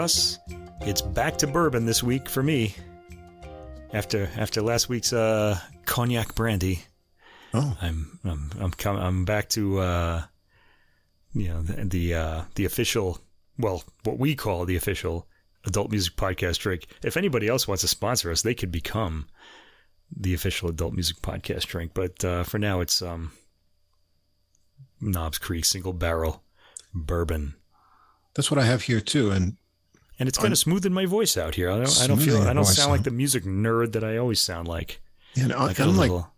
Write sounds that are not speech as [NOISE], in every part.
Russ, it's back to bourbon this week for me. After after last week's uh, cognac brandy, Oh, I'm I'm I'm com- I'm back to uh, you know the the, uh, the official well what we call the official adult music podcast drink. If anybody else wants to sponsor us, they could become the official adult music podcast drink. But uh, for now, it's um, Knobs Creek single barrel bourbon. that's what I have here too. And And it's kind of smoothing my voice out here. I don't, I don't feel. I don't sound like the music nerd that I always sound like. know, Like unlike little-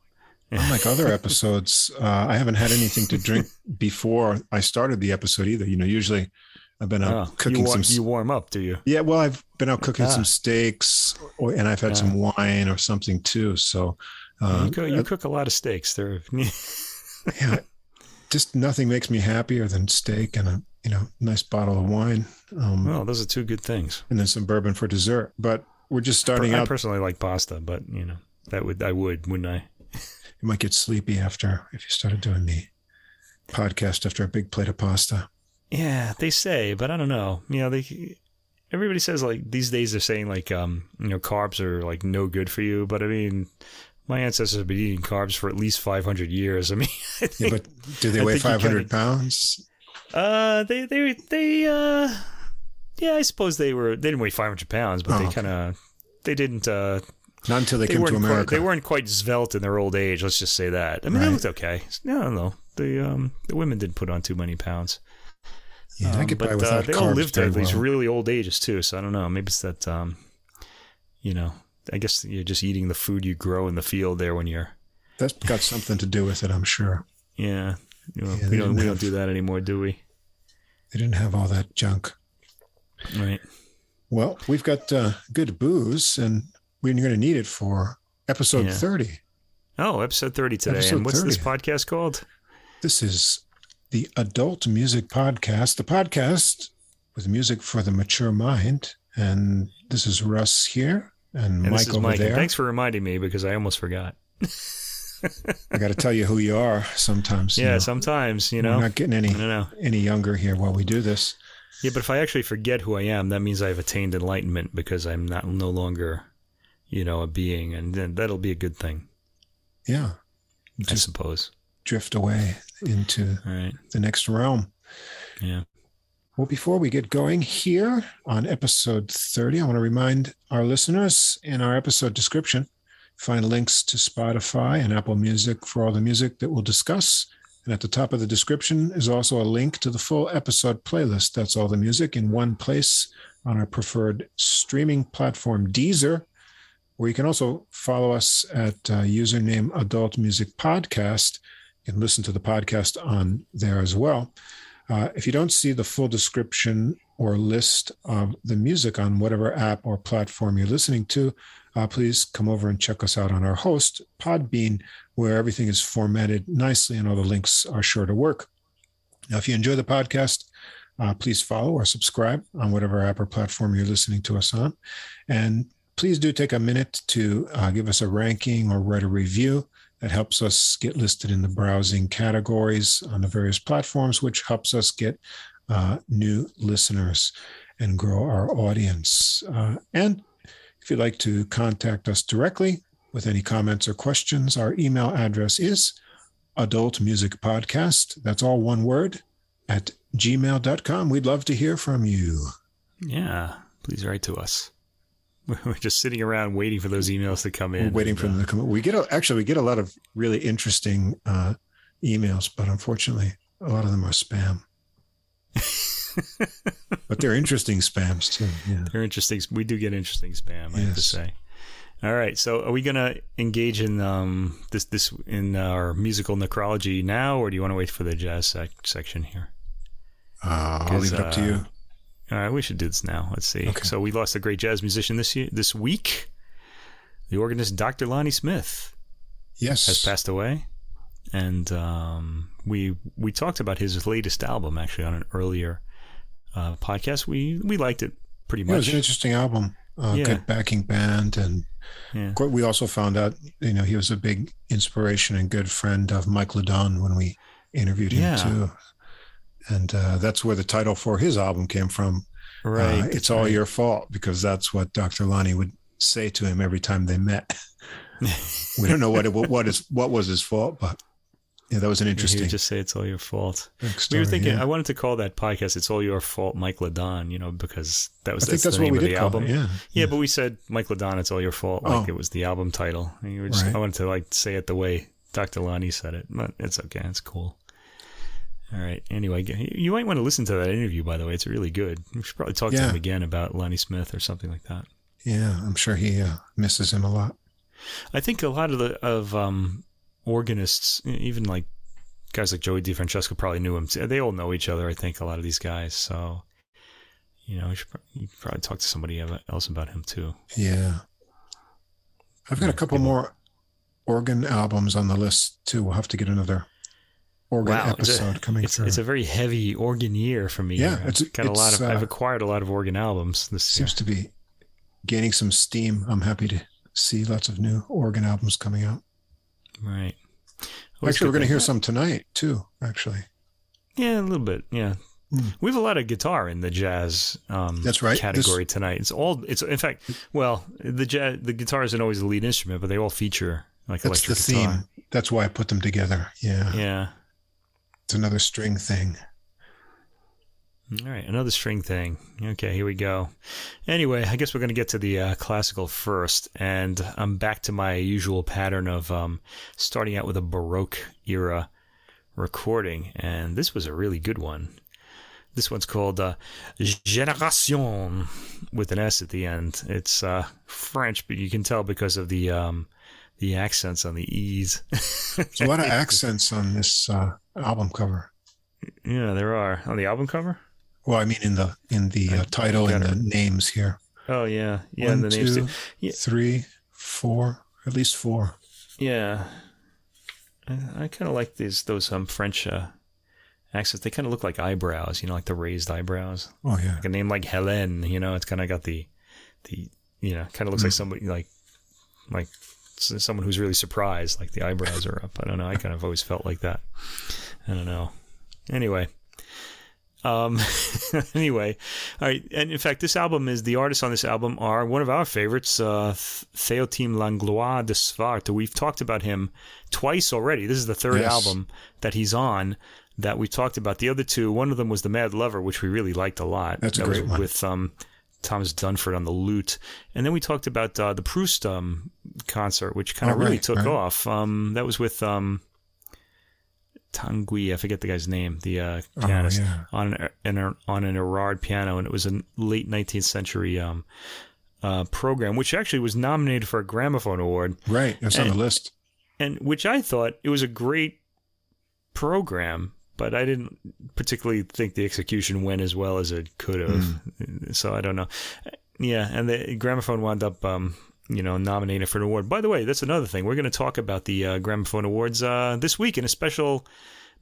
unlike other episodes, uh, I haven't had anything to drink [LAUGHS] before I started the episode either. You know, usually I've been out Oh, cooking you, warm, some. you warm up, do you? yeah, well, I've been out cooking Ah. some steaks, or, and I've had Ah. some wine or something too. So, uh, you, cook, you cook a lot of steaks. They're [LAUGHS] yeah, just nothing makes me happier than steak and a you know nice bottle of wine, um, well, those are two good things. and then some bourbon for dessert. But we're just starting I out. personally like pasta, but you know that would I would, wouldn't I? You might get sleepy after if you started doing the podcast after a big plate of pasta. Yeah, they say, but I don't know. You know, they everybody says like these days they're saying like um you know carbs are like no good for you, but I mean. My ancestors have been eating carbs for at least 500 years. I mean, [LAUGHS] I Yeah, but do they I weigh five hundred kinda- pounds? Uh, they they they uh, yeah, I suppose they were they didn't weigh 500 pounds, but Oh, they kind of they didn't uh Not until they, they came to America. quite, they weren't quite svelte in their old age. Let's just say that. I mean, they looked okay. No, no, the um the women didn't put on too many pounds. yeah, I Um, could but buy uh, without they all lived to very these well. really old ages too. So I don't know. Maybe it's that um, you know, I guess you're just eating the food you grow in the field there when you're That's got something to do with it, I'm sure. yeah. You know, Yeah, we don't we don't do that anymore, do we? They didn't have all that junk. Right. Well, we've got uh, good booze, and we're going to need it for episode Yeah. 30. Oh, episode thirty today. Episode and what's this podcast called? This is the Adult Music Podcast, the podcast with music for the mature mind. And this is Russ here and, And Mike over Mike. And there. thanks for reminding me because I almost forgot. [LAUGHS] I got to tell you who you are sometimes. you Yeah, know. sometimes you know. We're not getting any I don't know. any younger here while we do this. Yeah, but if I actually forget who I am, that means I've attained enlightenment because I'm not no longer, you know, a being, and then that'll be a good thing, Yeah, I suppose. drift away into right. the next realm. Yeah. Well, before we get going here on episode 30, I want to remind our listeners in our episode description, find links to Spotify and Apple Music for all the music that we'll discuss. And at the top of the description is also a link to the full episode playlist. That's all the music in one place on our preferred streaming platform, Deezer, where you can also follow us at uh, username Adult Music Podcast. and listen to the podcast on there as well. Uh, if you don't see the full description or list of the music on whatever app or platform you're listening to, uh, please come over and check us out on our host, Podbean, where everything is formatted nicely and all the links are sure to work. Now, if you enjoy the podcast, uh, please follow or subscribe on whatever app or platform you're listening to us on. And please do take a minute to uh, give us a ranking or write a review. That helps us get listed in the browsing categories on the various platforms, which helps us get uh, new listeners and grow our audience. Uh, and if you'd like to contact us directly with any comments or questions, our email address is adultmusicpodcast. That's all one word at gmail.com. We'd love to hear from you. Yeah. Please write to us. [LAUGHS] We're just sitting around waiting for those emails to come We're in. waiting and, for them to come. We get a, actually we get a lot of really interesting uh, emails, but unfortunately, a lot of them are spam. [LAUGHS] but they're interesting spams too. Yeah. They're interesting. We do get interesting spam. I have to say. All right. So, are we gonna engage in um this this in our musical necrology now, or do you want to wait for the jazz sec- section here? Uh, I'll leave it up to you. All right, we should do this now. Let's see. Okay. So we lost a great jazz musician this year, this week. The organist Dr. Lonnie Smith Yes. has passed away, and um, we we talked about his latest album actually on an earlier uh, podcast. We we liked it pretty Yeah, it was an interesting album. Uh, Yeah. Good backing band, and Yeah. we also found out, you know, he was a big inspiration and good friend of Mike LeDonne when we interviewed him too. And uh, that's where the title for his album came from, Right. Uh, it's all right. your fault because that's what Dr. Lonnie would say to him every time they met. [LAUGHS] we don't know what it, what is what was his fault, but yeah, that was an interesting would just say it's all your fault. story. we were thinking. yeah. I wanted to call that podcast "It's All Your Fault, Mike LeDonne." You know, because that was I think that's the name of the album. it. Yeah. Yeah, but we said Mike LeDonne, "It's All Your Fault," like Oh. it was the album title. And you were just, Right. I wanted to like say it the way Dr. Lonnie said it, but it's okay. It's cool. All right. Anyway, you might want to listen to that interview. By the way, it's really good. We should probably talk to him again about Lonnie Smith or something like that. Yeah, I'm sure he uh, misses him a lot. I think a lot of the of um, organists, even like guys like Joey DeFrancesco, probably knew him. They all know each other. I think a lot of these guys. So, you know, you should, you probably talk to somebody else about him too. Yeah. I've got a couple people- more organ albums on the list too. We'll have to get another organ Wow, it's a- episode coming It's, through. it's a very heavy organ year for me. Yeah, I've it's- got a lot it's, of. I've uh, acquired a lot of organ albums this year. Seems to be gaining some steam. I'm happy to see lots of new organ albums coming out. Right. Always actually, we're going to hear some tonight too. Actually, Yeah, a little bit. Yeah. Hmm. We have a lot of guitar in the jazz um, That's right. category tonight. It's all. It's in fact. Well, the jazz, the guitar isn't always the lead instrument, but they all feature like that's the electric guitar. theme. That's why I put them together. Yeah, Yeah. it's another string thing. All right, another string thing. Okay, here we go. Anyway, I guess we're going to get to the uh, classical first, and I'm back to my usual pattern of um, starting out with a Baroque era recording, and this was a really good one. This one's called uh, Génération with an S at the end. It's uh, French, but you can tell because of the um, the accents on the E's. There's a lot of [LAUGHS] accents on this uh, album cover. yeah, there are on the album cover. Well, I mean in the in the uh, title and the names here. Oh yeah, yeah, One, the names two, yeah. three, four, at least four. Yeah, I, I kind of like these those um French uh, accents. They kind of look like eyebrows, you know, like the raised eyebrows. Oh yeah, Like a name like Helen, you know, it's kind of got the the you know, kind of looks like somebody like like someone who's really surprised, like the eyebrows are up. I don't know. I kind of always felt like that. I don't know. Anyway. Um. [LAUGHS] anyway, all right. And in fact, this album is the artists on this album are one of our favorites, uh, Theotime Langlois de Swarte. We've talked about him twice already. This is the third Yes. album that he's on that we've talked about. The other two, one of them was The Mad Lover, which we really liked a lot. That's a that great was one. with um, Thomas Dunford on the lute, and then we talked about uh, the Proust um, concert, which kind of Oh, really right, took right. off. Um, that was with um, Tanguy, I forget the guy's name, the uh, Oh, pianist yeah. on an, on an Erard piano, and it was a late 19th century um, uh, program, which actually was nominated for a gramophone award, right. It's on the list. and which I thought it was a great program, but I didn't particularly think the execution went as well as it could have. So I don't know. Yeah, and the gramophone wound up. Um, you know, nominated for an award. By the way, that's another thing. We're going to talk about the uh, Gramophone Awards uh, this week in a special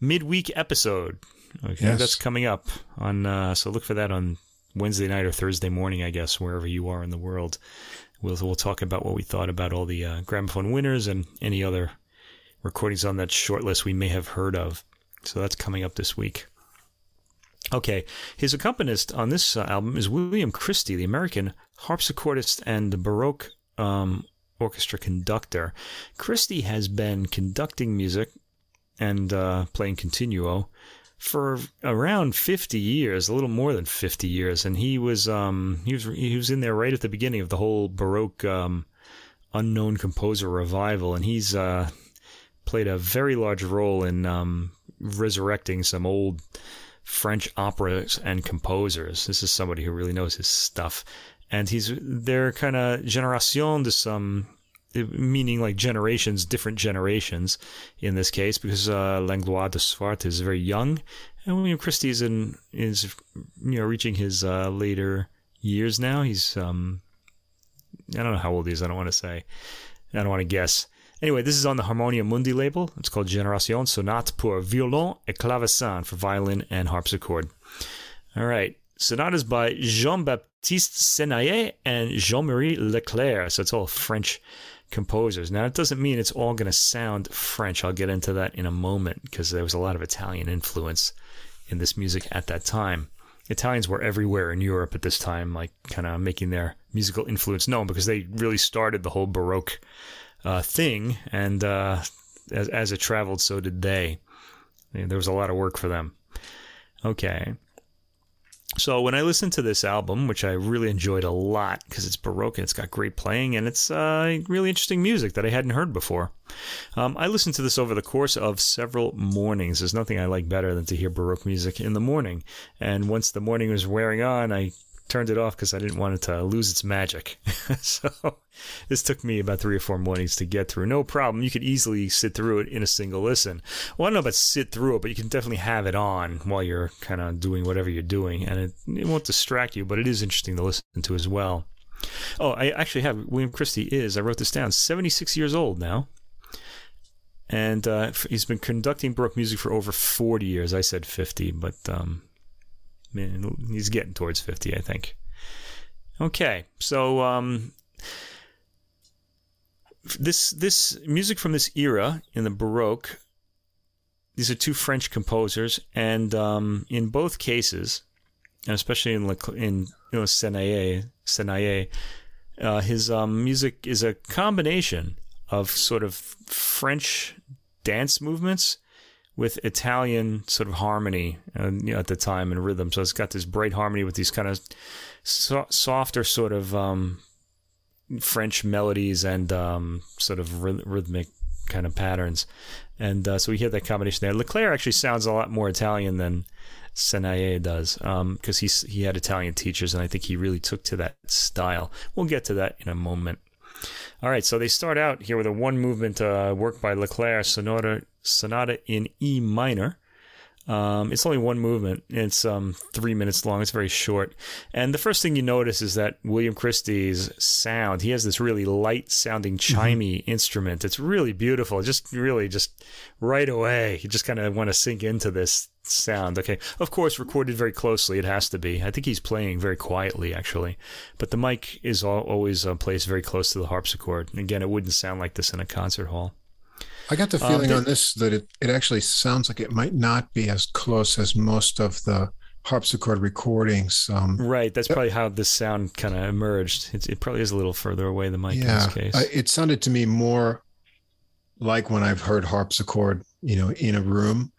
midweek episode. Okay, Yes. that's coming up on. Uh, so look for that on Wednesday night or Thursday morning, I guess, wherever you are in the world. We'll we'll talk about what we thought about all the uh, gramophone winners and any other recordings on that short list we may have heard of. So that's coming up this week. Okay, his accompanist on this uh, album is William Christie, the American harpsichordist and Baroque um, orchestra conductor. Christie has been conducting music and uh, playing continuo for around 50 years, a little more than 50 years, and he was um, he was he was in there right at the beginning of the whole Baroque um, unknown composer revival, and he's uh, played a very large role in um, resurrecting some old French operas and composers. This is somebody who really knows his stuff, and he's they're kind of generation de some. Meaning like generations, different generations in this case, because uh, Langlois de Swarte is very young, and William Christie is in is you know reaching his uh, later years now. He's um, I don't know how old he is. I don't want to say. I don't want to guess. Anyway, this is on the Harmonia Mundi label. It's called Génération Sonate pour violon et clavecin for violin and harpsichord. All right. Sonatas by Jean-Baptiste Senaillé and Jean-Marie Leclair. So it's all French composers. Now, it doesn't mean it's all going to sound French. I'll get into that in a moment because there was a lot of Italian influence in this music at that time. Italians were everywhere in Europe at this time, like kind of making their musical influence known because they really started the whole Baroque uh, thing, and uh, as, as it traveled, so did they. There was a lot of work for them. Okay. So when I listened to this album, which I really enjoyed a lot because it's Baroque and it's got great playing and it's uh, really interesting music that I hadn't heard before, um, I listened to this over the course of several mornings. There's nothing I like better than to hear Baroque music in the morning. And once the morning was wearing on, I turned it off because I didn't want it to lose its magic. [LAUGHS] so this took me about three or four mornings to get through. No problem. You could easily sit through it in a single listen. Well, I don't know about sit through it, but you can definitely have it on while you're kind of doing whatever you're doing, and it, it won't distract you, but it is interesting to listen to as well. Oh, I actually have William Christie is, I wrote this down, 76 years old now. And uh, he's been conducting Baroque music for over 40 years. I said 50, but um, man, he's getting towards 50, I think. Okay, so um, this this music from this era in the Baroque. These are two French composers, and um, in both cases, and especially in in you know uh, his um, music is a combination of sort of French dance movements with Italian sort of harmony uh, you know, at the time and rhythm. So it's got this bright harmony with these kind of so- softer sort of um, French melodies and um, sort of rhythmic kind of patterns. And uh, so we hear that combination there. Leclair actually sounds a lot more Italian than Senaillé does because um, he had Italian teachers, and I think he really took to that style. We'll get to that in a moment. All right, so they start out here with a one movement uh, work by Leclair, Sonata, Sonata in E minor. Um, it's only one movement. It's um, three minutes long. It's very short. And the first thing you notice is that William Christie's sound, he has this really light sounding mm-hmm. chimey mm-hmm. instrument. It's really beautiful. Just really, just right away, you just kind of want to sink into this sound. Okay. Of course, recorded very closely. It has to be. I think he's playing very quietly, actually. But the mic is always uh, placed very close to the harpsichord. Again, it wouldn't sound like this in a concert hall. I got the um, feeling um, on this that it, it actually sounds like it might not be as close as most of the harpsichord recordings. Um, right. That's probably how this sound kind of emerged. It, it, probably is a little further away the mic yeah, in this case. it sounded to me more like when I've heard harpsichord, you know, in a room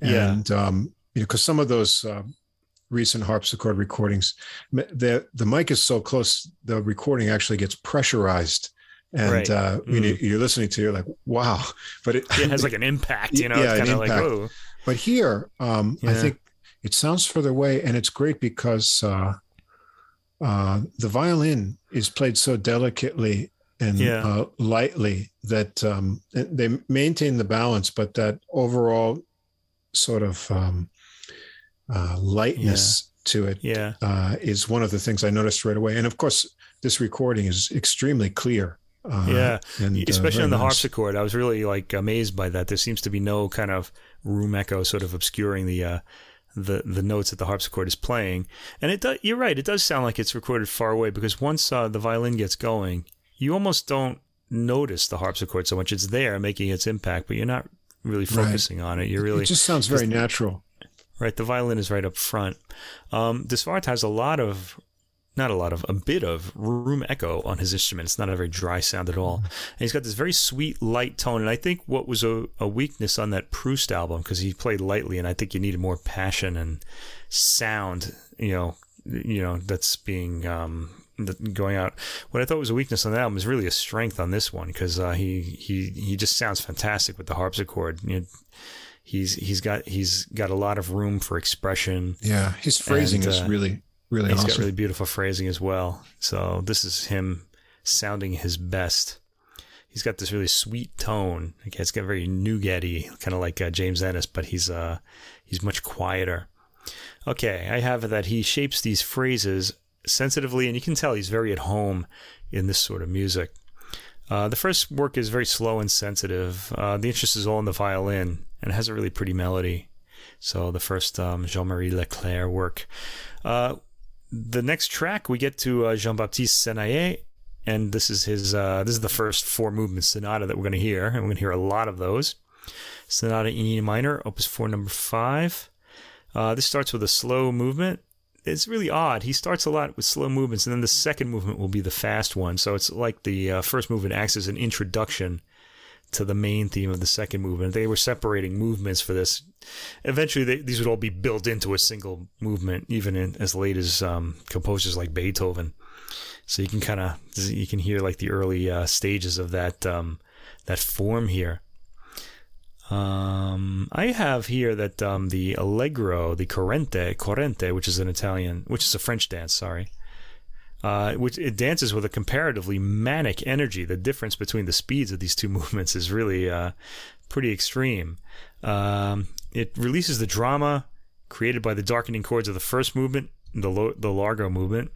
and yeah. um, you know, because some of those uh, recent harpsichord recordings, the the mic is so close, the recording actually gets pressurized. And right. uh, mm. you you're listening to, you're like, wow! But it, it has [LAUGHS] like an impact, you know. Yeah, it's kind of like, oh. But here, um, yeah. I think it sounds further away, and it's great because uh, uh, the violin is played so delicately and yeah. uh, lightly that um, they maintain the balance, but that overall sort of um, uh, lightness to it yeah. uh, is one of the things I noticed right away. And of course, this recording is extremely clear. Uh, yeah, and, uh, especially on the nice. harpsichord, I was really like amazed by that. There seems to be no kind of room echo, sort of obscuring the uh, the the notes that the harpsichord is playing. And it does, you're right, it does sound like it's recorded far away because once uh, the violin gets going, you almost don't notice the harpsichord so much. It's there making its impact, but you're not really focusing right. on it. You're really it just sounds very natural. Right, the violin is right up front. Um, de Swarte has a lot of, not a lot of, a bit of room echo on his instrument. It's not a very dry sound at all. And he's got this very sweet, light tone. And I think what was a, a weakness on that Proust album, because he played lightly, and I think you needed more passion and sound, you know, you know, that's being um, going out. What I thought was a weakness on that album is really a strength on this one because uh, he he he just sounds fantastic with the harpsichord. You know, he's he's got he's got a lot of room for expression. Yeah, his phrasing and, is uh, really really he's awesome. got really beautiful phrasing as well. So this is him sounding his best. He's got this really sweet tone. Okay, it's got very nougaty, kind of like uh, James Ehnes, but he's uh he's much quieter. Okay, I have that he shapes these phrases sensitively, and you can tell he's very at home in this sort of music. Uh, the first work is very slow and sensitive. Uh, the interest is all in the violin, and it has a really pretty melody. So the first um, Jean-Marie Leclair work. Uh, the next track we get to uh, Jean-Baptiste Senaillé, and this is his. Uh, this is the first four movement sonata that we're going to hear, and we're going to hear a lot of those. Sonata in E minor, Opus 4, number five. Uh, this starts with a slow movement it's really odd. He starts a lot with slow movements, and then the second movement will be the fast one. So it's like the uh, first movement acts as an introduction to the main theme of the second movement. They were separating movements for this. Eventually, they, these would all be built into a single movement, even in, as late as um, composers like Beethoven. So you can kind of you can hear like the early uh, stages of that um, that form here. Um, I have here that um, the allegro, the corrente, corrente, which is an Italian, which is a French dance. Sorry, uh, which it dances with a comparatively manic energy. The difference between the speeds of these two [LAUGHS] movements is really uh, pretty extreme. Um, it releases the drama created by the darkening chords of the first movement, the lo- the largo movement.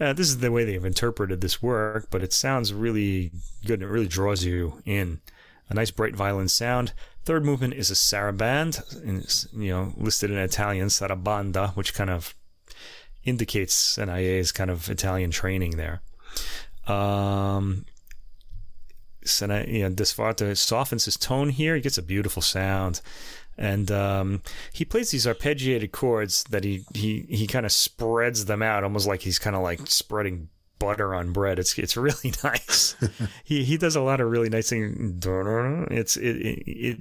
Uh, this is the way they've interpreted this work, but it sounds really good and it really draws you in. A nice bright violin sound. Third movement is a saraband, you know, listed in Italian, sarabanda, which kind of indicates NIA's kind of Italian training there. Um, Sena, you know, de Swarte softens his tone here. He gets a beautiful sound. And um, he plays these arpeggiated chords that he he, he kind of spreads them out, almost like he's kind of like spreading butter on bread. It's it's really [LAUGHS] nice. he he does a lot of really nice things. It's it, it, it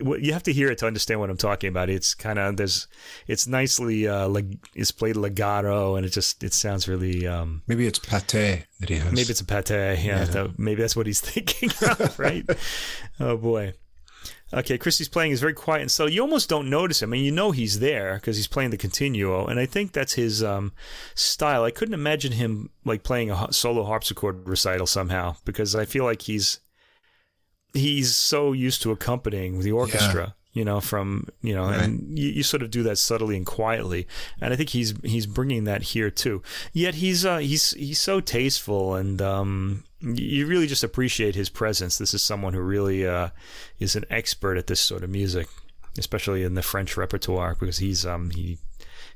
you have to hear it to understand what I'm talking about. It's kind of there's it's nicely uh, leg, it's played legato and it just it sounds really um, maybe it's pate that he has. Maybe it's a pate. Yeah, yeah. That, maybe that's what he's [LAUGHS] thinking of, right? [LAUGHS] oh boy. Okay, Christie's playing is very quiet and so you almost don't notice him. I mean, you know he's there because he's playing the continuo, and I think that's his um, style. I couldn't imagine him like playing a solo harpsichord recital somehow because I feel like he's he's so used to accompanying the orchestra. Yeah. You know, from you know, right. and you, you, sort of do that subtly and quietly, and I think he's he's bringing that here too. Yet he's uh, he's he's so tasteful, and um, you really just appreciate his presence. This is someone who really uh, is an expert at this sort of music, especially in the French repertoire, because he's um he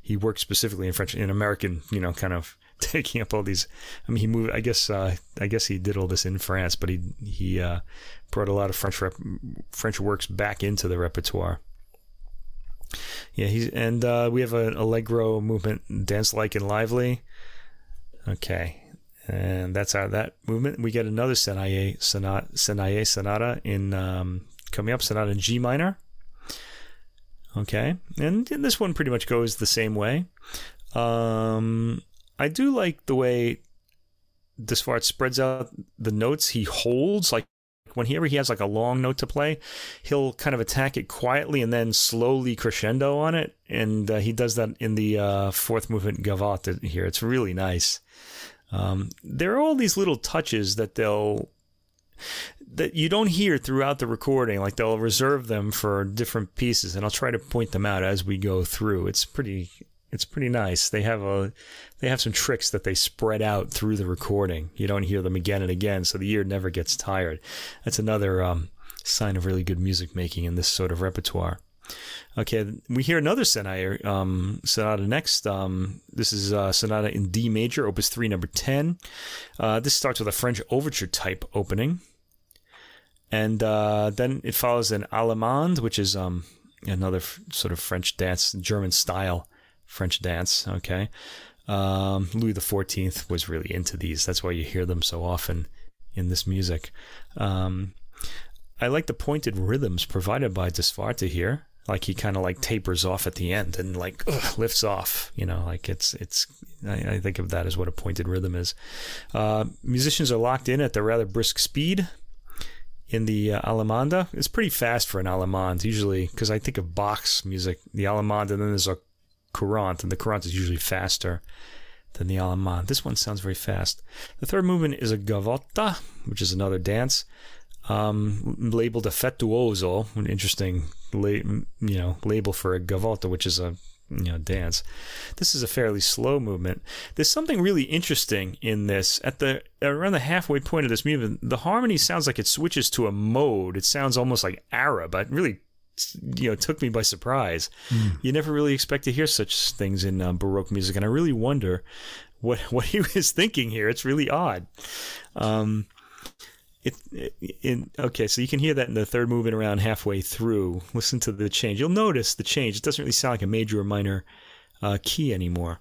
he works specifically in French in American, you know, kind of [LAUGHS] taking up all these. I mean, he moved. I guess. Uh, I guess he did all this in France, but he he uh, brought a lot of French rep, French works back into the repertoire. Yeah, he's and uh, we have an allegro movement, dance like and lively. Okay, and that's our that movement. We get another Senaillé sonata, Senaillé sonata in um, coming up, sonata in G minor. Okay, and, and this one pretty much goes the same way. Um, I do like the way de Swarte spreads out the notes he holds. Like whenever he has like a long note to play, he'll kind of attack it quietly and then slowly crescendo on it. And uh, he does that in the uh, fourth movement gavotte here. It's really nice. Um, there are all these little touches that they'll that you don't hear throughout the recording. Like they'll reserve them for different pieces, and I'll try to point them out as we go through. It's pretty it's pretty nice. They have a they have some tricks that they spread out through the recording. You don't hear them again and again, so the ear never gets tired. That's another um, sign of really good music making in this sort of repertoire. Okay, we hear another sonata, um, sonata next. Um, this is uh, sonata in D major, opus 3, number 10. Uh, this starts with a French overture type opening. And uh, then it follows an allemande, which is um, another f- sort of French dance, German style French dance. Okay. Um, Louis XIV was really into these. That's why you hear them so often in this music. Um, I like the pointed rhythms provided by de Swarte here. Like he kind of like tapers off at the end and like ugh, lifts off. You know, like it's it's. I, I, think of that as what a pointed rhythm is. Uh, musicians are locked in at the rather brisk speed in the uh, Allemande. It's pretty fast for an Allemande usually because I think of Bach's music, the Allemande, and then there's a courant, and the courant is usually faster than the allemande. This one sounds very fast. The third movement is a gavotta, which is another dance, um, labeled affettuoso, an interesting la- you know label for a gavotta, which is a you know dance. This is a fairly slow movement. There's something really interesting in this. At the around the halfway point of this movement, the harmony sounds like it switches to a mode. It sounds almost like Arab, but really you know took me by surprise. Mm. You never really expect to hear such things in uh, Baroque music, and I really wonder what [LAUGHS] what he [LAUGHS] was thinking here. It's really odd. Um, it, it, okay, so you can hear that in the third movement around halfway through. Listen to the change. You'll notice the change. It doesn't really sound like a major or minor uh, key anymore.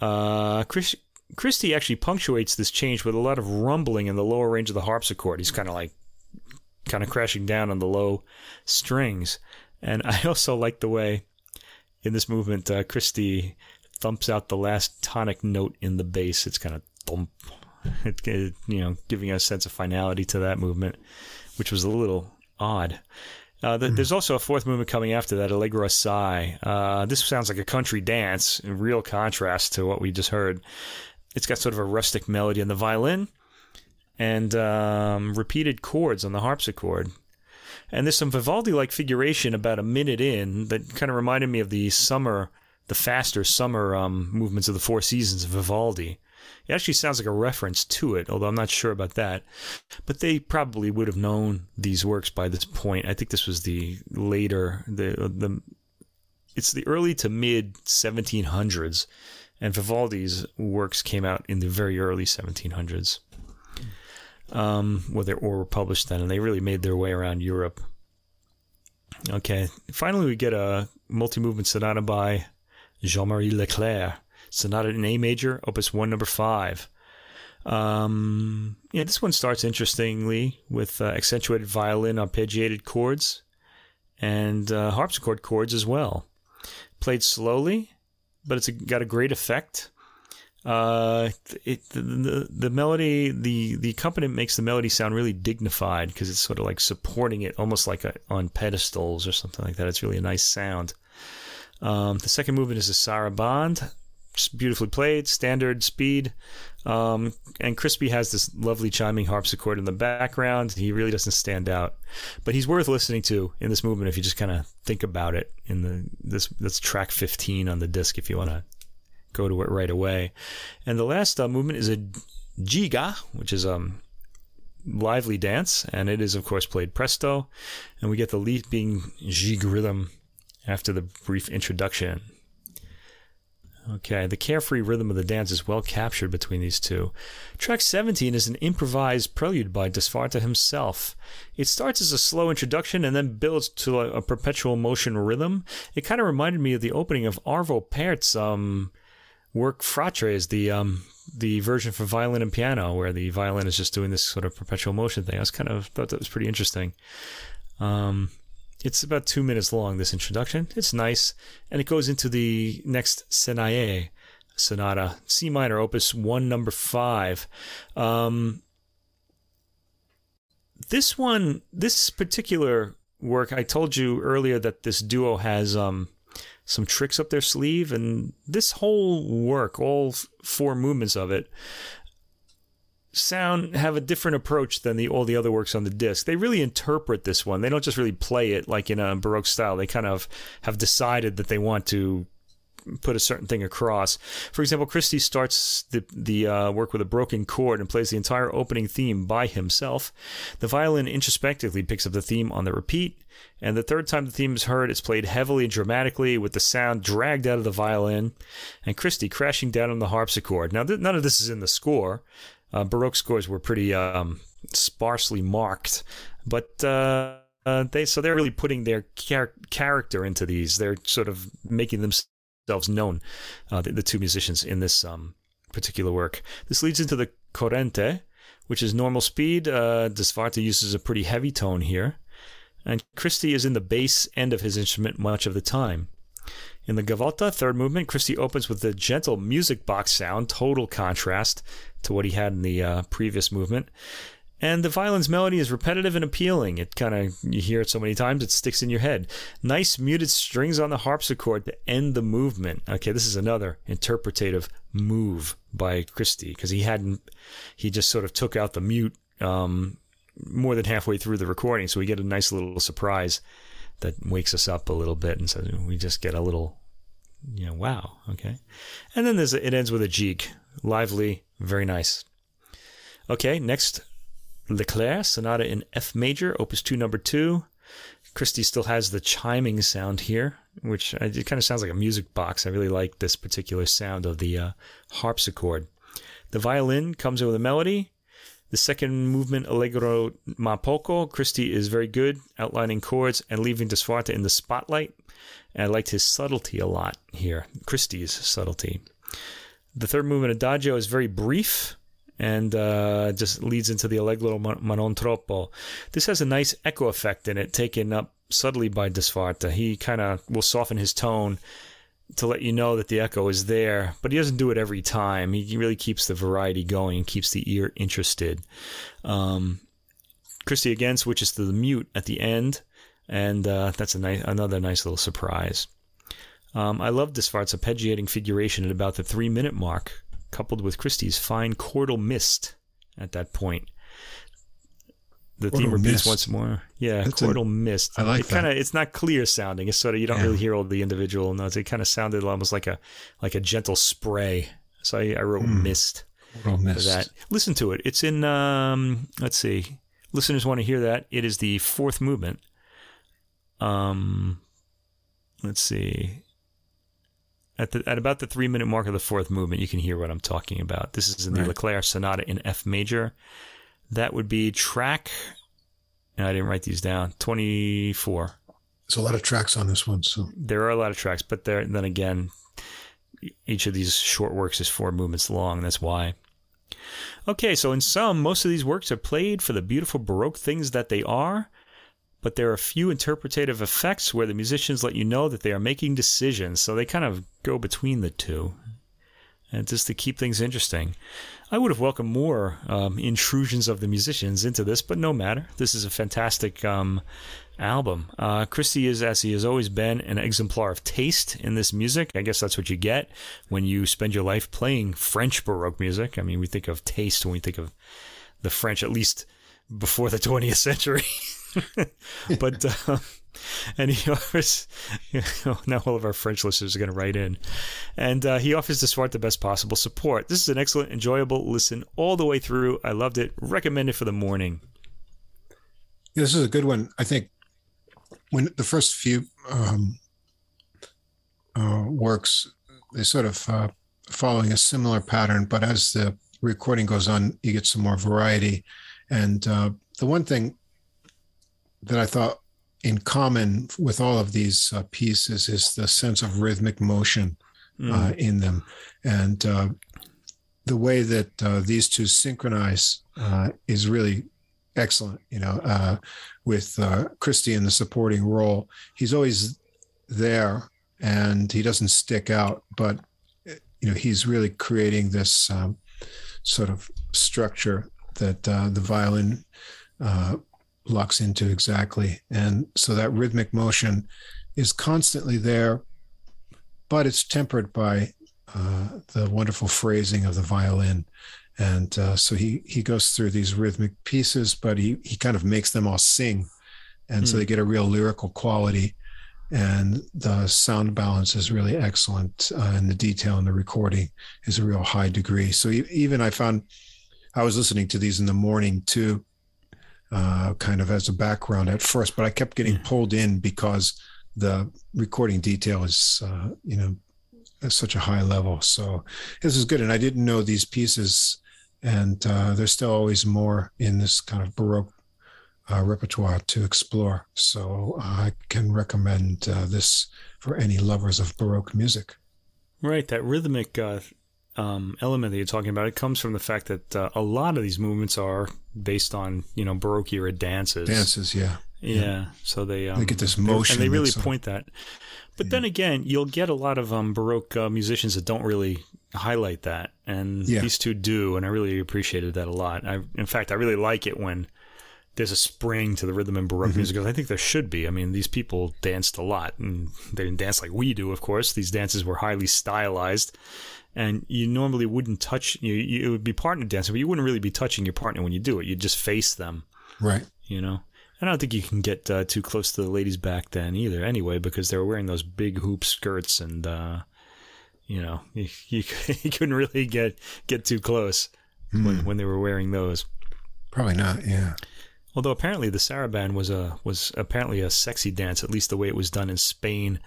Uh, Chris, Christie actually punctuates this change with a lot of rumbling in the lower range of the harpsichord. He's kind of like kind of crashing down on the low strings. And I [LAUGHS] also like the way in this movement uh, Christie thumps out the last tonic note in the bass. It's kind of thump, it, it, you know, giving a sense of finality to that movement, which was a little odd. Uh, the, mm. There's also a fourth movement coming after that, Allegro Assai. Uh, this sounds like a country dance, in real contrast to what we just heard. It's got sort of a rustic melody on the violin and um, repeated chords on the harpsichord. And there's some Vivaldi like figuration about a minute in that kind of reminded me of the summer, the faster summer um, movements of the Four Seasons of Vivaldi. It actually sounds like a reference to it, although I'm not sure about that. But they probably would have known these works by this point. I think this was the later, the the it's the early to mid 1700s, and Vivaldi's works came out in the very early 1700s. Um, well, they or were published then, and they really made their way around Europe. Okay, finally we get a multi-movement sonata by Jean-Marie Leclair, Sonata in A major, Opus 1, number 5. Um, yeah, this one starts interestingly with uh, accentuated violin arpeggiated chords and uh, harpsichord chords as well. Played slowly, but it's a, got a great effect. Uh, it, the, the, the melody, the the accompaniment makes the melody sound really dignified because it's sort of like supporting it, almost like a, on pedestals or something like that. It's really a nice sound. Um, the second movement is a sarabande beautifully played, standard speed. Um, and Christie has this lovely chiming harpsichord in the background. He really doesn't stand out, but he's worth listening to in this movement if you just kind of think about it. In the this that's track 15 on the disc if you want to go to it right away. And the last uh, movement is a giga, which is um lively dance, and it is of course played presto, and we get the leaping jig rhythm after the brief introduction. Okay, the carefree rhythm of the dance is well captured between these two. Track 17 is an improvised prelude by de Swarte himself. It starts as a slow introduction and then builds to a, a perpetual motion rhythm. It kind of reminded me of the opening of Arvo Pärt's um, work Fratres, the um, the version for violin and piano, where the violin is just doing this sort of perpetual motion thing. I was kind of thought that was pretty interesting. Um, it's about two minutes long, this introduction. It's nice. And it goes into the next Senaillé sonata, C minor, opus 1, number 5. Um, this one, this particular work, I told you earlier that this duo has um, some tricks up their sleeve, and this whole work, all four movements of it, sound have a different approach than the all the other works on the disc. They really interpret this one. They don't just really play it like in a baroque style. They kind of have decided that they want to put a certain thing across. For example, Christie starts the the uh, work with a broken chord and plays the entire opening theme by himself. The violin introspectively picks up the theme on the repeat, and the third time the theme is heard, it's played heavily and dramatically with the sound dragged out of the violin, and Christie crashing down on the harpsichord. Now, th- none of this is in the score. Uh, Baroque scores were pretty um, sparsely marked, but uh, uh, they so they're really putting their char- character into these. They're sort of making themselves known, uh, the, the, two musicians in this um, particular work. This leads into the corrente, which is normal speed. Uh, de Swarte uses a pretty heavy tone here, and Christie is in the bass end of his instrument much of the time. In the gavotta, third movement, Christie opens with the gentle music box sound, total contrast to what he had in the uh, previous movement. And the violin's melody is repetitive and appealing. It kind of, you hear it so many times, it sticks in your head. Nice muted strings on the harpsichord to end the movement. Okay, this is another interpretative move by Christie because he hadn't, he just sort of took out the mute um, more than halfway through the recording. So we get a nice little surprise that wakes us up a little bit. And so we just get a little, you know, wow. Okay. And then there's, it ends with a jig, lively, very nice. Okay, next, Leclair, Sonata in F major, Opus 2, number 2. Christie still has the chiming sound here, which it kind of sounds like a music box. I really like this particular sound of the uh, harpsichord. The violin comes in with a melody. The second movement, Allegro ma poco, Christie is very good, outlining chords and leaving de Swarte in the spotlight. And I liked his subtlety a lot here, Christie's subtlety. The third movement, Adagio, is very brief and uh, just leads into the Allegro ma non troppo. This has a nice echo effect in it, taken up subtly by de Swarte. He kind of will soften his tone to let you know that the echo is there, but he doesn't do it every time. He really keeps the variety going and keeps the ear interested. Um, Christie again switches to the mute at the end, and uh, that's a nice, another nice little surprise. Um, I love de Swarte's arpeggiating figuration at about the three minute mark, coupled with Christie's fine chordal mist at that point the theme repeats mist. once more. Yeah, That's chordal a, mist. I like it. Kind of, it's not clear sounding. It's sort of you don't yeah. really hear all the individual notes. It kind of sounded almost like a like a gentle spray. So I, I wrote mm. mist. Chordal mist. That. Listen to it. It's in. Um, let's see. Listeners want to hear that. It is the fourth movement. Um, let's see. At, the, at about the three minute mark of the fourth movement, you can hear what I'm talking about. This is in the right. Leclair Sonata in F major. That would be track. No, I didn't write these down. 24. There's a lot of tracks on this one. So there are a lot of tracks, but there, then again, each of these short works is four movements long. And that's why. Okay, so in sum, most of these works are played for the beautiful Baroque things that they are, but there are a few interpretative effects where the musicians let you know that they are making decisions, so they kind of go between the two, and just to keep things interesting. I would have welcomed more um, intrusions of the musicians into this, but no matter. This is a fantastic um, album. Uh, Christie is, as he has always been, an exemplar of taste in this music. I guess that's what you get when you spend your life playing French Baroque music. I mean, we think of taste when we think of the French, at least before the [LAUGHS] 20th century. [LAUGHS] but uh, and he [LAUGHS] offers you know, now all of our French listeners are going to write in, and uh, he offers de Swarte the best possible support. This is an excellent, enjoyable listen all the way through. I loved it. Recommend it for the morning. Yeah, this is a good one. I think when the first few um, uh, works, they sort of uh, following a similar pattern, but as the recording goes on, you get some more variety. And uh, the one thing that I thought in common with all of these uh, pieces is the sense of rhythmic motion mm. uh, in them, and uh, the way that uh, these two synchronize uh, is really excellent. You know, uh, with Christie in the supporting role, he's always there, and he doesn't stick out, but you know he's really creating this um, sort of structure that the violin locks into exactly. And so that rhythmic motion is constantly there, but it's tempered by uh, the wonderful phrasing of the violin. And uh, so he he goes through these rhythmic pieces, but he he kind of makes them all sing, and mm. so hmm. they get a real lyrical quality. And the sound balance is really excellent, uh, and the detail in the recording is a real high degree. So even I found I was listening to these in the morning too, uh, kind of as a background at first, but I kept getting pulled in because the recording detail is, uh, you know, at such a high level. So this is good. And I didn't know these pieces, and uh, there's still always more in this kind of Baroque uh, repertoire to explore. So I can recommend uh, this for any lovers of Baroque music. Right, that rhythmic uh, um, element that you're talking about, it comes from the fact that uh, a lot of these movements are based on you know Baroque era dances. Dances, yeah, yeah. yeah. So they um, they get this motion, and they really point that. But yeah. then again, you'll get a lot of um, Baroque uh, musicians that don't really highlight that, and yeah. these two do, and I really appreciated that a lot. I, in fact, I really like it when there's a spring to the rhythm in Baroque mm-hmm. music. I think there should be. I mean, these people danced a lot, and they didn't dance like we do, of course. These dances were highly stylized and you normally wouldn't touch you, you it would be partner dancing but you wouldn't really be touching your partner when you do it. You'd just face them. Right. You know? And I don't think you can get uh, too close to the ladies back then either anyway because they were wearing those big hoop skirts and uh, you know you, [LAUGHS] you, you, couldn't really get get too close mm. when, when they were wearing those. Probably not yeah. Although apparently the saraband was a was apparently a sexy dance at least the way it was done in Spain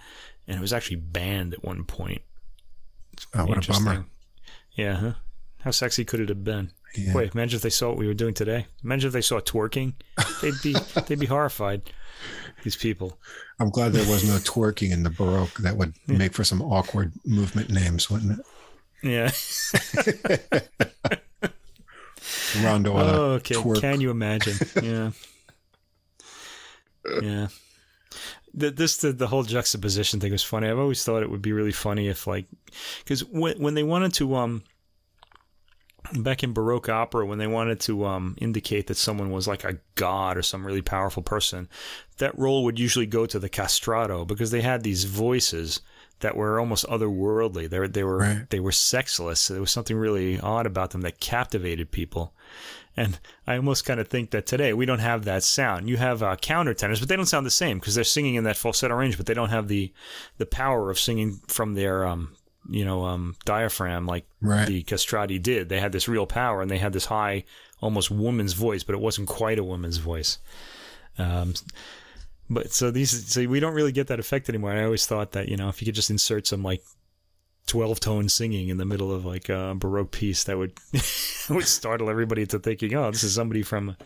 and it was actually banned at one point Oh, what a bummer. Yeah. Huh? How sexy could it have been? Yeah. Wait, imagine if they saw what we were doing today. Imagine if they saw twerking. They'd be [LAUGHS] they'd be horrified. These people. I'm glad there was no twerking in the Baroque. That would make for some awkward movement names, wouldn't it? Yeah. Rondo. [LAUGHS] Oh, okay. twerk. Can you imagine? Yeah. [LAUGHS] Yeah. The, this the, the whole juxtaposition thing was funny. I've always thought it would be really funny if like because when when they wanted to um back in Baroque opera when they wanted to um indicate that someone was like a god or some really powerful person, that role would usually go to the castrato because they had these voices that were almost otherworldly. They were they were Right. they were sexless. There was something really odd about them that captivated people. And I almost kind of think that today we don't have that sound. You have uh, countertenors, but they don't sound the same because they're singing in that falsetto range, but they don't have the the power of singing from their um you know um diaphragm like Right. the castrati did. They had this real power and they had this high, almost woman's voice, but it wasn't quite a woman's voice. Um, but so these, so we don't really get that effect anymore. I always thought that you know if you could just insert some like twelve tone singing in the middle of like a baroque piece, that would [LAUGHS] would startle everybody into thinking, oh, this is somebody from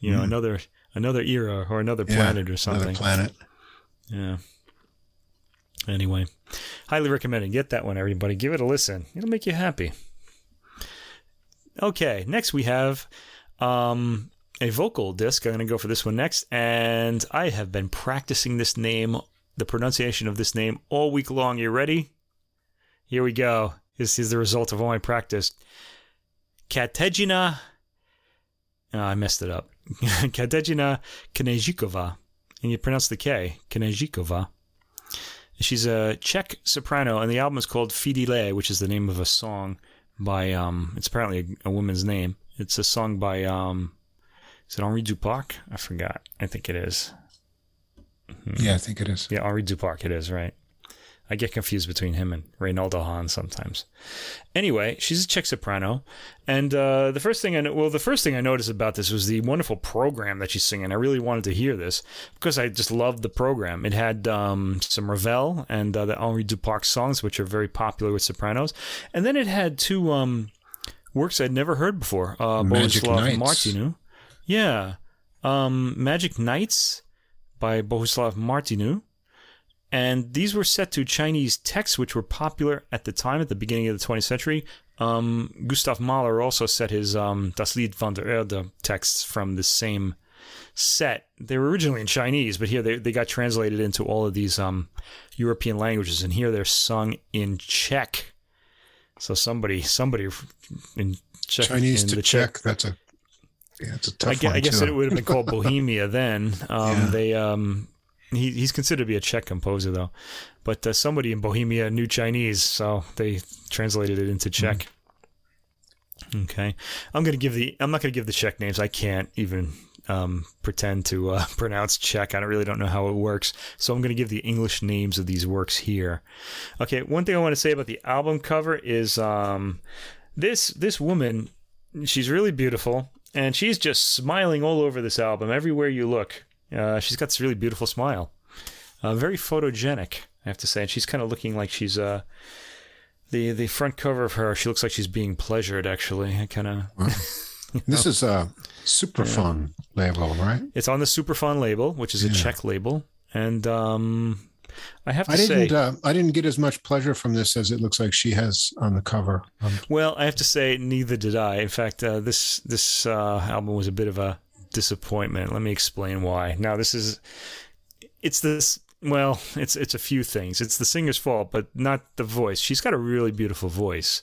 you know Mm. another another era or another Yeah, planet or Another something. planet. Yeah. Anyway, highly recommended. Get that one, everybody. Give it a listen. It'll make you happy. Okay, next we have um, a vocal disc. I'm going to go for this one next. And I have been practicing this name, the pronunciation of this name, all week long. You ready? Here we go. This is the result of all my practice. Katejina. Oh, I messed it up. [LAUGHS] Katejina Kněžíková. And you pronounce the K, Kněžíková. She's a Czech soprano, and the album is called Fidèle, which is the name of a song by, um, it's apparently a, a woman's name. It's a song by, um, is it Henri Duparc? I forgot. I think it is. Yeah, I think it is. Yeah, Henri Duparc, it is, right? I get confused between him and Reynaldo Hahn sometimes. Anyway, she's a Czech soprano, and uh, the first thing I know, well, the first thing I noticed about this was the wonderful program that she's singing. I really wanted to hear this because I just loved the program. It had um, some Ravel and uh, the Henri Duparc songs, which are very popular with sopranos, and then it had two um, works I'd never heard before. Uh, Magic Nights. Martinu, yeah, um, Magic Nights by Bohuslav Martinu. And these were set to Chinese texts, which were popular at the time, at the beginning of the 20th century. Um, Gustav Mahler also set his um, Das Lied von der Erde texts from the same set. They were originally in Chinese, but here they, they got translated into all of these um, European languages, and here they're sung in Czech. So somebody, somebody in Czech, Chinese in to the Czech. That's a yeah, it's a tough I guess, one I guess it would have been called [LAUGHS] Bohemia then. Um, Yeah. They um, he, he's considered to be a Czech composer though, but uh, somebody in Bohemia knew Chinese, so they translated it into Czech. Okay, I'm gonna give the I'm not gonna give the Czech names. I can't even um, pretend to uh, [LAUGHS] pronounce Czech. I don't really don't know how it works, so I'm gonna give the English names of these works here. Okay, one thing I want to say about the album cover is um, this this woman she's really beautiful and she's just smiling all over this album everywhere you look uh, she's got this really beautiful smile uh, very photogenic i have to say and she's kind of looking like she's uh, the the front cover of her she looks like she's being pleasured actually i kind [LAUGHS] of This is a Supraphon label, right? it's on the Supraphon label which is a Yeah. czech label and um, i have to I say didn't. Uh, I didn't get as much pleasure from this as it looks like she has on the cover. Um, Well, I have to say, neither did I. In fact, uh, this this uh, album was a bit of a disappointment. Let me explain why. Now, this is it's this. Well, it's it's a few things. It's the singer's fault, but not the voice. She's got a really beautiful voice,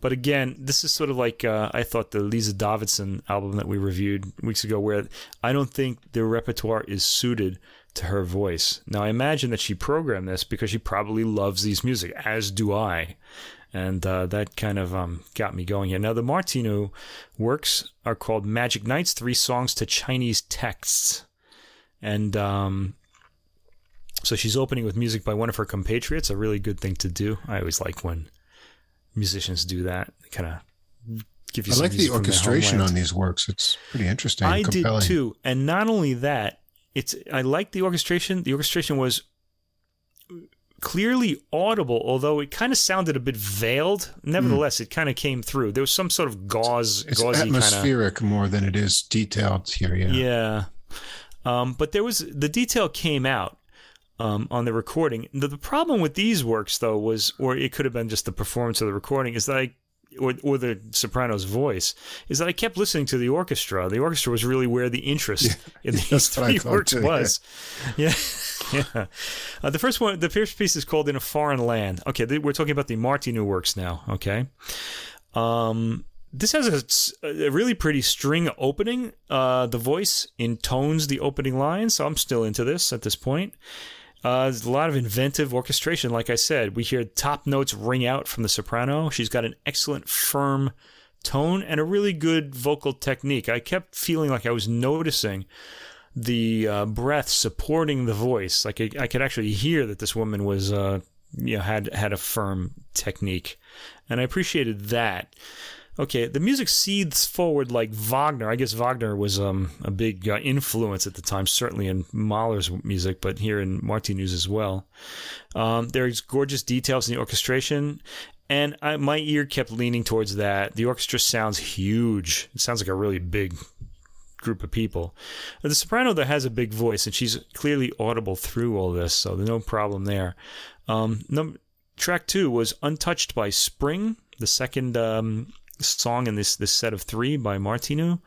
but again, this is sort of like uh, I thought the Lise Davidsen album that we reviewed weeks ago, where I don't think the repertoire is suited to her voice. Now, I imagine that she programmed this because she probably loves these music, as do I and uh, that kind of um, got me going here. Now, the Martinu works are called Magic Nights, three songs to Chinese texts. And um, so she's opening with music by one of her compatriots, a really good thing to do. I always like when musicians do that, kind of give you I like the orchestration on these works. It's pretty interesting. I did too, and not only that, it's I like the orchestration. The orchestration was clearly audible, although it kind of sounded a bit veiled. Nevertheless, it kind of came through. There was some sort of gauze, It's gauzy kind of atmospheric more than it is detailed here. Yeah. yeah. Um, but there was the detail came out um, on the recording. The, the problem with these works, though, was, or it could have been just the performance of the recording, is that I, or, or the soprano's voice, is that I kept listening to the orchestra. The orchestra was really where the interest [LAUGHS] in these that's what I three works too, yeah. was. [LAUGHS] Yeah. yeah. Uh, the first one, the first piece is called In a Foreign Land. Okay, th- we're talking about the Martinu works now, okay? Um, this has a, a really pretty string opening. Uh, the voice intones the opening line, so I'm still into this at this point. Uh, there's a lot of inventive orchestration. Like I said, we hear top notes ring out from the soprano. She's got an excellent, firm tone and a really good vocal technique. I kept feeling like I was noticing the uh, breath supporting the voice. Like I, I could actually hear that this woman was, uh, you know, had had a firm technique, and I appreciated that. Okay, the music seethes forward like Wagner. I guess Wagner was um, a big uh, influence at the time, certainly in Mahler's music, but here in Martinu's as well. Um, there's gorgeous details in the orchestration, and I, my ear kept leaning towards that. The orchestra sounds huge. It sounds like a really big group of people. The soprano though has a big voice, and she's clearly audible through all this, so no problem there. Um, track two was "Untouched" by Spring, the second um, song in this this set of three by Martinu.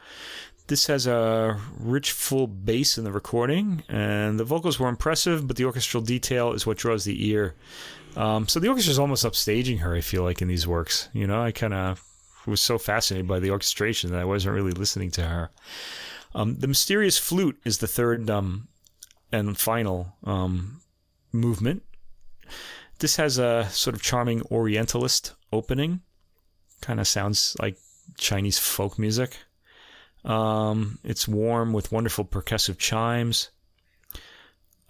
This has a rich, full bass in the recording, and the vocals were impressive, but the orchestral detail is what draws the ear. Um, so the orchestra is almost upstaging her. I feel like in these works, you know, I kind of was so fascinated by the orchestration that I wasn't really listening to her. Um, the mysterious flute is the third um, and final um, movement. This has a sort of charming Orientalist opening. Kind of sounds like Chinese folk music. Um, it's warm with wonderful percussive chimes.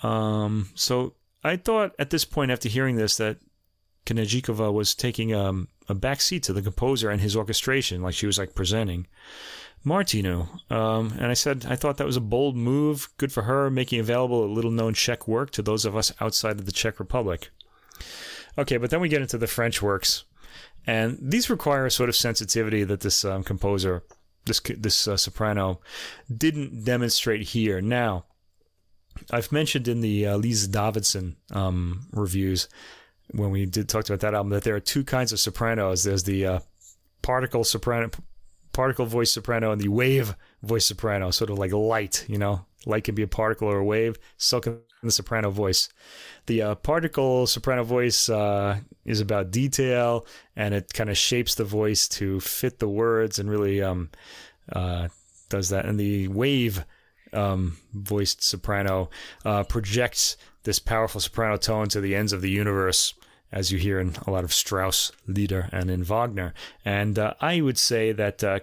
Um, so I thought at this point, after hearing this, that Kněžíková was taking um, a back seat to the composer and his orchestration, like she was like presenting Martinu. Um, and I said I thought that was a bold move, good for her, making available a little known Czech work to those of us outside of the Czech Republic. Okay, but then we get into the French works, and these require a sort of sensitivity that this um, composer, this this uh, soprano, didn't demonstrate here. Now, I've mentioned in the uh, Lise Davidsen um, reviews when we did talked about that album that there are two kinds of sopranos. There's the uh, particle soprano, particle voice soprano, and the wave voice soprano. Sort of like light, you know, light can be a particle or a wave. So can the soprano voice. The uh, particle soprano voice uh, is about detail, and it kind of shapes the voice to fit the words, and really um, uh, does that. And the wave um, voiced soprano uh, projects this powerful soprano tone to the ends of the universe, as you hear in a lot of Strauss Lieder and in Wagner. And uh, I would say that uh,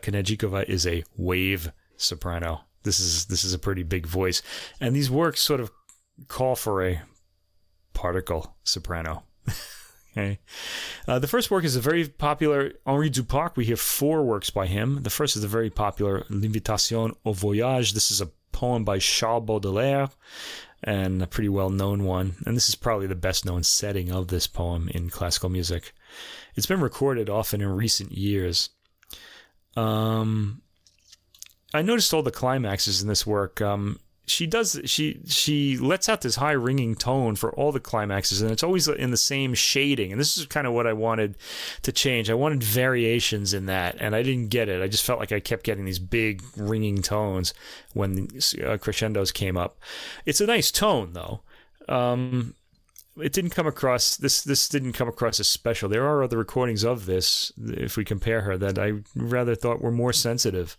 is a wave soprano. This is this is a pretty big voice, and these works sort of call for a particle soprano. [LAUGHS] okay. Uh, the first work is a very popular Henri Duparc. We hear four works by him. The first is the very popular L'Invitation au Voyage. This is a poem by Charles Baudelaire and a pretty well known one. And this is probably the best known setting of this poem in classical music. It's been recorded often in recent years. Um, I noticed all the climaxes in this work. Um, she does she she lets out this high ringing tone for all the climaxes and it's always in the same shading and this is kind of what i wanted to change. I wanted variations in that and i didn't get it. I just felt like i kept getting these big ringing tones when uh, crescendos came up. It's a nice tone though. Um, it didn't come across this this didn't come across as special. There are other recordings of this if we compare her that i rather thought were more sensitive.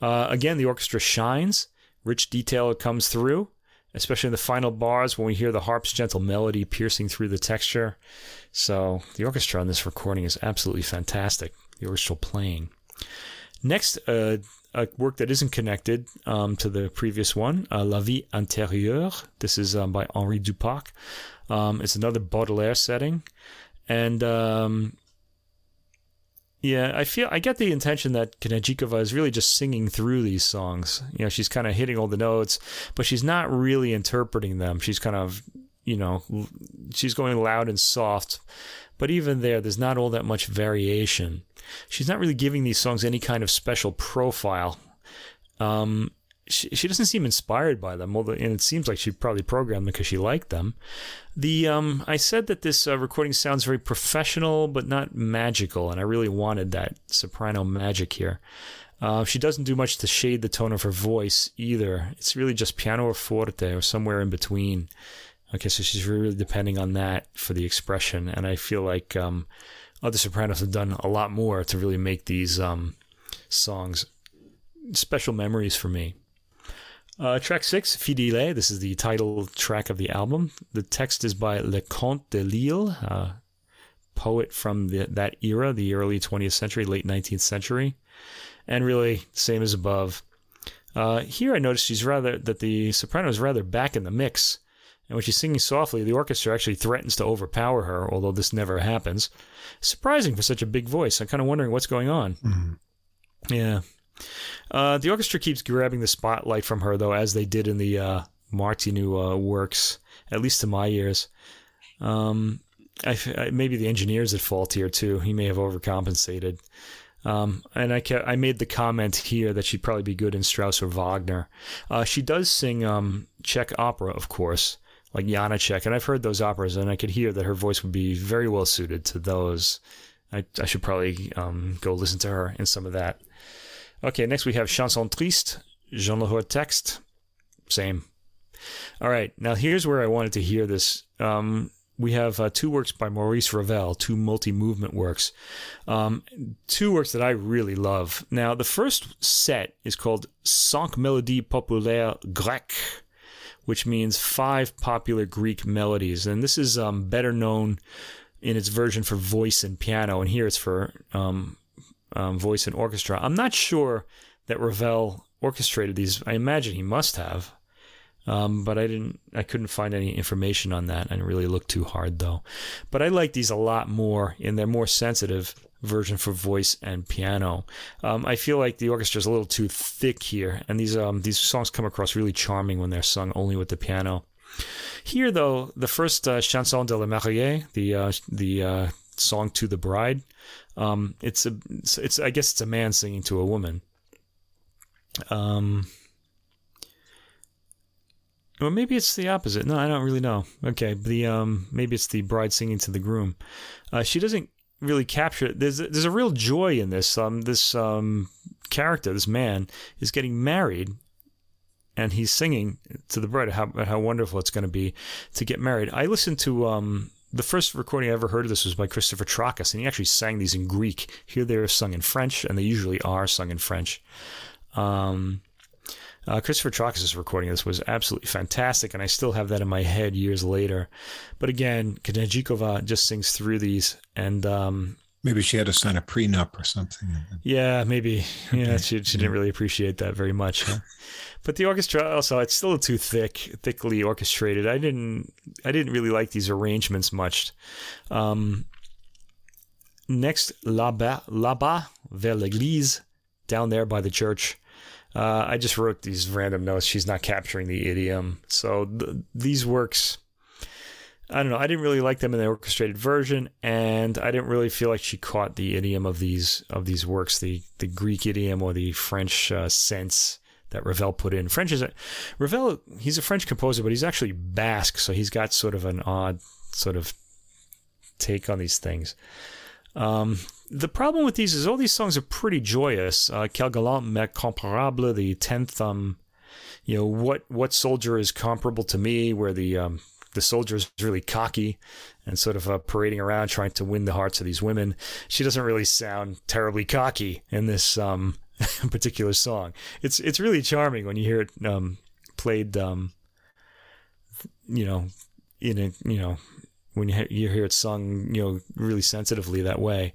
Uh, again the orchestra shines Rich detail comes through, especially in the final bars when we hear the harp's gentle melody piercing through the texture. So the orchestra on this recording is absolutely fantastic. The orchestral playing. Next, uh, a work that isn't connected um, to the previous one, uh, La Vie Antérieure. This is um, by Henri Duparc. Um, it's another Baudelaire setting. And um, yeah, I feel I get the intention that Kněžíková is really just singing through these songs. You know, she's kind of hitting all the notes, but she's not really interpreting them. She's kind of you know, she's going loud and soft, but even there, there's not all that much variation. She's not really giving these songs any kind of special profile. Um, she, she doesn't seem inspired by them, although, and it seems like she probably programmed them because she liked them. The um, I said that this uh, recording sounds very professional, but not magical, and I really wanted that soprano magic here. Uh, she doesn't do much to shade the tone of her voice either. It's really just piano or forte or somewhere in between. Okay, so she's really depending on that for the expression, and I feel like um, other sopranos have done a lot more to really make these um, songs special memories for me. Uh, track six, Fidèle. This is the title track of the album. The text is by Leconte de Lisle, a poet from the, that era, the early 20th century, late 19th century. And really, same as above. Uh, here I noticed she's rather, that the soprano is rather back in the mix. And when she's singing softly, the orchestra actually threatens to overpower her, although this never happens. Surprising for such a big voice. I'm kind of wondering what's going on. Mm-hmm. Yeah. Uh, the orchestra keeps grabbing the spotlight from her, though, as they did in the uh, Martinu uh, works, at least to my ears. Um, I, I, maybe the engineer's at fault here, too. He may have overcompensated. Um, and I, I made the comment here that she'd probably be good in Strauss or Wagner. Uh, she does sing um, Czech opera, of course, like Janacek, and I've heard those operas, and I could hear that her voice would be very well suited to those. I, I should probably um, go listen to her in some of that. Okay, next we have Chanson Triste, Jean Le Texte. Same. All right, now here's where I wanted to hear this. Um, we have uh, two works by Maurice Ravel, two multi movement works. Um, two works that I really love. Now, the first set is called Cinq Mélodies Populaires Grecques, which means five popular Greek melodies. And this is um, better known in its version for voice and piano, and here it's for um, um, voice and orchestra. I'm not sure that Ravel orchestrated these. I imagine he must have, um, but I didn't. I couldn't find any information on that. I didn't really look too hard though. But I like these a lot more in their more sensitive version for voice and piano. Um, I feel like the orchestra is a little too thick here, and these um, these songs come across really charming when they're sung only with the piano. Here, though, the first uh, chanson de la mariée, the uh, the uh, song to the bride, um, it's a, it's, I guess it's a man singing to a woman. Um, or maybe it's the opposite. No, I don't really know. Okay, the um, maybe it's the bride singing to the groom. Uh, she doesn't really capture it. There's there's a real joy in this. Um, this um character, this man, is getting married, and he's singing to the bride how how wonderful it's going to be to get married. I listened to um the first recording I ever heard of this was by Christopher Trakas, and he actually sang these in Greek. Here they're sung in French, and they usually are sung in French. Um, uh, Christopher Trakas' recording of this was absolutely fantastic, and I still have that in my head years later. But again, Kněžíková just sings through these, and um, maybe she had to sign a prenup or something. Yeah, maybe. Yeah, she she didn't really appreciate that very much. Huh? [LAUGHS] But the orchestra also it's still too thick, thickly orchestrated. I didn't I didn't really like these arrangements much. Um, next, là-bas, là-bas vers l'église, down there by the church. Uh, I just wrote these random notes. She's not capturing the idiom. So th- these works, I don't know. I didn't really like them in the orchestrated version, and I didn't really feel like she caught the idiom of these of these works, the the Greek idiom or the French uh, sense that Ravel put in. French is a, Ravel. He's a French composer, but he's actually Basque, so he's got sort of an odd sort of take on these things. Um, the problem with these is all these songs are pretty joyous. Uh, Quel galant m'est comparable, the tenth, um, you know, what what soldier is comparable to me, where the um, the soldier is really cocky and sort of uh, parading around trying to win the hearts of these women. She doesn't really sound terribly cocky in this um, [LAUGHS] particular song. It's it's really charming when you hear it um, played, um, you know, in a you know when you, you hear it sung, you know, really sensitively that way.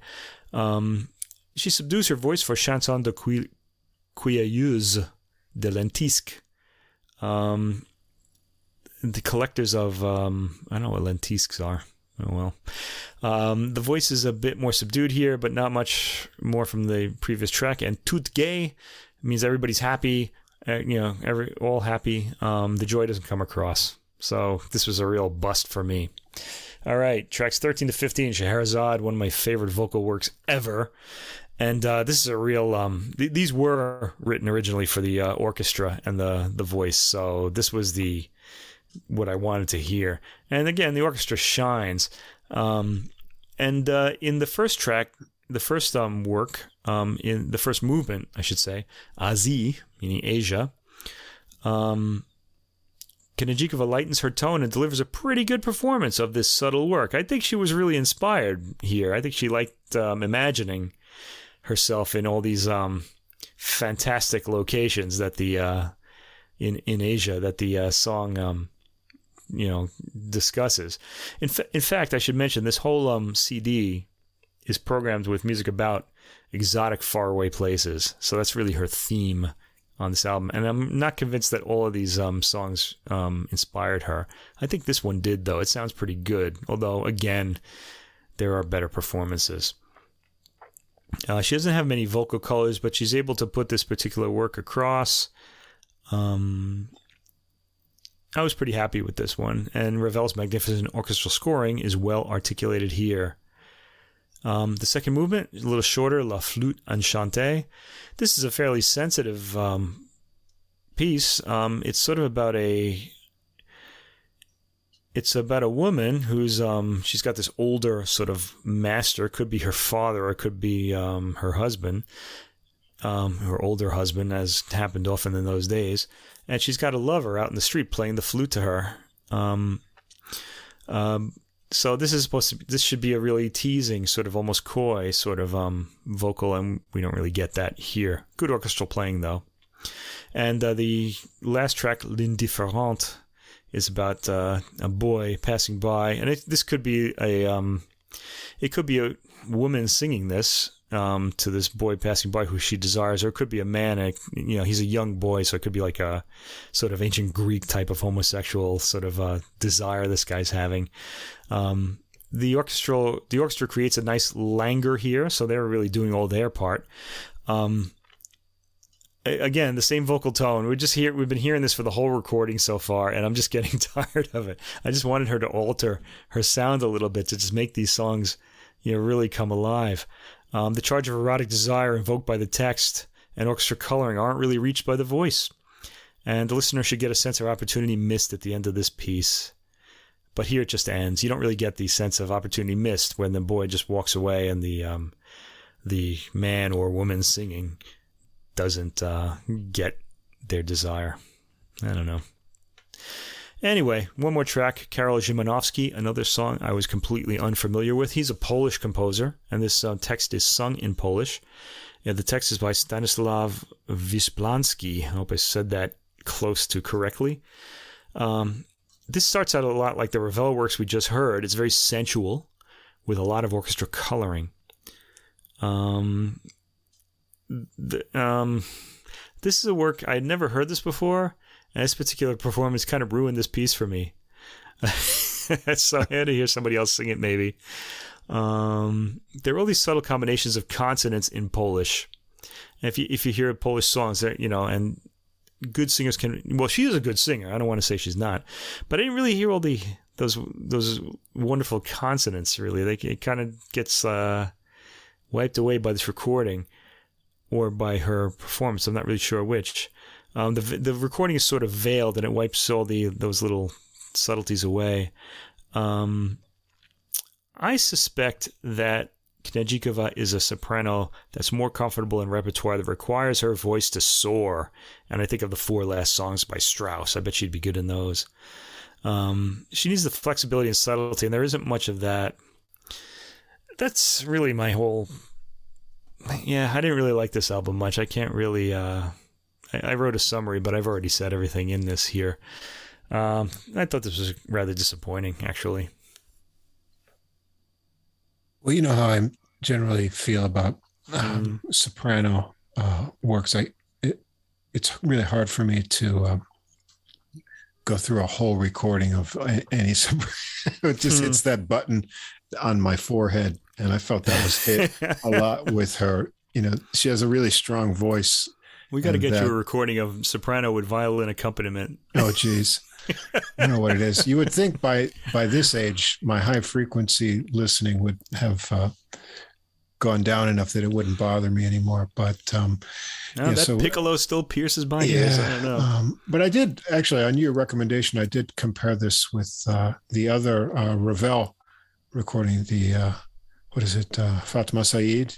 Um, she subdues her voice for Chanson de Cueilleuse de Lentisque. Um, the collectors of, um, I don't know what lentisques are. Oh well. Um, the voice is a bit more subdued here, but not much more from the previous track. And tout gay means everybody's happy, uh, you know, every all happy. Um, the joy doesn't come across. So this was a real bust for me. All right, tracks 13 to 15, Scheherazade, one of my favorite vocal works ever. And uh, this is a real. Um, th- these were written originally for the uh, orchestra and the the voice, so this was the what I wanted to hear. And again, the orchestra shines. Um, and uh, in the first track, the first um, work, um, in the first movement, I should say, Asie, meaning Asia, um, Kněžíková lightens her tone and delivers a pretty good performance of this subtle work. I think she was really inspired here. I think she liked um, imagining herself in all these um, fantastic locations that the uh, in in Asia that the uh, song um, you know discusses. In fa- in fact, I should mention this whole um, CD is programmed with music about exotic faraway places. So that's really her theme on this album. And I'm not convinced that all of these um, songs um, inspired her. I think this one did, though. It sounds pretty good. Although, again, there are better performances. Uh, she doesn't have many vocal colors, but she's able to put this particular work across. Um, I was pretty happy with this one, and Ravel's magnificent orchestral scoring is well articulated here. Um, the second movement a little shorter, La Flûte Enchantée. This is a fairly sensitive um, piece. Um, it's sort of about a. It's about a woman who's um she's got this older sort of master, could be her father or could be um her husband, um her older husband, as happened often in those days, and she's got a lover out in the street playing the flute to her. Um, um, so this is supposed to be, this should be a really teasing sort of almost coy sort of um, vocal and we don't really get that here. Good orchestral playing though. And uh, the last track l'indifférente is about uh, a boy passing by. And it, this could be a um, it could be a woman singing this um, to this boy passing by who she desires, or it could be a man. And, you know, he's a young boy, so it could be like a sort of ancient Greek type of homosexual sort of uh, desire this guy's having. Um, the orchestral the orchestra creates a nice languor here, so they're really doing all their part. Um, again, the same vocal tone. We just hear we've been hearing this for the whole recording so far, and I'm just [LAUGHS] getting tired of it. I just wanted her to alter her sound a little bit to just make these songs, you know, really come alive. Um, the charge of erotic desire invoked by the text and orchestra coloring aren't really reached by the voice, and the listener should get a sense of opportunity missed at the end of this piece. But here it just ends. You don't really get the sense of opportunity missed when the boy just walks away and the um, the man or woman singing doesn't uh, get their desire. I don't know. Anyway, one more track, Karol Szymanowski, another song I was completely unfamiliar with. He's a Polish composer, and this uh, text is sung in Polish. Yeah, the text is by Stanislav Wyspiański. I hope I said that close to correctly. Um, this starts out a lot like the Ravel works we just heard. It's very sensual, with a lot of orchestra coloring. Um, the, um, this is a work I had never heard this before, and this particular performance kind of ruined this piece for me. [LAUGHS] so I had to hear somebody else sing it, maybe. Um, there are all these subtle combinations of consonants in Polish. And if you if you hear Polish songs, you know, and good singers can. Well, she is a good singer. I don't want to say she's not, but I didn't really hear all the those those wonderful consonants. Really, they it kind of gets uh, wiped away by this recording or by her performance. I'm not really sure which. Um, the the recording is sort of veiled and it wipes all the those little subtleties away. Um, I suspect that Kněžíková is a soprano that's more comfortable in repertoire that requires her voice to soar. And I think of the four last songs by Strauss. I bet she'd be good in those. Um, she needs the flexibility and subtlety, and there isn't much of that. That's really my whole. Yeah, I didn't really like this album much. I can't really. Uh, I, I wrote a summary, but I've already said everything in this here. Um, I thought this was rather disappointing, actually. Well, you know how I generally feel about um, mm. soprano uh, works. I it, it's really hard for me to um, go through a whole recording of any [LAUGHS] soprano. it just mm. hits that button on my forehead, and I felt that was hit a lot [LAUGHS] with her. You know, she has a really strong voice, We got to get that- you a recording of soprano with violin accompaniment. Oh, geez. I don't know what it is. You would think by by this age, my high frequency listening would have uh, gone down enough that it wouldn't bother me anymore. But um, No, Yeah, that so- piccolo still pierces my ears. I don't know. Um, but I did actually, on your recommendation, I did compare this with uh, the other uh, Ravel recording. The uh, what is it, uh, Fatma Said?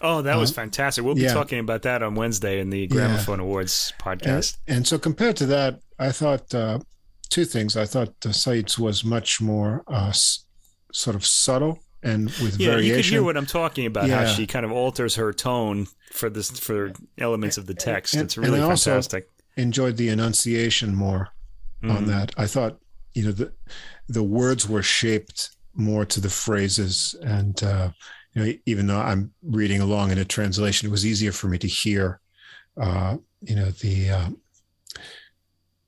Oh, that was uh, fantastic. We'll be yeah. talking about that on Wednesday in the Gramophone Awards podcast. and so compared to that, I thought uh, two things. I thought uh, Said's was much more uh, s- sort of subtle and with yeah, you can hear what I'm talking about. How she kind of alters her tone for this for elements of the text. And- it's and really fantastic. enjoyed the enunciation more on Mhm. that. I thought, you know, the the words were shaped more to the phrases, and uh, you know, even though I'm reading along in a translation, it was easier for me to hear, uh, you know, the uh,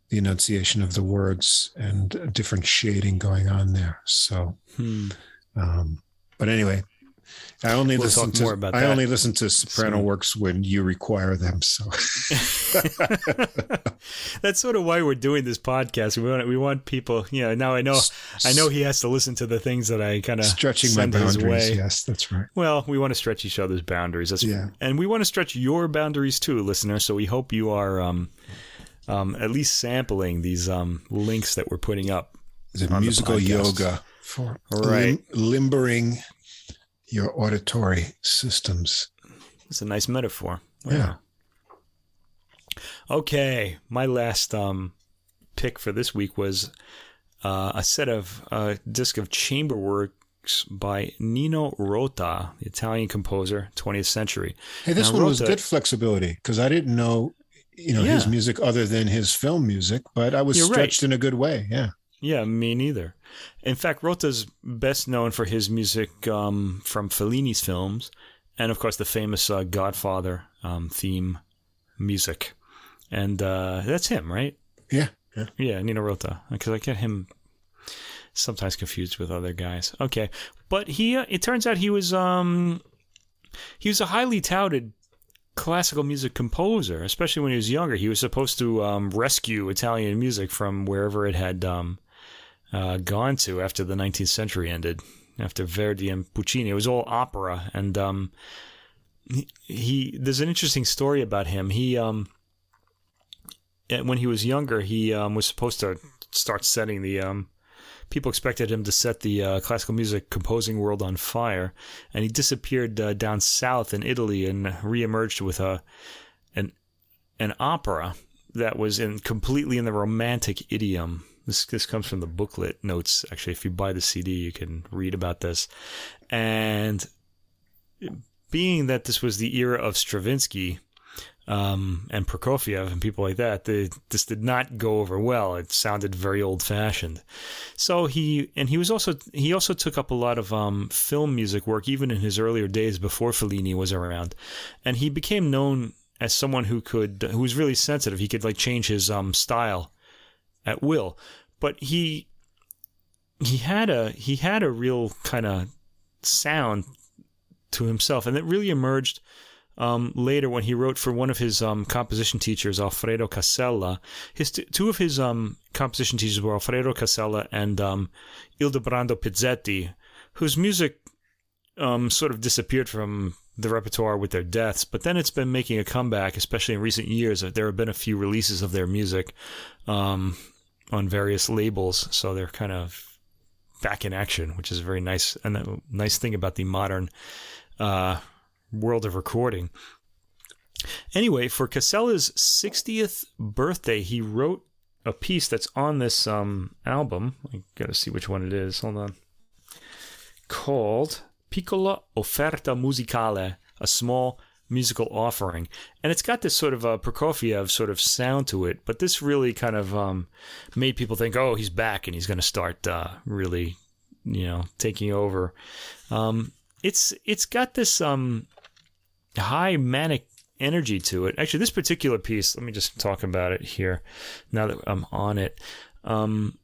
the enunciation of the words and different shading going on there. So, Hmm. um, but anyway. I only We'll listen to more about I that only listen to soprano soon. works when you require them. So [LAUGHS] That's sort of why we're doing this podcast. We want we want people. You know, now I know I know he has to listen to the things that I kind of stretching my boundaries. Yes, that's right. Well, we want to stretch each other's boundaries. That's, Yeah. And we want to stretch your boundaries too, listener. So we hope you are um, um, at least sampling these um, links that we're putting up. The on the musical yoga for Right. lim- limbering your auditory systems. It's a nice metaphor. Yeah. Okay, my last um, pick for this week was uh, a set of uh, disc of chamber works by Nino Rota, the Italian composer, 20th century. Hey, this Now, one was Rota- good flexibility because I didn't know, you know, his music other than his film music, but I was You're right. stretched in a good way. Yeah. Yeah, me neither. In fact, Rota's best known for his music um, from Fellini's films, and of course the famous uh, Godfather um, theme music, and uh, that's him, right? Yeah. Yeah. Yeah, Nino Rota, because I get him sometimes confused with other guys. Okay, but he uh, it turns out he was um he was a highly touted classical music composer, especially when he was younger. He was supposed to um, rescue Italian music from wherever it had um, uh, gone to after the 19th century ended, after Verdi and Puccini. It was all opera, and um, he, he there's an interesting story about him. He um, eh, when he was younger, he um, was supposed to start setting the um, people expected him to set the uh, classical music composing world on fire, and he disappeared uh, down south in Italy and reemerged with a an an opera that was in completely in the romantic idiom. This this comes from the booklet notes. Actually, if you buy the CD, you can read about this. And being that this was the era of Stravinsky, um, and Prokofiev and people like that, the, this did not go over well. It sounded very old fashioned. So he and he was also he also took up a lot of um, film music work even in his earlier days before Fellini was around, and he became known as someone who could who was really sensitive. He could like change his um, style at will, but he he had a he had a real kind of sound to himself, and it really emerged um, later when he wrote for one of his um, composition teachers, Alfredo Casella. His t- two of his um, composition teachers were Alfredo Casella and um, Ildebrando Pizzetti, whose music um, sort of disappeared from the repertoire with their deaths, but then it's been making a comeback, especially in recent years. There have been a few releases of their music um, on various labels, so they're kind of back in action, which is a very nice and a nice thing about the modern uh, world of recording. Anyway, for Casella's 60th birthday, he wrote a piece that's on this um, album. I gotta see which one it is. Hold on. Called Piccola Offerta Musicale, a small musical offering. And it's got this sort of a Prokofiev sort of sound to it, but this really kind of um, made people think, oh, he's back and he's going to start uh, really, you know, taking over. Um, it's it's got this um, high manic energy to it. Actually, this particular piece, let me just talk about it here now that I'm on it. Um,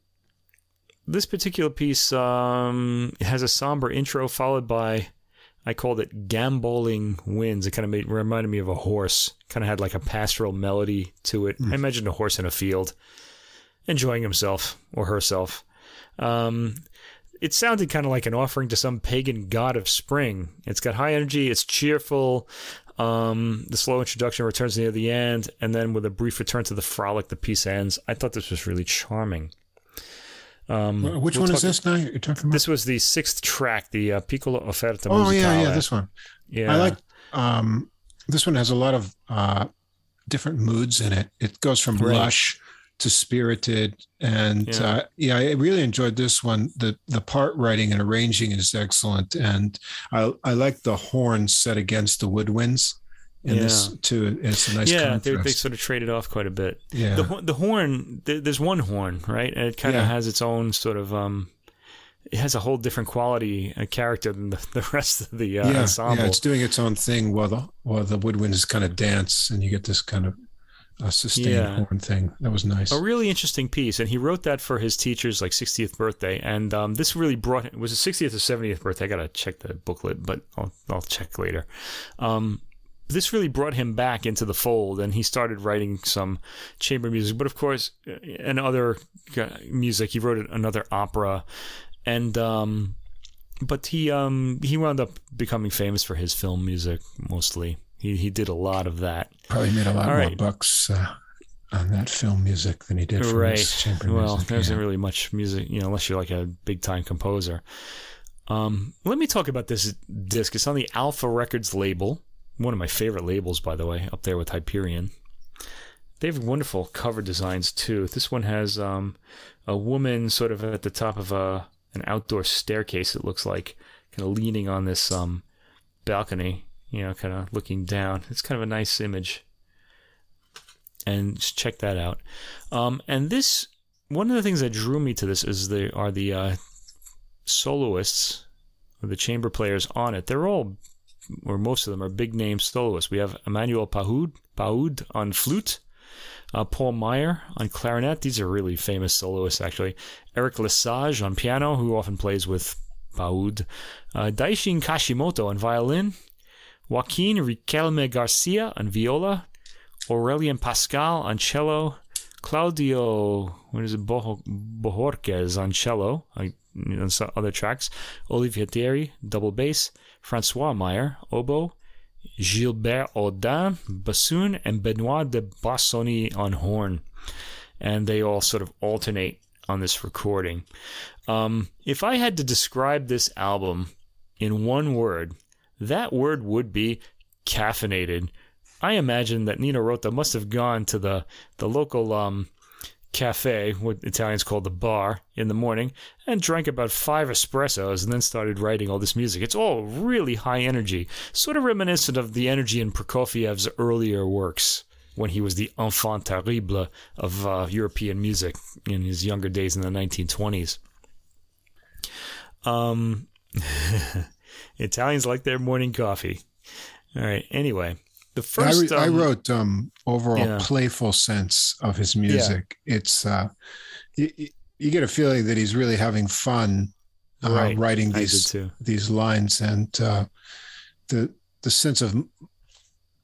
this particular piece um, has a somber intro followed by I called it gamboling winds. It kind of made, reminded me of a horse. Kind of had like a pastoral melody to it. I imagined a horse in a field, enjoying himself or herself. Um, it sounded kind of like an offering to some pagan god of spring. It's got high energy. It's cheerful. Um, the slow introduction returns near the end, and then with a brief return to the frolic, the piece ends. I thought this was really charming. Um, Which we'll one talk- is this now? You're talking about? This was the sixth track, the uh, Piccolo Offerta oh yeah, yeah, this one. Yeah, I like. Um, this one has a lot of uh, different moods in it. It goes from Right. lush to spirited, and Yeah. uh, yeah, I really enjoyed this one. the The part writing and arranging is excellent, and I I like the horns set against the woodwinds in this too. It's a nice yeah, they, contrast. they sort of traded off quite a bit. yeah, The the horn, th- there's one horn, right? And it kind of Yeah. has its own sort of um, it has a whole different quality, and character than the, [LAUGHS] the rest of the uh, yeah, ensemble. yeah. It's doing its own thing while the while the woodwinds kind of dance, and you get this kind of uh, sustained Yeah. horn thing. That was nice. a really interesting piece, and he wrote that for his teacher's like 60th birthday, and um, this really brought it was his 60th or 70th birthday. I gotta check the booklet, but I'll I'll check later. Um, this really brought him back into the fold, and he started writing some chamber music, but of course, uh, and other music. He wrote another opera, and um, but he um he wound up becoming famous for his film music mostly. He he did a lot of that. Probably made a lot All more right. bucks uh, on that film music than he did for right. his chamber music. well, music. there isn't yeah. really much music, you know, unless you're like a big time composer. Um, let me talk about this disc. It's on the Alpha Records label, one of my favorite labels, by the way, up there with Hyperion. They have wonderful cover designs too. This one has um, a woman sort of at the top of a an outdoor staircase. It looks like kind of leaning on this um, balcony, you know, kind of looking down. It's kind of a nice image. And just check that out. Um, and this one of the things that drew me to this is the are the uh, soloists the chamber players on it. They're all, or most of them, are big name soloists. We have Emmanuel Pahoud on flute, uh, Paul Meyer on clarinet. These are really famous soloists, actually. Eric Lesage on piano, who often plays with Pahoud. Uh, Daishin Kashimoto on violin. Joaquin Riquelme Garcia on viola. Aurelian Pascal on cello. Claudio, what is it, Boho- Bohorquez on cello, on some other tracks. Olivier Thiery, double bass. Francois Meyer, oboe. Gilbert Audin, bassoon, and Benoit de Barsony on horn. And they all sort of alternate on this recording. Um, if I had to describe this album in one word, that word would be caffeinated. I imagine that Nino Rota must have gone to the, the local um, cafe, what Italians call the bar, in the morning and drank about five espressos and then started writing all this music. It's all really high energy, sort of reminiscent of the energy in Prokofiev's earlier works when he was the enfant terrible of uh, European music in his younger days in the 1920s. Um, [LAUGHS] Italians like their morning coffee. All right. Anyway, the I, first re- I um, wrote um, overall yeah. playful sense of his music. It's uh, you, you get a feeling that he's really having fun uh, Right. writing these these lines, and uh, the the sense of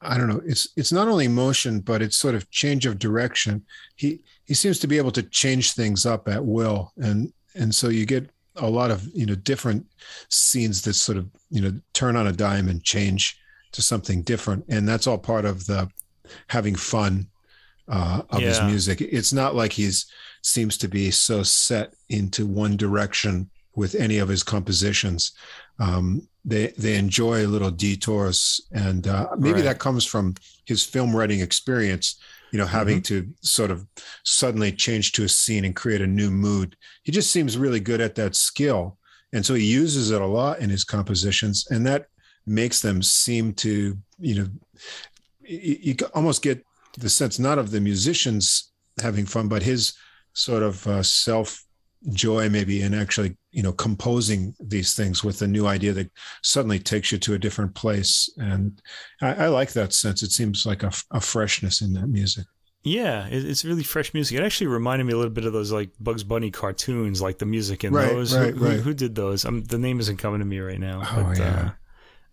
I don't know. It's it's not only motion, but it's sort of change of direction. He he seems to be able to change things up at will, and and so you get a lot of you know different scenes that sort of you know turn on a dime and change to something different, and that's all part of the having fun uh, of his music. It's not like he's seems to be so set into one direction with any of his compositions. Um, they they enjoy little detours, and uh, maybe Right. that comes from his film writing experience. You know, having to sort of suddenly change to a scene and create a new mood. He just seems really good at that skill, and so he uses it a lot in his compositions, and that makes them seem to you know you, you almost get the sense not of the musicians having fun, but his sort of uh, self joy maybe in actually you know composing these things with a new idea that suddenly takes you to a different place and i, I like that sense it seems like a, a freshness in that music Yeah, it's really fresh music. It actually reminded me a little bit of those like Bugs Bunny cartoons, like the music in Right, those. right, who, who- right. Who, did those? Um, the name isn't coming to me right now. Oh, but, yeah. uh,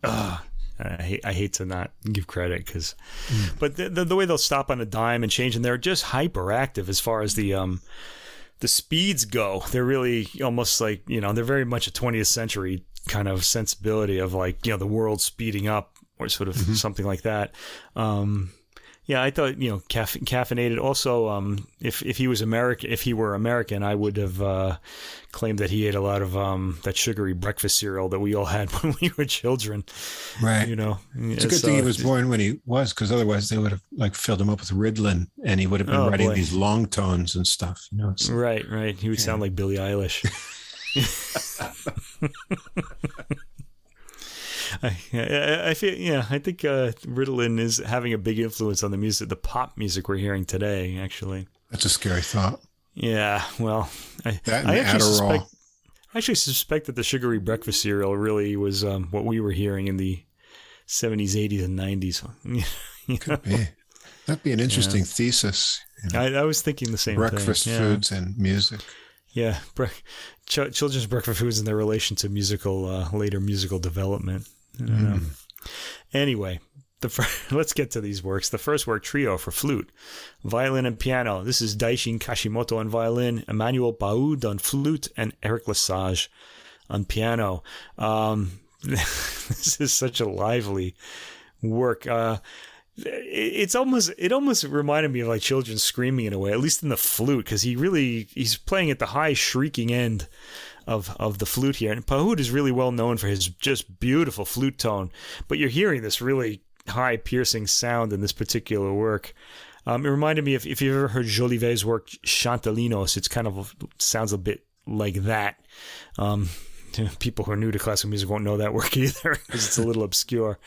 uh, I hate, I hate to not give credit because, mm. but the, the, the way they'll stop on a dime and change, and they're just hyperactive as far as the um the speeds go. They're really almost like you know they're very much a 20th century kind of sensibility of like you know the world speeding up or sort of mm-hmm. something like that. Um, yeah, I thought you know caff- caffeinated. Also, um, if if he was American, if he were American, I would have uh, claimed that he ate a lot of um, that sugary breakfast cereal that we all had [LAUGHS] when we were children. Right. You know, it's a good so, thing he was born when he was, because otherwise they would have like filled him up with Ritalin, and he would have been oh, writing boy. these long tones and stuff. You know. So, right. Right. He would yeah. sound like Billie Eilish. [LAUGHS] [LAUGHS] [LAUGHS] I, I, I, feel yeah. I think uh, Ritalin is having a big influence on the music, the pop music we're hearing today. Actually, that's a scary thought. Yeah, well, I, that I actually Adderall. suspect, I actually suspect that the sugary breakfast cereal really was um, what we were hearing in the seventies, eighties, and nineties. [LAUGHS] Could be. That'd be an interesting yeah. thesis. You know? I, I, was thinking the same thing. breakfast thing. foods and music. Yeah, bre- ch- children's breakfast foods and their relation to musical uh, later musical development. Mm. Anyway, the first, [LAUGHS] let's get to these works. The first work, Trio for flute, violin, and piano. This is Daishin Kashimoto on violin, Emmanuel Pahud on flute, and Eric Lesage on piano. Um, [LAUGHS] this is such a lively work. Uh, it's almost it almost reminded me of like children screaming in a way, at least in the flute, because he really he's playing at the high shrieking end of of the flute here. And Pahud is really well known for his just beautiful flute tone, but you're hearing this really high piercing sound in this particular work. Um, it reminded me of if you've ever heard Jolivet's work Chant de Linos, it's kind of sounds a bit like that. Um, [LAUGHS] people who are new to classical music won't know that work [LAUGHS] either because it's a little obscure.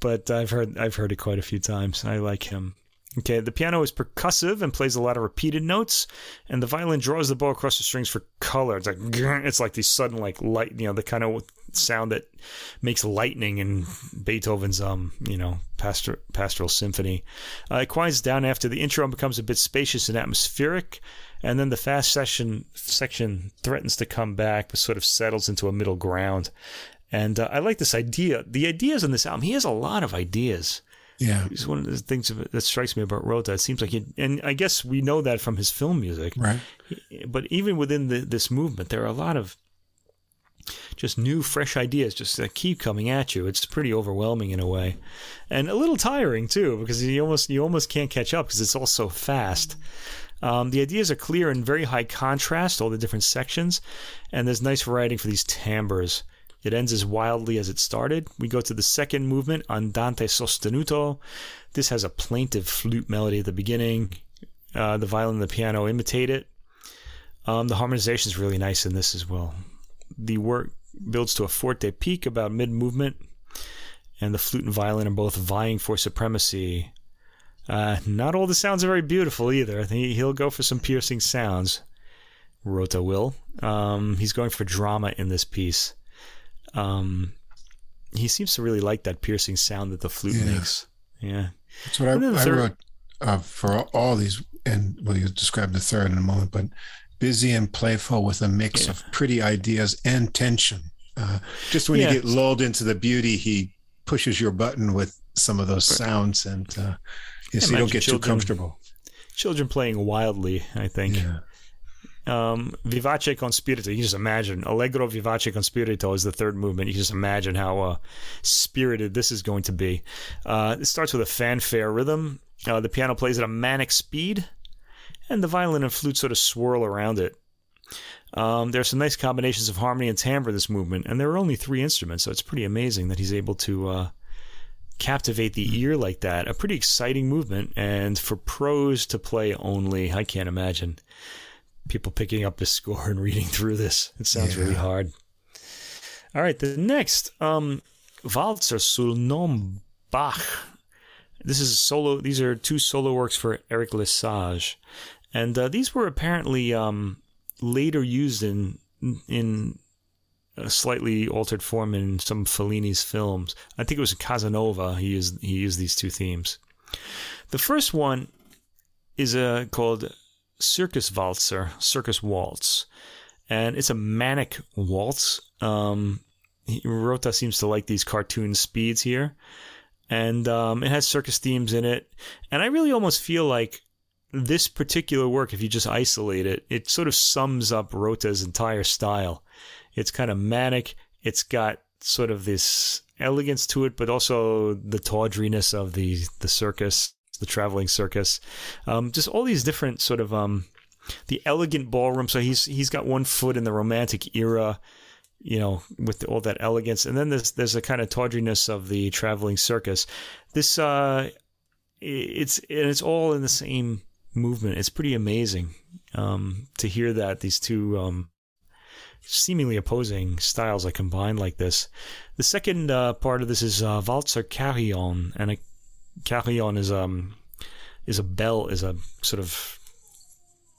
But I've heard I've heard it quite a few times. I like him. Okay, the piano is percussive and plays a lot of repeated notes, and the violin draws the bow across the strings for color. It's like it's like these sudden like light, you know, the kind of sound that makes lightning in Beethoven's um, you know, pastor, pastoral symphony. Uh, it quiets down after the intro and becomes a bit spacious and atmospheric, and then the fast section section threatens to come back, but sort of settles into a middle ground. And uh, I like this idea. The ideas on this album, he has a lot of ideas. Yeah, it's one of the things that strikes me about Rota. It seems like, he, and I guess we know that from his film music, right? But even within the, this movement, there are a lot of just new, fresh ideas just that keep coming at you. It's pretty overwhelming in a way, and a little tiring too, because you almost you almost can't catch up because it's all so fast. Um, the ideas are clear and very high contrast, all the different sections, and there's nice variety for these timbres. It ends as wildly as it started. We go to the second movement, Andante sostenuto. This has a plaintive flute melody at the beginning. Uh, the violin and the piano imitate it. Um, the harmonization is really nice in this as well. The work builds to a forte peak about mid movement, and the flute and violin are both vying for supremacy. Uh, not all the sounds are very beautiful either. Think he'll go for some piercing sounds. Rota will. Um, he's going for drama in this piece. Um, he seems to really like that piercing sound that the flute yeah. makes. Yeah, that's what I, I wrote uh, for all these. And well, you describe the third in a moment, but busy and playful with a mix yeah. of pretty ideas and tension. Uh, just when yeah. you get lulled into the beauty, he pushes your button with some of those sounds, and uh, yes, you don't get children, too comfortable. Children playing wildly, I think. Yeah um, Vivace con spirito. You just imagine. Allegro vivace con spirito is the third movement. You just imagine how uh, spirited this is going to be. Uh, it starts with a fanfare rhythm. Uh, the piano plays at a manic speed, and the violin and flute sort of swirl around it. Um, there are some nice combinations of harmony and timbre in this movement, and there are only three instruments, so it's pretty amazing that he's able to uh, captivate the ear like that. A pretty exciting movement, and for pros to play only, I can't imagine people picking up this score and reading through this. It sounds yeah. really hard. All right, the next um, Walzer sul nom Bach. This is solo. These are two solo works for Eric Lesage, and uh, these were apparently um, later used in in a slightly altered form in some Fellini's films. I think it was Casanova. He used he used these two themes. The first one is uh, called Circus Walzer, Circus Waltz. And it's a manic waltz. Um, Rota seems to like these cartoon speeds here, and um, it has circus themes in it. And I really almost feel like this particular work, if you just isolate it, it sort of sums up Rota's entire style. It's kind of manic. It's got sort of this elegance to it, but also the tawdriness of the the circus, the traveling circus. Um, just all these different sort of um, the elegant ballroom. So he's he's got one foot in the romantic era, you know, with all that elegance, and then there's there's a kind of tawdriness of the traveling circus. This uh, it's and it's all in the same movement. It's pretty amazing um, to hear that these two um, seemingly opposing styles are combined like this. The second uh, part of this is uh, Walzer Carillon, and a carillon is um is a bell is a sort of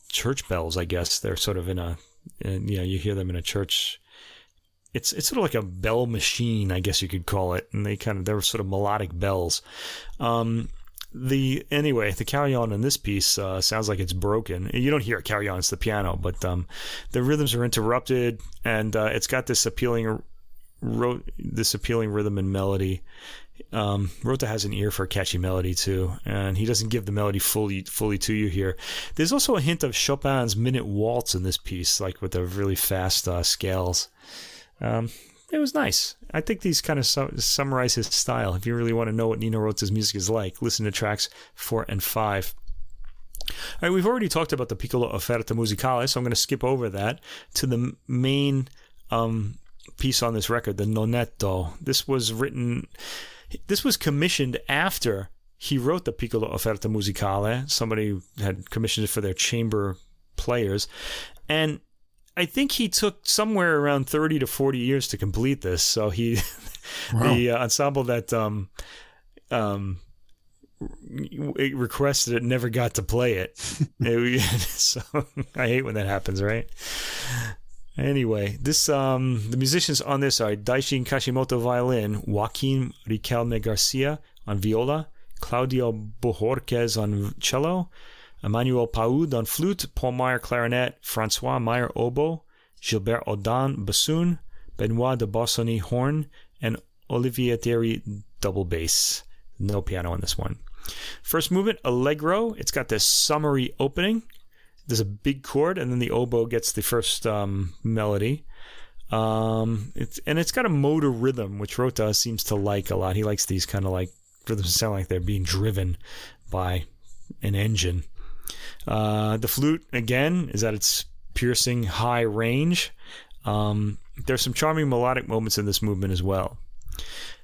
church bells, I guess. They're sort of in a, in, you know, you hear them in a church. It's it's sort of like a bell machine, I guess you could call it, and they kind of they're sort of melodic bells. Um, the anyway, the carillon in this piece uh, sounds like it's broken. You don't hear a carillon; it's the piano, but um, the rhythms are interrupted, and uh, it's got this appealing, ro- this appealing rhythm and melody. Um, Rota has an ear for a catchy melody too, and he doesn't give the melody fully fully to you here. There's also a hint of Chopin's minute waltz in this piece, like with the really fast uh, scales. Um, it was nice. I think these kind of su- summarize his style. If you really want to know what Nino Rota's music is like, listen to tracks four and five. All right, we've already talked about the Piccolo Offerta Musicale, so I'm going to skip over that to the main um, piece on this record, the Nonetto. This was written this was commissioned after he wrote the Piccolo Offerta Musicale. Somebody had commissioned it for their chamber players. And I think he took somewhere around 30 to 40 years to complete this. So he, [LAUGHS] wow. the uh, ensemble that um, um, requested it never got to play it. [LAUGHS] it [LAUGHS] so I hate when that happens, right? Anyway, this um, the musicians on this are Daishin Kashimoto violin, Joaquin Riquelme Garcia on viola, Claudio Bohórquez on cello, Emmanuel Pahud on flute, Paul Meyer clarinet, Francois Meyer oboe, Gilbert Audin bassoon, Benoit de Barsony horn, and Olivier Thiery double bass. No piano on this one. First movement, Allegro. It's got this summery opening there's a big chord, and then the oboe gets the first um, melody. Um, it's and it's got a motor rhythm, which Rota seems to like a lot. He likes these kind of like rhythms sound like they're being driven by an engine. Uh, the flute again is at its piercing high range. Um, there's some charming melodic moments in this movement as well.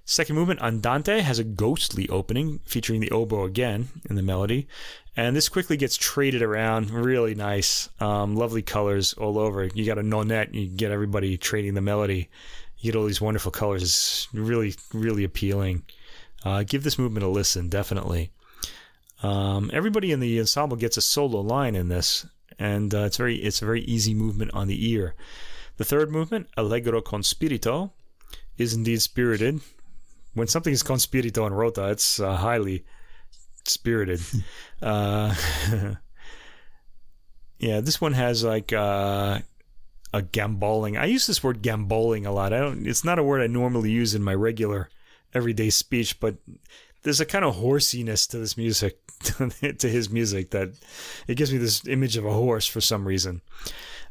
Second movement, Andante, has a ghostly opening featuring the oboe again in the melody. And this quickly gets traded around. Really nice. Um, lovely colors all over. You got a nonette, you get everybody trading the melody. You get all these wonderful colors. It's really, really appealing. Uh, give this movement a listen, definitely. Um, everybody in the ensemble gets a solo line in this, and uh, it's very it's a very easy movement on the ear. The third movement, Allegro con spirito, is indeed spirited when something is con spirito and rota, it's uh, highly spirited. [LAUGHS] uh, [LAUGHS] yeah, this one has like uh, a gamboling. I use this word gamboling a lot. I don't. It's not a word I normally use in my regular everyday speech, but there's a kind of horsiness to this music, [LAUGHS] to his music that it gives me this image of a horse for some reason.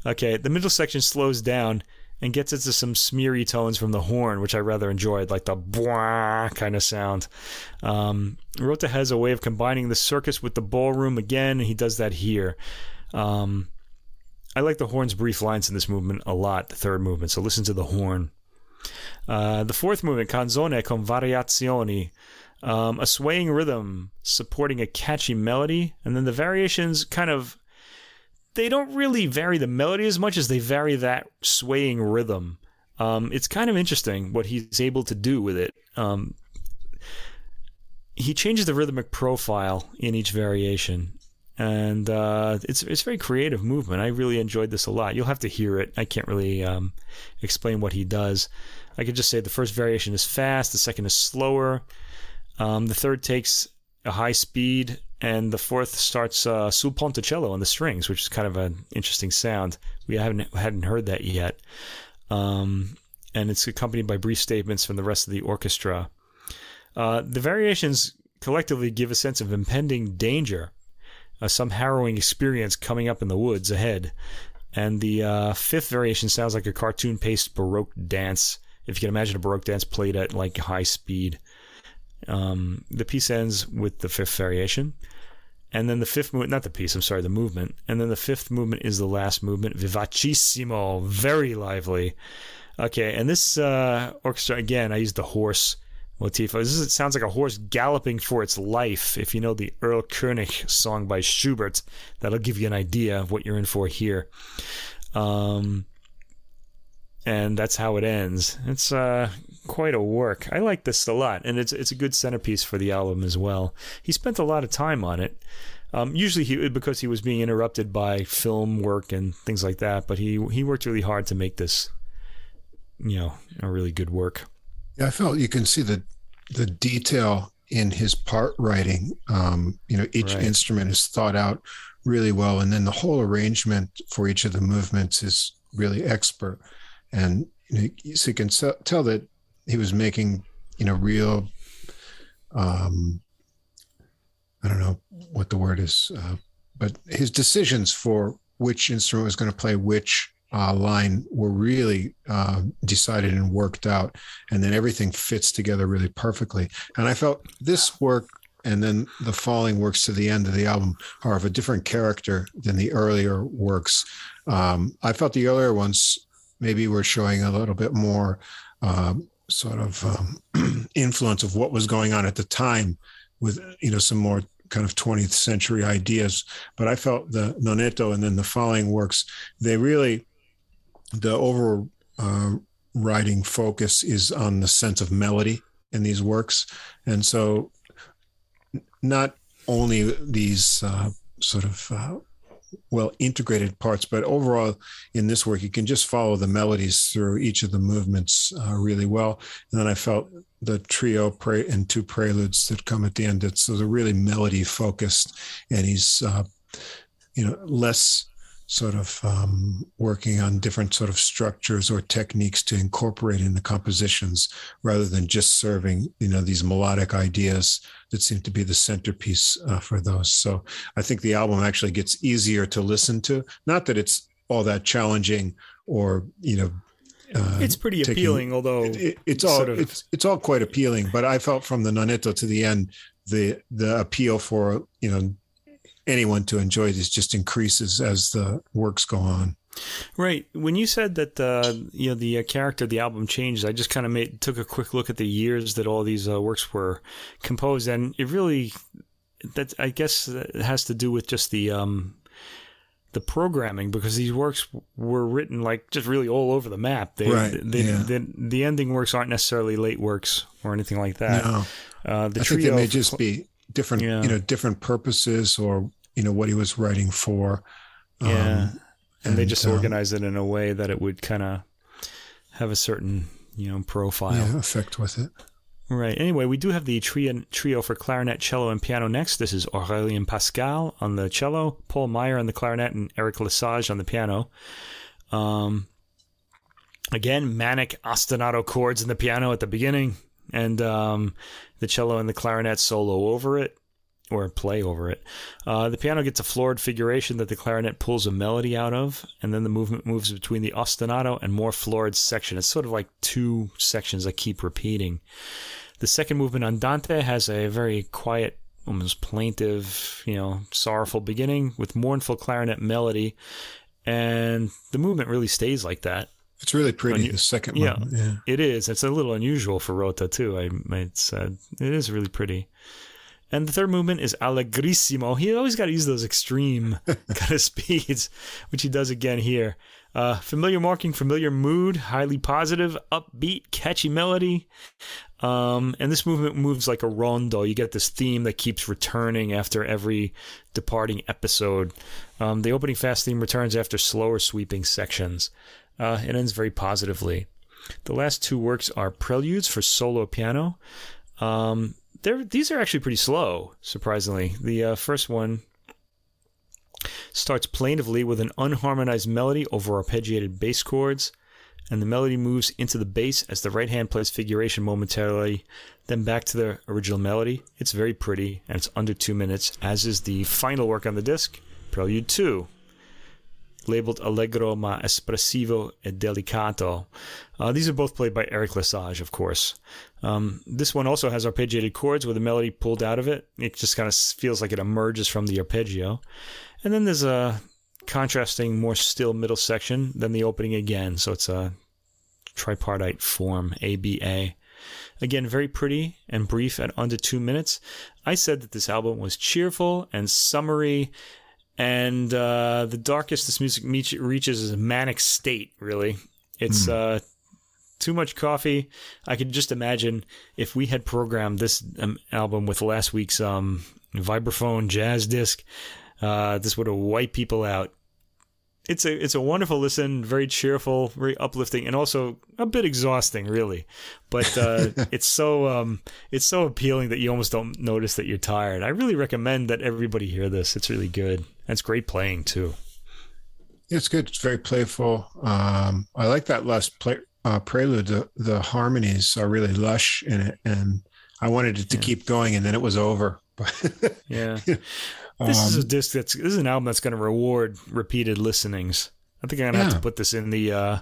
Okay, the middle section slows down and gets into some smeary tones from the horn, which I rather enjoyed, like the bwah kind of sound. Um, Rota has a way of combining the circus with the ballroom again, and he does that here. Um, I like the horn's brief lines in this movement a lot, the third movement, so listen to the horn. Uh, the fourth movement, Canzone con variazioni, um, a swaying rhythm supporting a catchy melody, and then the variations kind of they don't really vary the melody as much as they vary that swaying rhythm. Um, it's kind of interesting what he's able to do with it. Um, he changes the rhythmic profile in each variation, and uh, it's it's very creative movement. I really enjoyed this a lot. You'll have to hear it. I can't really um, explain what he does. I could just say the first variation is fast, the second is slower, um, the third takes a high speed and the fourth starts uh, sul ponticello on the strings, which is kind of an interesting sound. We haven't hadn't heard that yet. Um, and it's accompanied by brief statements from the rest of the orchestra. Uh, the variations collectively give a sense of impending danger, uh, some harrowing experience coming up in the woods ahead. And the uh, fifth variation sounds like a cartoon paced Baroque dance, if you can imagine a Baroque dance played at like high speed. Um, the piece ends with the fifth variation. And then the fifth movement, not the piece, I'm sorry, the movement. And then the fifth movement is the last movement, vivacissimo, very lively. Okay, and this uh, orchestra, again, I used the horse motif. This is, it sounds like a horse galloping for its life. If you know the Erlkönig song by Schubert, that'll give you an idea of what you're in for here. Um, and that's how it ends. It's uh, quite a work. I like this a lot, and it's it's a good centerpiece for the album as well. He spent a lot of time on it. Um, usually, he because he was being interrupted by film work and things like that. But he he worked really hard to make this, you know, a really good work. Yeah, I felt you can see the the detail in his part writing. Um, you know, each right. instrument is thought out really well, and then the whole arrangement for each of the movements is really expert. And you know, so you can tell that he was making, you know, real. Um, I don't know what the word is, uh, but his decisions for which instrument was going to play which uh, line were really uh, decided and worked out, and then everything fits together really perfectly. And I felt this work and then the falling works to the end of the album are of a different character than the earlier works. Um, I felt the earlier ones maybe were showing a little bit more um, sort of um, [CLEARS THROAT] influence of what was going on at the time with you know some more kind of 20th century ideas but i felt the nonetto and then the following works they really the overriding uh, focus is on the sense of melody in these works. And so, not only these uh, sort of uh, well integrated parts, but overall in this work, you can just follow the melodies through each of the movements uh, really well. And then I felt the trio pre- and two preludes that come at the end. It's so they're really melody focused, and he's uh, you know less sort of um, working on different sort of structures or techniques to incorporate in the compositions rather than just serving you know these melodic ideas that seem to be the centerpiece uh, for those. So i think the album actually gets easier to listen to. Not that it's all that challenging or you know uh, it's pretty taking, appealing although it, it, it's all of, it's it's all quite appealing but i felt from the nonetto to the end the the appeal for you know anyone to enjoy this just increases as the works go on. Right. When you said that uh, you know the uh, character of the album changed, I just kind of made took a quick look at the years that all these uh, works were composed, and it really that I guess it has to do with just the um, the programming because these works were written like just really all over the map. They, right. They, yeah. the, the ending works aren't necessarily late works or anything like that. No. Uh, the I trio think they may just be different yeah. you know different purposes or you know what he was writing for. Yeah. Um, and, and, they just um, organized it in a way that it would kind of have a certain you know profile. Yeah, effect with it. Right. Anyway we do have the trio, trio for clarinet cello and piano next. This is aurelien pascal on the cello paul meyer on the clarinet and eric lesage on the piano. Um, again manic ostinato chords in the piano at the beginning and um, the cello and the clarinet solo over it or play over it. Uh, the piano gets a florid figuration that the clarinet pulls a melody out of, and then the movement moves between the ostinato and more florid section. It's sort of like two sections that keep repeating. The second movement, Andante, has a very quiet, almost plaintive, you know, sorrowful beginning with mournful clarinet melody, and the movement really stays like that. It's really pretty. the second yeah, one, yeah, it is. It's a little unusual for Rota too. I might say it is really pretty. And the third movement is Allegrissimo. He always got to use those extreme [LAUGHS] kind of speeds, which he does again here. Uh, familiar marking, familiar mood, highly positive, upbeat, catchy melody. Um, and this movement moves like a rondo. You get this theme that keeps returning after every departing episode. Um, the opening fast theme returns after slower sweeping sections. Uh, it ends very positively. The last two works are preludes for solo piano. Um, these are actually pretty slow, surprisingly. The uh, first one starts plaintively with an unharmonized melody over arpeggiated bass chords. and the melody moves into the bass as the right hand plays figuration momentarily, then back to the original melody. It's very pretty, and it's under two minutes, as is the final work on the disc, Prelude 2, labeled Allegro ma espressivo e delicato. Uh, these are both played by Eric Lesage, of course. Um, this one also has arpeggiated chords with a melody pulled out of it. It just kind of feels like it emerges from the arpeggio. And then there's a contrasting, more still middle section than the opening again. So it's a tripartite form, ABA. Again, very pretty and brief at under two minutes. I said that this album was cheerful and summery, and uh, the darkest this music reaches is a manic state, really. It's mm. uh, too much coffee. I could just imagine if we had programmed this um, album with last week's um, vibraphone jazz disc, uh, this would have wiped people out it's a it's a wonderful listen, very cheerful, very uplifting, and also a bit exhausting, really. But uh, [LAUGHS] it's so um, it's so appealing that you almost don't notice that you're tired. I really recommend that everybody hear this. It's really good. It's great playing too. It's good. It's very playful. Um, I like that last play, uh, prelude. The, the harmonies are really lush in it, and I wanted it to yeah. keep going, and then it was over. [LAUGHS] yeah. [LAUGHS] This um, is a um, disc that's this is an album that's going to reward repeated listenings. I think I'm gonna yeah. have to put this in the uh,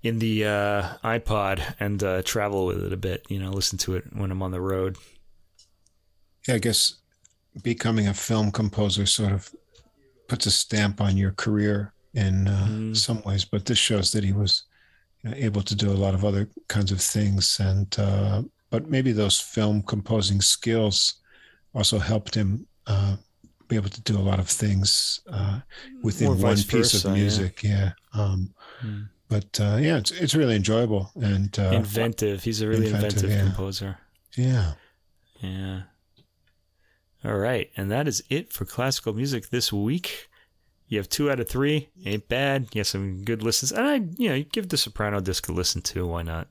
in the uh, iPod and uh, travel with it a bit. You know, listen to it when I'm on the road. Yeah, I guess becoming a film composer sort of puts a stamp on your career in uh, mm. some ways, but this shows that he was you know, able to do a lot of other kinds of things, and uh, but maybe those film composing skills also helped him uh, be able to do a lot of things uh, within one piece versa, of music. Yeah. yeah. Um, hmm. But uh, yeah, it's it's really enjoyable and uh, inventive. He's a really inventive, inventive yeah. composer. Yeah. Yeah. All right, and that is it for classical music this week. You have two out of three, ain't bad. You have some good listens, and I, you know, give the Soprano disc a listen too. Why not?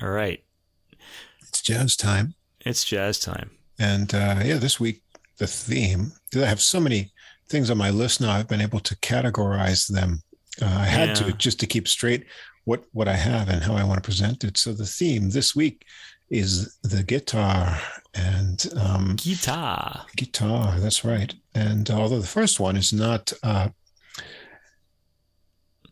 All right, it's jazz time. It's jazz time. And uh, yeah, this week, the theme, I have so many things on my list now, I've been able to categorize them. Uh, I had yeah. to just to keep straight what, what I have and how I want to present it. So the theme this week is the guitar and um, guitar. Guitar, that's right. And although the first one is not uh,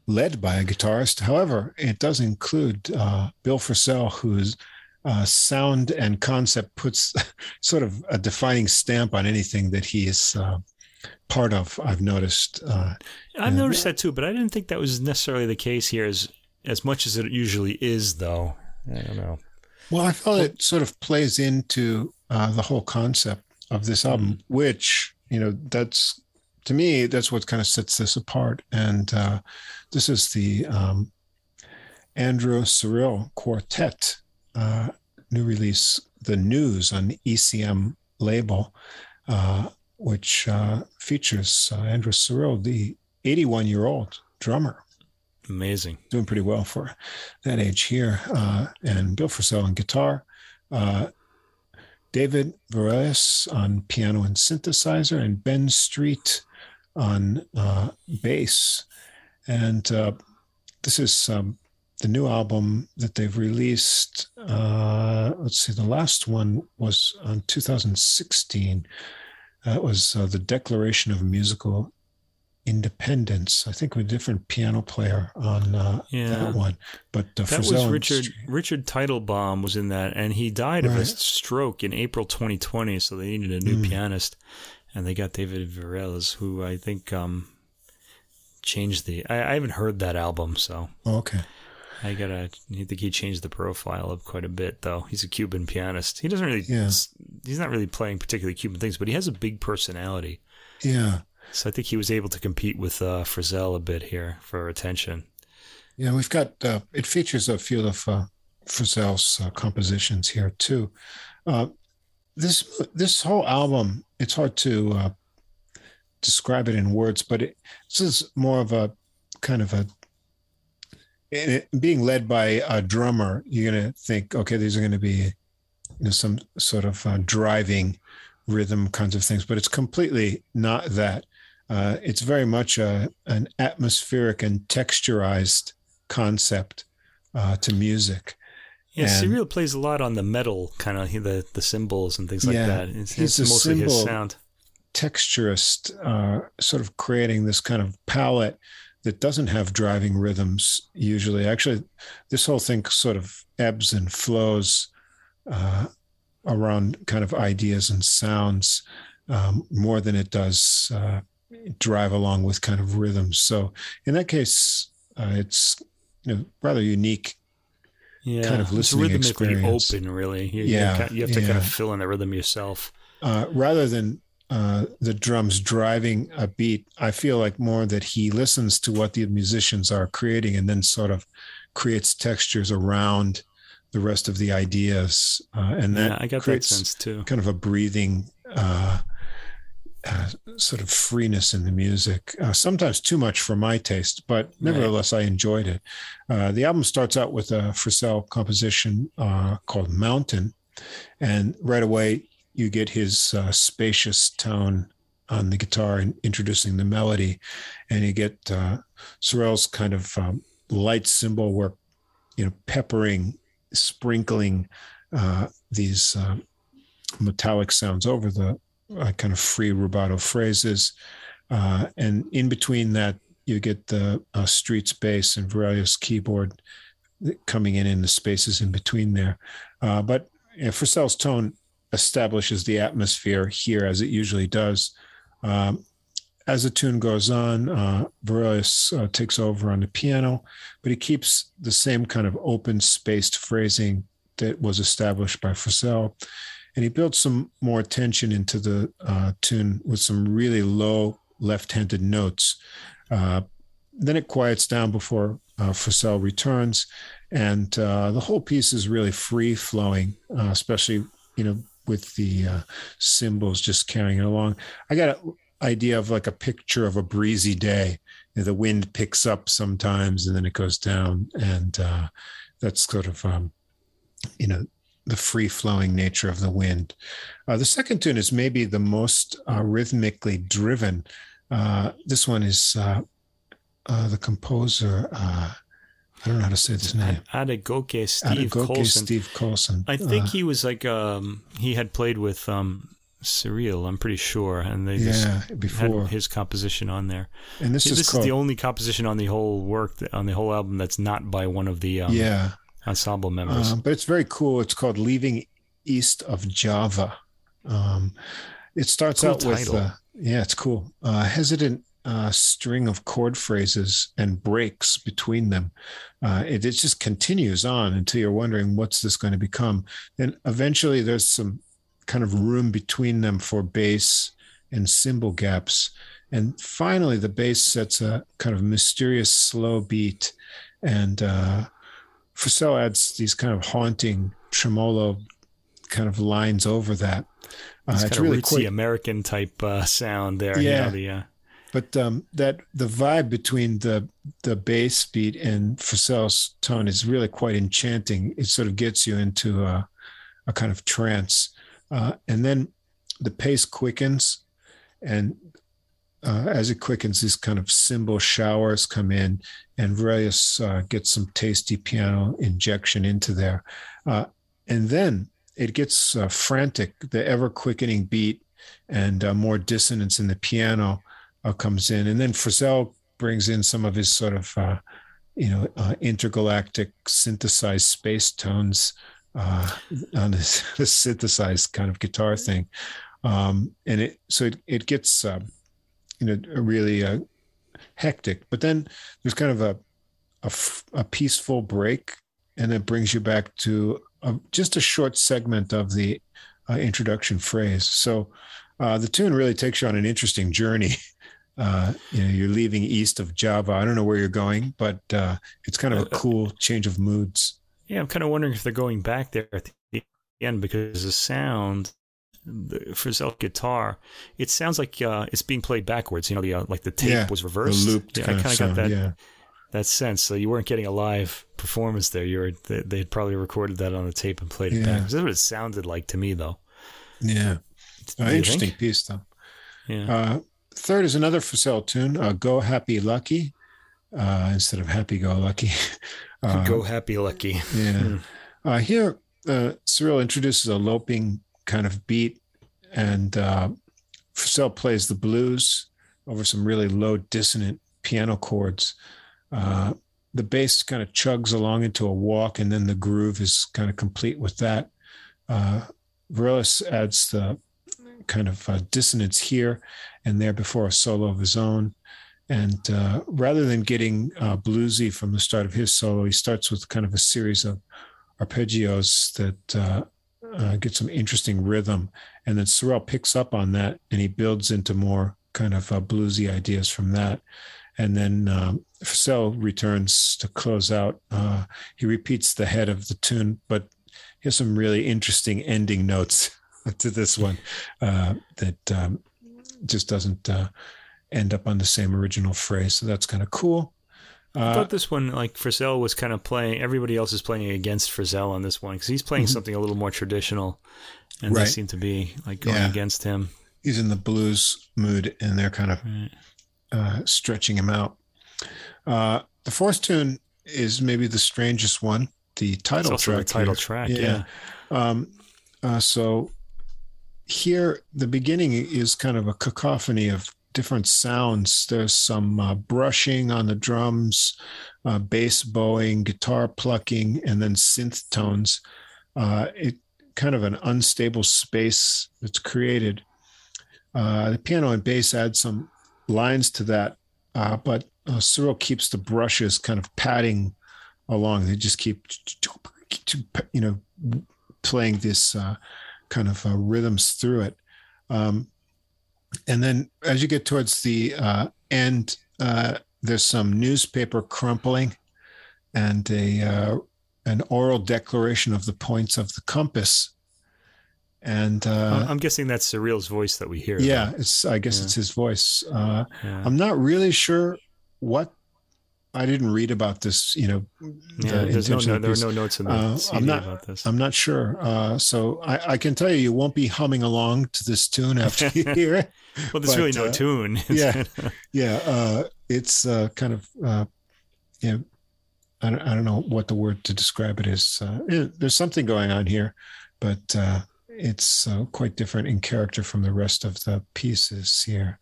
led by a guitarist, however, it does include uh, Bill Frisell, who's uh, sound and concept puts [LAUGHS] sort of a defining stamp on anything that he is uh, part of. I've noticed. Uh, I've noticed that too, but I didn't think that was necessarily the case here as as much as it usually is, though. I don't know. Well, I felt it sort of plays into uh, the whole concept of this album, mm. which you know that's to me that's what kind of sets this apart. And uh, this is the um, Andrew Cyrille Quartet uh, new release, The News on ECM label, uh, which uh, features uh, Andrew Cyrille, the 81 year old drummer. Amazing. Doing pretty well for that age here. Uh, and Bill Frisell on guitar. Uh, David Virelles on piano and synthesizer, and Ben Street on bass. And this is um, the new album that they've released. Uh, let's see, the last one was on 2016. That was uh, the Declaration of Musical Independence. I think with a different piano player on uh, yeah. that one. But uh, that was Richard Richard Teitelbaum was in that, and he died right. of a stroke in April 2020. So they needed a new mm. pianist, and they got David Virelles, who I think um, changed the. I, I haven't heard that album, so oh, okay. I gotta. I think he changed the profile up quite a bit, though. He's a Cuban pianist. He doesn't really. Yeah. He's not really playing particularly Cuban things, but he has a big personality. Yeah. So I think he was able to compete with uh, Frisell a bit here for attention. Yeah, we've got. Uh, it features a few of uh, Frisell's uh, compositions here too. Uh, this this whole album, it's hard to uh, describe it in words, but it, this is more of a kind of a it, being led by a drummer, you're to think, okay, these are to be you know, some sort of uh, driving rhythm kinds of things, but it's completely not that. Uh, it's very much a, an atmospheric and texturized concept uh, to music. Yeah, And- Cyrille plays a lot on the metal kind of the the cymbals and things like Yeah, that. It's, he's it's a mostly his sound. texturist, uh, sort of creating this kind of palette that doesn't have driving rhythms usually. Actually, this whole thing sort of ebbs and flows uh, around kind of ideas and sounds um, more than it does uh, drive along with kind of rhythms. So in that case, uh, it's you know rather unique. Yeah, kind of it's listening rhythmically experience. open, really. You, Yeah, you, have to kind of fill in the rhythm yourself. uh, rather than uh, the drums driving a beat, I feel like more that he listens to what the musicians are creating and then sort of creates textures around the rest of the ideas, uh, and that yeah, I got that creates sense too. kind of a breathing. Uh, sort of freeness in the music, uh, sometimes too much for my taste, but nevertheless, I enjoyed it. Uh, the album starts out with a Frisell composition uh, called Mountain, and right away you get his uh, spacious tone on the guitar and introducing the melody, and you get uh, Cyrille's kind of um, light cymbal work, you know, peppering, sprinkling uh, these metallic sounds over the uh, kind of free rubato phrases, uh, and in between that you get the uh, Street's bass and Virelles keyboard coming in in the spaces in between there. Uh, but you know, Frisell's tone establishes the atmosphere here as it usually does. Um, as the tune goes on, uh, Virelles uh, takes over on the piano, but he keeps the same kind of open spaced phrasing that was established by Frisell. And he builds some more tension into the uh, tune with some really low left handed notes. Uh, then it quiets down before uh, Frisell returns. And uh, the whole piece is really free flowing, uh, especially, you know, with the uh, cymbals just carrying it along. I got an idea of like a picture of a breezy day. You know, the wind picks up sometimes and then it goes down. And uh, that's sort of, um, you know, the free flowing nature of the wind. Uh, the second tune is maybe the most uh, rhythmically driven. Uh, this one is uh, uh, the composer. Uh, I don't know how to say this name. Adegoke Steve Adegoke Colson. Steve Colson. I think he was like um he had played with um Cyrille, I'm pretty sure, and they yeah, had his composition on there. And this, this is is called the only composition on the whole work that, on the whole album that's not by one of the um, yeah, ensemble members. um, but it's very cool. It's called "Leaving East of Java." Um, it starts Cool out with title. uh, yeah, it's cool. Uh, hesitant uh, string of chord phrases and breaks between them. Uh, it, it just continues on until you're wondering what's this going to become. Then eventually, there's some kind of room between them for bass and cymbal gaps. And finally, the bass sets a kind of mysterious slow beat, and uh, Frisell adds these kind of haunting tremolo kind of lines over that. Uh, it's it's really rootsy American type uh, sound there. Yeah. You know, the, uh, but um, that the vibe between the the bass beat and Frisell's tone is really quite enchanting. It sort of gets you into a, a kind of trance, uh, and then the pace quickens, and uh, as it quickens, these kind of cymbal showers come in, and Virelles uh, gets some tasty piano injection into there, uh, and then it gets uh, frantic. The ever quickening beat and uh, more dissonance in the piano uh, comes in, and then Frisell brings in some of his sort of, you know, intergalactic synthesized space tones on this, [LAUGHS] synthesized kind of guitar thing, um, and it so it it gets, uh, you know, really uh, hectic. But then there's kind of a a peaceful break, and it brings you back to a, just a short segment of the uh, introduction phrase. So uh, the tune really takes you on an interesting journey. [LAUGHS] Uh, you know, you're leaving east of Java. I don't know where you're going, but uh, it's kind of a Uh, uh, cool change of moods. yeah, I'm kind of wondering if they're going back there at the end because the sound the Frisell guitar, it sounds like uh, it's being played backwards. You know, the uh, like the tape Yeah, was reversed. yeah, I kind of kind of sound. got that yeah, that sense. So you weren't getting a live performance there. You were they, they had probably recorded that on the tape and played it Yeah. back. That's what it sounded like to me, though. yeah. Uh, interesting think? piece, though. Yeah. Uh, third is another Frisell tune, uh, Go Happy Lucky, uh, instead of Happy Go Lucky. [LAUGHS] Uh, Go Happy Lucky. Yeah. Hmm. Uh, here, uh, Cyrille introduces a loping kind of beat, and uh, Frisell plays the blues over some really low dissonant piano chords. Uh, the bass kind of chugs along into a walk, and then the groove is kind of complete with that. Uh, adds the kind of uh, dissonance here and there before a solo of his own. And uh, rather than getting uh, bluesy from the start of his solo, he starts with kind of a series of arpeggios that uh, get some interesting rhythm. And then Sorel picks up on that and he builds into more kind of uh, bluesy ideas from that. And then um, returns to close out. Uh, he repeats the head of the tune, but he has some really interesting ending notes [LAUGHS] to this one uh, that um, just doesn't uh, end up on the same original phrase. So that's kind of cool. I thought this one, like Frisell, was kind of playing. Everybody else is playing against Frisell on this one because he's playing mm-hmm. something a little more traditional, and right. they seem to be like going yeah. against him. He's in the blues mood, and they're kind of right. uh, stretching him out. Uh, the fourth tune is maybe the strangest one. The title track. The title here. track, yeah. yeah. Um, uh, so here, the beginning is kind of a cacophony of different sounds. There's some uh, brushing on the drums, uh, bass bowing, guitar plucking, and then synth tones. Uh, it kind of an unstable space that's created. Uh, the piano and bass add some lines to that, uh, but uh, Cyrille keeps the brushes kind of padding along. They just keep, you know, playing this kind of rhythms through it. Um, and then as you get towards the uh, end, uh, there's some newspaper crumpling and a uh, an oral declaration of the points of the compass. And uh, I'm guessing that's Cyrille's voice that we hear. Yeah, it's. I guess yeah. it's his voice. Uh, yeah. I'm not really sure what I didn't read about this. You know, yeah, the there's no, no there are no notes in the uh, I'm not, about this. I'm not sure. Uh, so I, I, can tell you, you won't be humming along to this tune after you [LAUGHS] hear it. well, there's but, really no uh, tune. [LAUGHS] yeah, yeah. Uh, it's uh, kind of, uh, you know, I don't, I don't know what the word to describe it is. It, there's something going on here, but it's uh, quite different in character from the rest of the pieces here.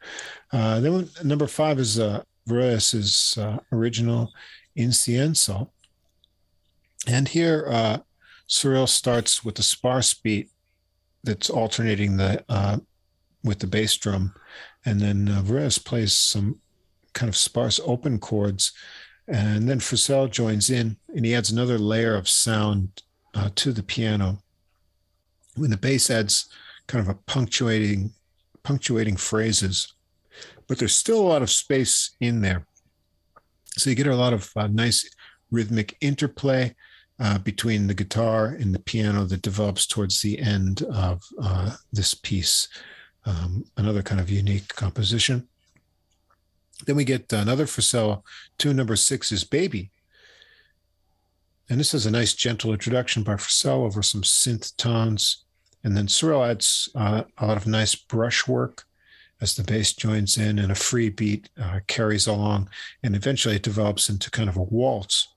Uh, then number five is uh, Virelles's uh, original Incienso. And here, uh, Cyrille starts with a sparse beat that's alternating the uh, with the bass drum, and then uh, Verroes plays some kind of sparse open chords, and then Frisell joins in, and he adds another layer of sound uh, to the piano. When the bass adds kind of a punctuating punctuating phrases but there's still a lot of space in there. So you get a lot of uh, nice rhythmic interplay uh, between the guitar and the piano that develops towards the end of uh, this piece. Um, another kind of unique composition. Then we get another Frisell. Tune number six is Baby. And this is a nice, gentle introduction by Frisell over some synth tones. And then Cyrille adds uh, a lot of nice brushwork as the bass joins in and a free beat uh, carries along. And eventually it develops into kind of a waltz.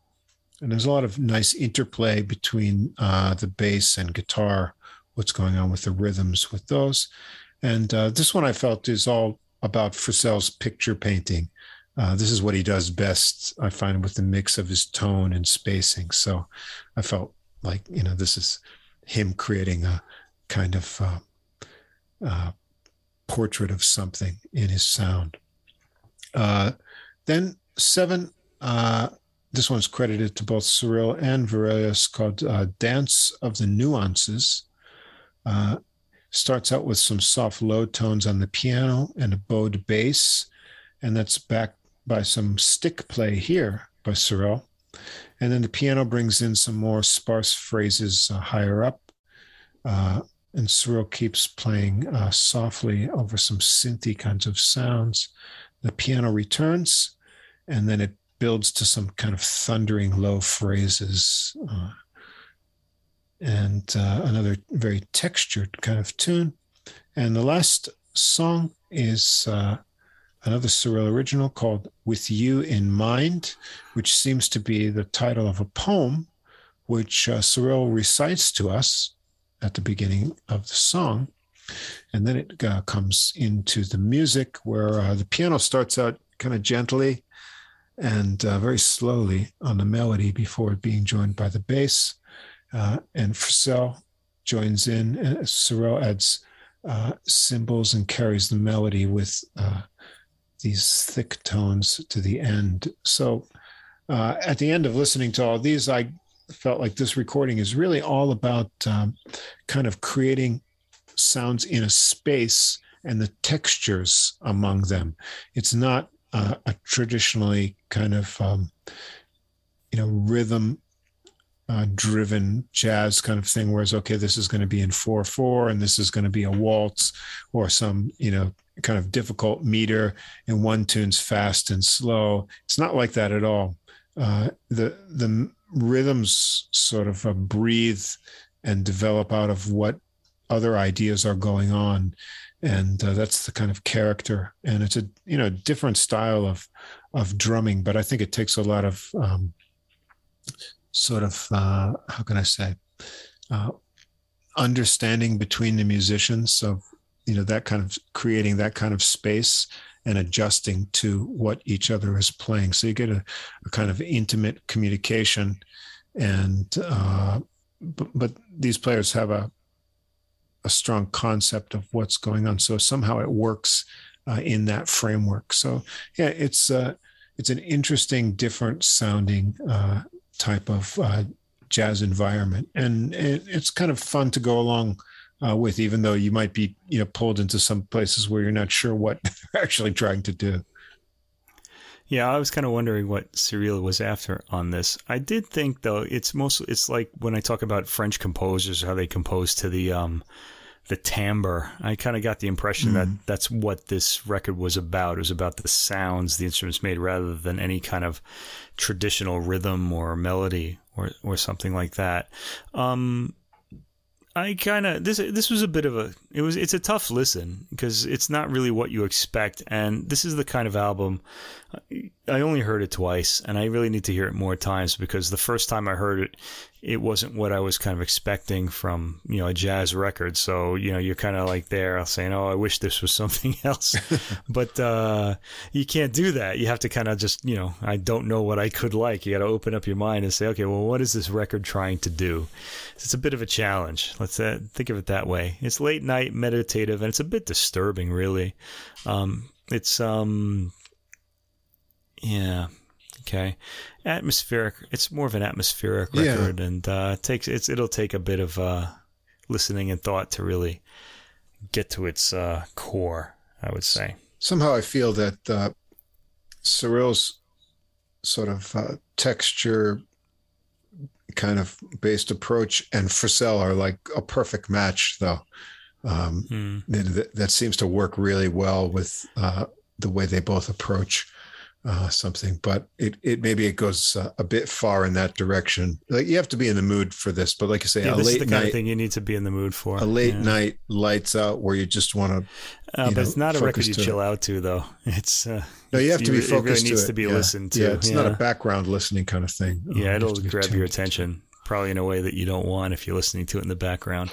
And there's a lot of nice interplay between uh, the bass and guitar, what's going on with the rhythms with those. And uh, this one I felt is all about Frisell's picture painting. Uh, this is what he does best, I find, with the mix of his tone and spacing. So I felt like, you know, this is him creating a kind of uh, uh, portrait of something in his sound. Uh, then seven, uh, this one's credited to both Cyrille and Virelles, called uh, Dance of the Nuances. Uh, starts out with some soft low tones on the piano and a bowed bass, and that's backed by some stick play here by Cyrille. And then the piano brings in some more sparse phrases uh, higher up. Uh, and Cyrille keeps playing uh, softly over some synthy kinds of sounds. The piano returns, and then it builds to some kind of thundering low phrases. Uh, and uh, another very textured kind of tune. And the last song is uh, another Cyrille original called With You in Mind, which seems to be the title of a poem which uh, Cyrille recites to us at the beginning of the song. And then it uh, comes into the music where uh, the piano starts out kind of gently and uh, very slowly on the melody before being joined by the bass. Uh, and Frisell joins in, and adds uh, cymbals and carries the melody with uh, these thick tones to the end. So at the end of listening to all these, I felt like this recording is really all about um, kind of creating sounds in a space and the textures among them. It's not uh, a traditionally kind of um, you know rhythm uh, driven jazz kind of thing whereas okay this is going to be in 4-4 and this is going to be a waltz or some you know kind of difficult meter and one tune's fast and slow it's not like that at all uh, the the rhythms sort of uh, breathe and develop out of what other ideas are going on. And uh, that's the kind of character. And it's a you know different style of of drumming but i think it takes a lot of um, sort of uh, how can i say uh, understanding between the musicians of you know that kind of creating that kind of space and adjusting to what each other is playing so you get a, a kind of intimate communication and uh, but, but these players have a a strong concept of what's going on. So somehow it works uh, in that framework. So yeah, it's uh, it's an interesting, different sounding uh, type of uh, jazz environment, and it, it's kind of fun to go along. Uh, with even though you might be you know pulled into some places where you're not sure what [LAUGHS] they're actually trying to do yeah, I was kind of wondering what Cyrille was after on this. I did think though it's mostly it's like when I talk about French composers how they compose to the um the timbre. I kind of got the impression mm. that that's what this record was about. It was about the sounds the instruments made rather than any kind of traditional rhythm or melody or, or something like that. Um, I kind of this this was a bit of a it was it's a tough listen because it's not really what you expect and this is the kind of album I only heard it twice and I really need to hear it more times because the first time I heard it it wasn't what I was kind of expecting from you know a jazz record. So you know you're kind of like there saying, "Oh, I wish this was [LAUGHS] something else," [LAUGHS] but uh, you can't do that. You have to kind of just you know I don't know what I could like. You got to open up your mind and say, "Okay, well, what is this record trying to do?" It's a bit of a challenge. Let's uh, think of it that way. It's late night, meditative, and it's a bit disturbing, really. Um, it's um, yeah Okay, atmospheric. It's more of an atmospheric record, yeah. and uh, it takes it's it'll take a bit of uh, listening and thought to really get to its uh, core. I would say. Somehow, I feel that uh, Cyrille's sort of uh, texture kind of based approach and Frisell are like a perfect match, though. Um, mm. that, that, seems to work really well with uh, the way they both approach uh, something, but it, it maybe it goes uh, a bit far in that direction. Like you have to be in the mood for this, but like I say, yeah, a this late is the night, of thing you need to be in the mood for. A late yeah. night lights out where you just want to. Uh, but know, it's not a record you chill it. out to, though. [LAUGHS] It's uh, no, you have to be focused. It really needs to, to be yeah. listened to. Yeah, it's not a background listening kind of thing. Yeah, it'll grab your attention probably in a way that you don't want if you're listening to it in the background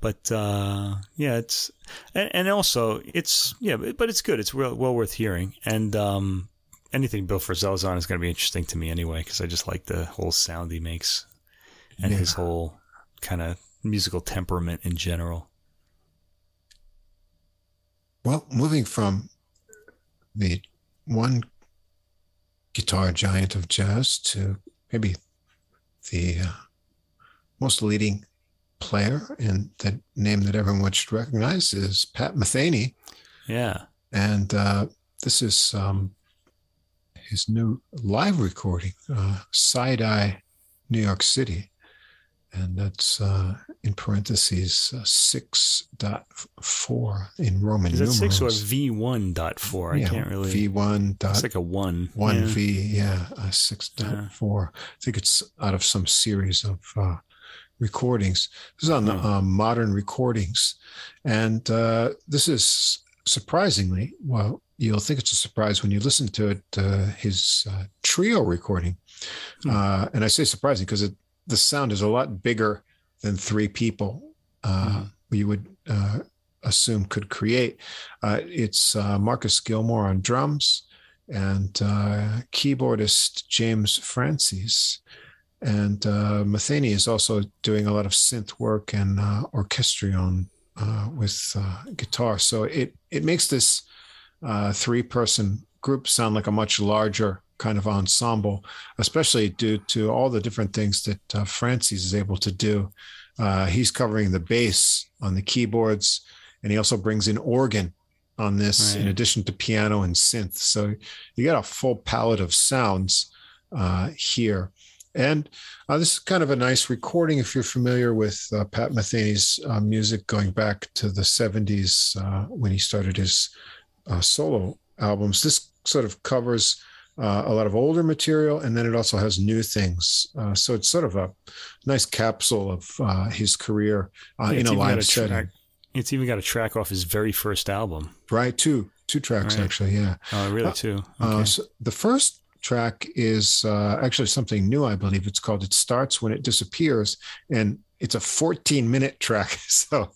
but uh, yeah, it's and, and, also it's yeah, but it's good. It's well, well worth hearing, and um, anything Bill Frisell's on is going to be interesting to me anyway because I just like the whole sound he makes and yeah. his whole kind of musical temperament in general. Well, moving from the one guitar giant of jazz to maybe the uh, most leading player and the name that everyone should recognize is Pat Metheny. Yeah. And uh, this is um, his new live recording, uh, Side Eye, New York City. And that's uh, in parentheses uh, 6.4 in Roman Is that numerals. 6 or V1.4? I yeah, can't really. V1. Dot, it's like a 1. 1V, yeah, uh, 6.4. Yeah. I think it's out of some series of uh, recordings. This is on oh. uh, modern recordings. And uh, this is surprisingly, well, you'll think it's a surprise when you listen to it. Uh, his uh, trio recording, hmm. uh, and I say surprising because the sound is a lot bigger than three people. Uh, hmm. You would uh, assume could create. Uh, it's Marcus Gilmore on drums and keyboardist James Francis. And uh, Metheny is also doing a lot of synth work and orchestrion with guitar. So it it makes this uh, three person group sound like a much larger kind of ensemble, especially due to all the different things that uh, Francis is able to do. Uh, he's covering the bass on the keyboards, and he also brings in organ on this right. in addition to piano and synth. So you got a full palette of sounds uh, here. And uh, this is kind of a nice recording if you're familiar with uh, Pat Metheny's uh, music going back to the 70s uh, when he started his uh, solo albums. This sort of covers uh, a lot of older material, and then it also has new things. Uh, so it's sort of a nice capsule of uh, his career uh, yeah, in a live a setting. Track, it's even got a track off his very first album. Right, two two tracks right. actually. Yeah. Oh, really? Two. Uh, okay. so the first track is actually something new, I believe. It's called "It Starts When It Disappears," and it's a 14 minute track. [LAUGHS] So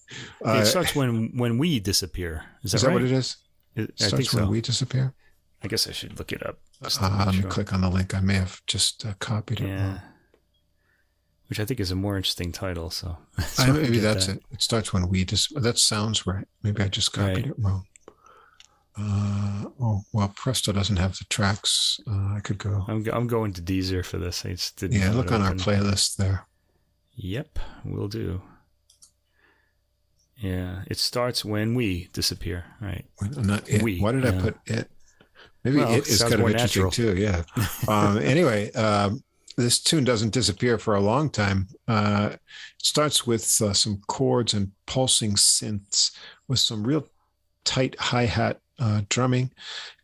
it starts when when we disappear. Is that, is that right? what it is? It I think when so. we disappear. I guess I should look it up. Uh, let me click on the link. I may have just uh, copied it. Yeah. Which I think is a more interesting title. So [LAUGHS] I, maybe that's that. it. It starts when we just. That sounds right. Maybe I just copied right. it wrong. Uh, oh well, Presto doesn't have the tracks. Uh, I could go. I'm I'm going to Deezer for this. I just didn't. Yeah, look on our playlist there. Yep, we'll do. Yeah, it starts when we disappear, right? Not it. We. Why did yeah. I put it? Maybe well, it is kind of interesting natural. too. Yeah. [LAUGHS] um, anyway, um, this tune doesn't disappear for a long time. Uh, it starts with uh, some chords and pulsing synths with some real tight hi hat uh, drumming,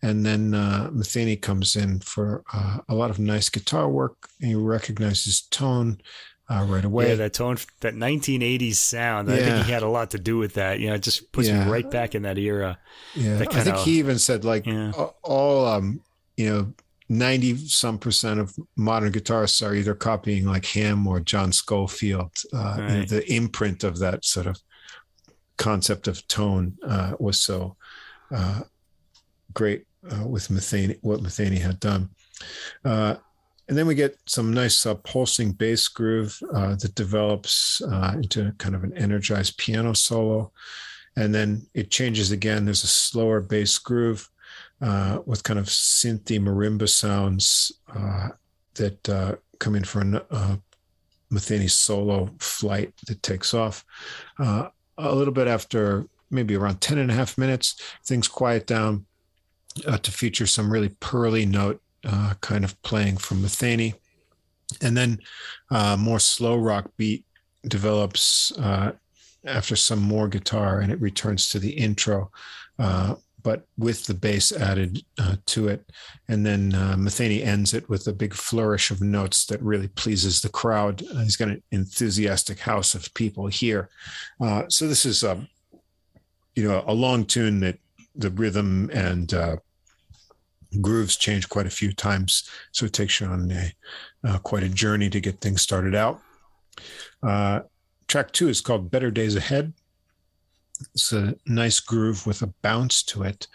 and then uh, Metheny comes in for uh, a lot of nice guitar work. And you recognize his tone uh, right away. Yeah, that tone, that 1980s sound. Yeah. I think he had a lot to do with that. You know, it just puts yeah. me right back in that era. Yeah, that I think he even said like yeah. all, um, you know, 90 some percent of modern guitarists are either copying like him or John Scofield. Uh, right. you know, the imprint of that sort of concept of tone uh, was so uh, great uh, with Metheny, what Metheny had done. Uh, and then we get some nice uh, pulsing bass groove uh, that develops uh, into kind of an energized piano solo. And then it changes again. There's a slower bass groove uh, with kind of synthy marimba sounds uh, that uh, come in for a Metheny solo flight that takes off. a little bit after maybe around 10 and a half minutes, things quiet down to feature some really pearly note uh, kind of playing from Metheny. And then uh, more slow rock beat develops uh, after some more guitar and it returns to the intro, uh, but with the bass added uh, to it. And then uh, Metheny ends it with a big flourish of notes that really pleases the crowd. he's got an enthusiastic house of people here. so this is, um, you know, a long tune that the rhythm and grooves change quite a few times, so it takes you on a uh, quite a journey to get things started out. Uh, track two is called "Better Days Ahead." It's a nice groove with a bounce to it.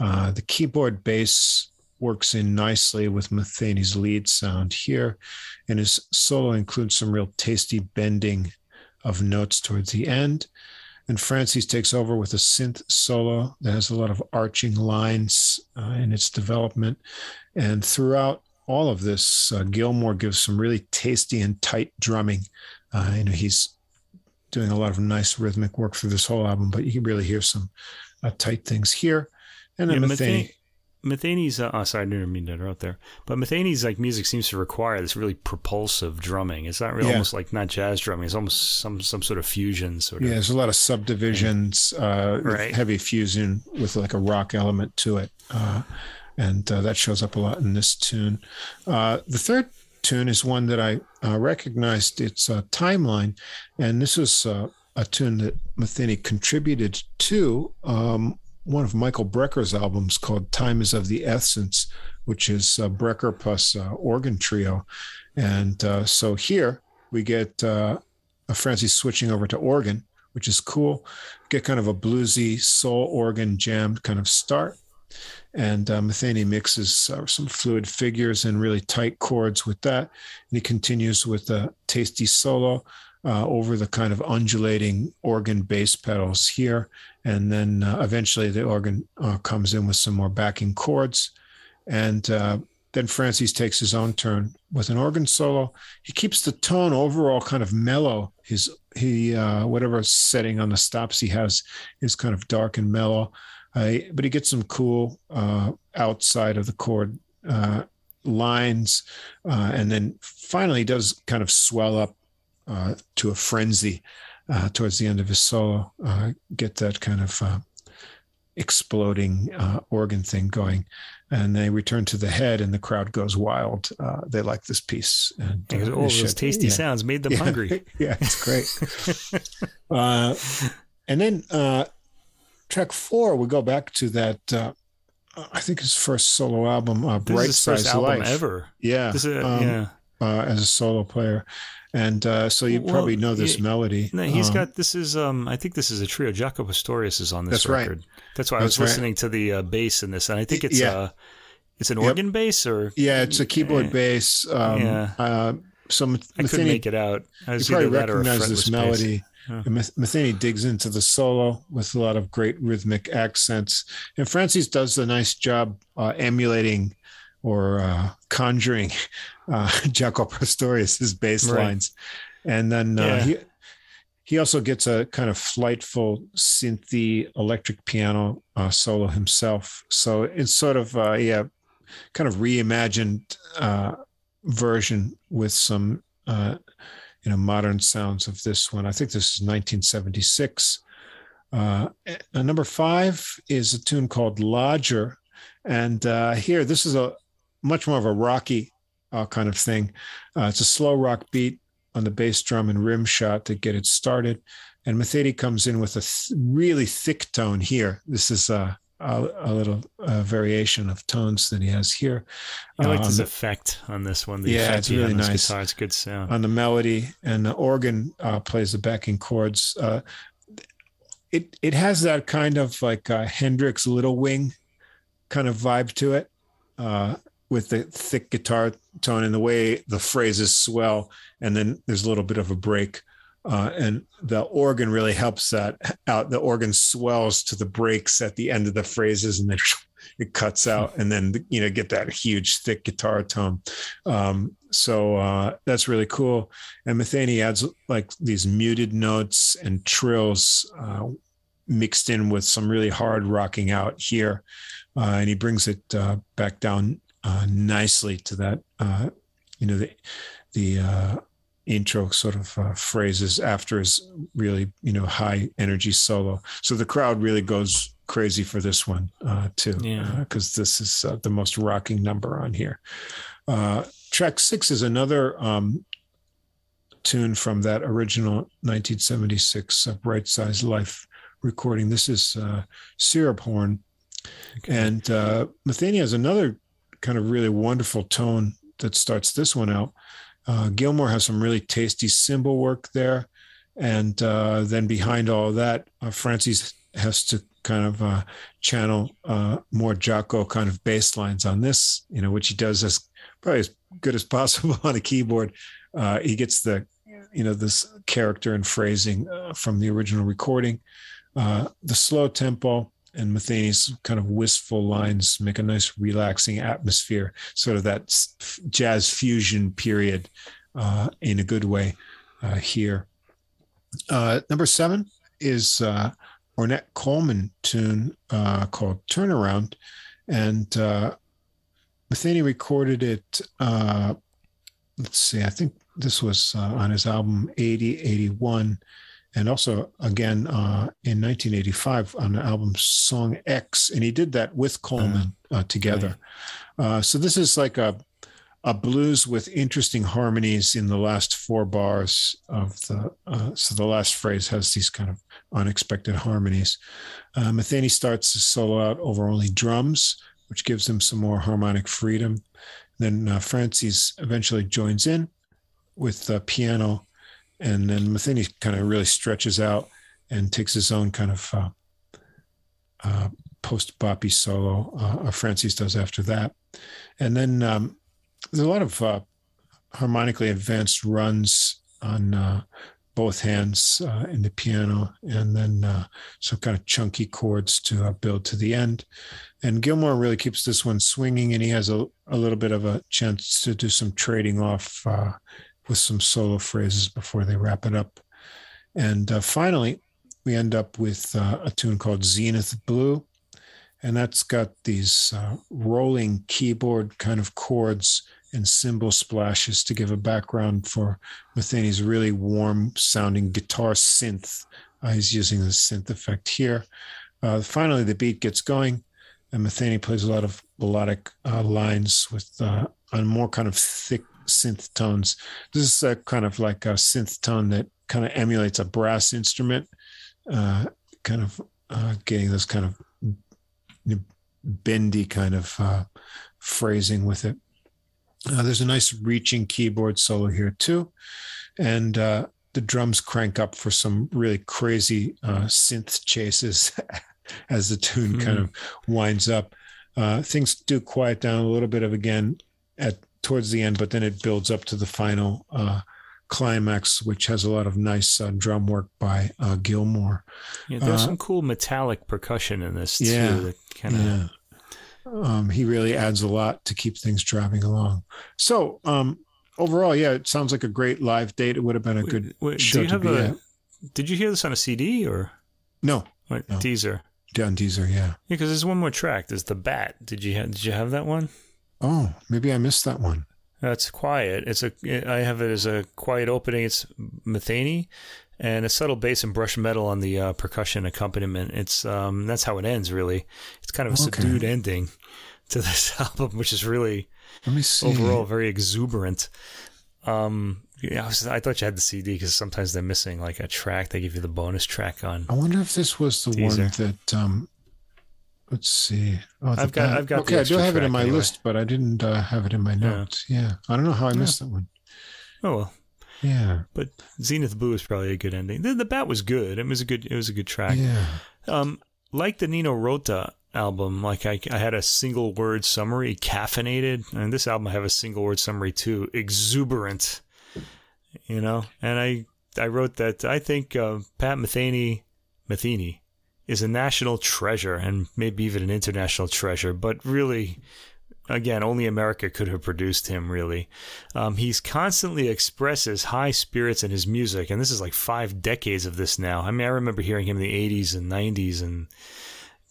Uh, the keyboard bass works in nicely with Metheny's lead sound here, and his solo includes some real tasty bending of notes towards the end. And Francis takes over with a synth solo that has a lot of arching lines uh, in its development. And throughout all of this, uh, Gilmore gives some really tasty and tight drumming. Uh, you know, he's doing a lot of nice rhythmic work through this whole album, but you can really hear some uh, tight things here. And then yeah, Metheny, Metheny's, uh, oh, sorry, I didn't mean to interrupt there, but Metheny's like music seems to require this really propulsive drumming. It's not really yeah. almost like not jazz drumming. It's almost some some sort of fusion sort of. Yeah, there's a lot of subdivisions, uh, right. heavy fusion with like a rock element to it, uh, and uh, that shows up a lot in this tune. Uh, the third tune is one that I uh, recognized. It's a timeline, and this was a tune that Metheny contributed to. Um, one of Michael Brecker's albums called Time is of the Essence, which is uh, Brecker plus uh, organ trio. And uh, so here we get uh, Francis switching over to organ, which is cool. Get kind of a bluesy soul organ jam kind of start. And uh, Metheny mixes uh, some fluid figures and really tight chords with that. And he continues with a tasty solo uh, over the kind of undulating organ bass pedals here. And then uh, eventually the organ uh, comes in with some more backing chords. And uh, then Francis takes his own turn with an organ solo. He keeps the tone overall kind of mellow. His he uh, whatever setting on the stops he has is kind of dark and mellow. Uh, but he gets some cool outside of the chord lines, and then finally does kind of swell up uh, to a frenzy uh, towards the end of his solo, uh, get that kind of uh, exploding uh, organ thing going. And they return to the head, and the crowd goes wild. they like this piece. And, all those tasty yeah. sounds made them yeah. hungry. [LAUGHS] yeah, it's great. [LAUGHS] and then track four, we go back to that I think his first solo album, uh, Bright Size album ever. Yeah, is, um, yeah. Uh, as a solo player, and uh, so you well, probably know this he, melody. No, he's um, got this is um I think this is a trio. Jaco Pastorius is on this that's record. Right. That's why I was listening to the uh, bass in this, and I think it's yeah. uh it's an yep. organ bass or yeah, it's a keyboard bass. Um, yeah. Uh, so Metheny, I couldn't make it out. I you probably recognize this melody. Huh. Metheny digs into the solo with a lot of great rhythmic accents, and Francis does a nice job uh, emulating or uh, conjuring uh, [LAUGHS] Jaco Pastorius' bass right. lines. And then uh, yeah. he he also gets a kind of flightful synthy electric piano uh, solo himself. So it's sort of uh, yeah, kind of reimagined uh, version with some uh, you know modern sounds of this one. I think this is 1976. Uh, number five is a tune called Lodger, and uh, here this is a much more of a rocky uh, kind of thing. Uh, it's a slow rock beat on the bass drum and rim shot to get it started. And Metheny comes in with a th- really thick tone here. This is a, a, a little uh, variation of tones that he has here. I like uh, his the, effect on this one. The yeah, it's really nice. Guitar. It's good sound. On the melody, and the organ uh, plays the backing chords. Uh, it it has that kind of like Hendrix Little Wing kind of vibe to it. Uh, with the thick guitar tone and the way the phrases swell, and then there's a little bit of a break. Uh, and the organ really helps that out. The organ swells to the breaks at the end of the phrases, and then [LAUGHS] it cuts out, and then you know get that huge thick guitar tone. Um, so uh, that's really cool. And Metheny adds like these muted notes and trills uh, mixed in with some really hard rocking out here, uh, and he brings it uh, back down uh, nicely to that, uh, you know, the the uh, intro sort of uh, phrases after his really, you know, high energy solo. So the crowd really goes crazy for this one uh, too, because this is the most rocking number on here. track six is another um, tune from that original 1976 Bright Size Life recording. This is Sirabhorn. Okay. And uh, Metheny has another kind of really wonderful tone that starts this one out. Uh, Gilmore has some really tasty cymbal work there. And uh, then behind all of that, uh, Francis has to kind of uh, channel uh, more Jaco kind of bass lines on this, you know, which he does as probably as good as [LAUGHS] possible on a keyboard. Uh, he gets the, you know, this character and phrasing from the original recording. the slow tempo, and Metheny's kind of wistful lines make a nice relaxing atmosphere, sort of that jazz fusion period uh, in a good way uh, here. Uh, number seven is uh, Ornette Coleman tune uh, called Turnaround. And uh, Metheny recorded it, uh, let's see, I think this was on his album 80, 81 and also again uh, in 1985 on the album Song X, and he did that with Coleman uh, together. Right. Uh, so this is like a a blues with interesting harmonies in the last four bars of the. Uh, so the last phrase has these kind of unexpected harmonies. Uh, Metheny starts to solo out over only drums, which gives him some more harmonic freedom. Then uh, Francis eventually joins in with the piano, and then Metheny kind of really stretches out and takes his own kind of uh, uh, post boppy solo. Uh, Francis does after that, and then um, there's a lot of uh, harmonically advanced runs on uh, both hands uh, in the piano, and then uh, some kind of chunky chords to uh, build to the end. And Gilmore really keeps this one swinging, and he has a, a little bit of a chance to do some trading off uh, with some solo phrases before they wrap it up. And finally, we end up with a tune called Zenith Blue and that's got these uh, rolling keyboard kind of chords and cymbal splashes to give a background for Metheny's really warm sounding guitar synth. Uh, he's using the synth effect here. Uh, finally, the beat gets going, and Metheny plays a lot of melodic uh, lines with uh, on more kind of thick synth tones. This is a kind of like a synth tone that kind of emulates a brass instrument, uh, kind of getting this kind of bendy kind of uh, phrasing with it. Uh, there's a nice reaching keyboard solo here too, and uh, the drums crank up for some really crazy uh, synth chases [LAUGHS] as the tune mm. kind of winds up. Uh, things do quiet down a little bit of again at towards the end, but then it builds up to the final uh, climax, which has a lot of nice uh, drum work by uh, Gilmore. Yeah, there's uh, some cool metallic percussion in this too. Yeah, kind of. Yeah. Um, he really adds a lot to keep things driving along. So um, overall, yeah, it sounds like a great live date. It would have been a good wait, wait, show to be a, at. Did you hear this on a CD or no? no. Deezer. Yeah, on Deezer, yeah. Yeah, because there's one more track. There's the Bat. Did you have, did you have that one? Oh, maybe I missed that one. That's quiet. It's a. I have it as a quiet opening. It's Metheny, and a subtle bass and brush metal on the uh, percussion accompaniment. It's um, that's how it ends. Really, it's kind of a okay. subdued ending to this [LAUGHS] album, which is really Let me see. overall very exuberant. Um, yeah, I, was, I thought you had the CD because sometimes they're missing like a track. They give you the bonus track on. I wonder if this was the teaser. one that um, Let's see. Oh, I've got. I've got. Okay, I do have it in my anyway. list, but I didn't uh, have it in my notes. Yeah. yeah. I don't know how I missed that one. Oh well. Yeah. But Zenith Blue is probably a good ending. The, the Bat was good. It was a good. It was a good track. Yeah. Um, like the Nino Rota album, like I, I had a single word summary, caffeinated, and this album I have a single word summary too, exuberant. You know, and I I wrote that I think uh, Pat Metheny, Metheny is a national treasure and maybe even an international treasure, but really, again, only America could have produced him, really. Um, he's constantly expresses high spirits in his music, and this is like five decades of this now. I mean, I remember hearing him in the 80s and 90s and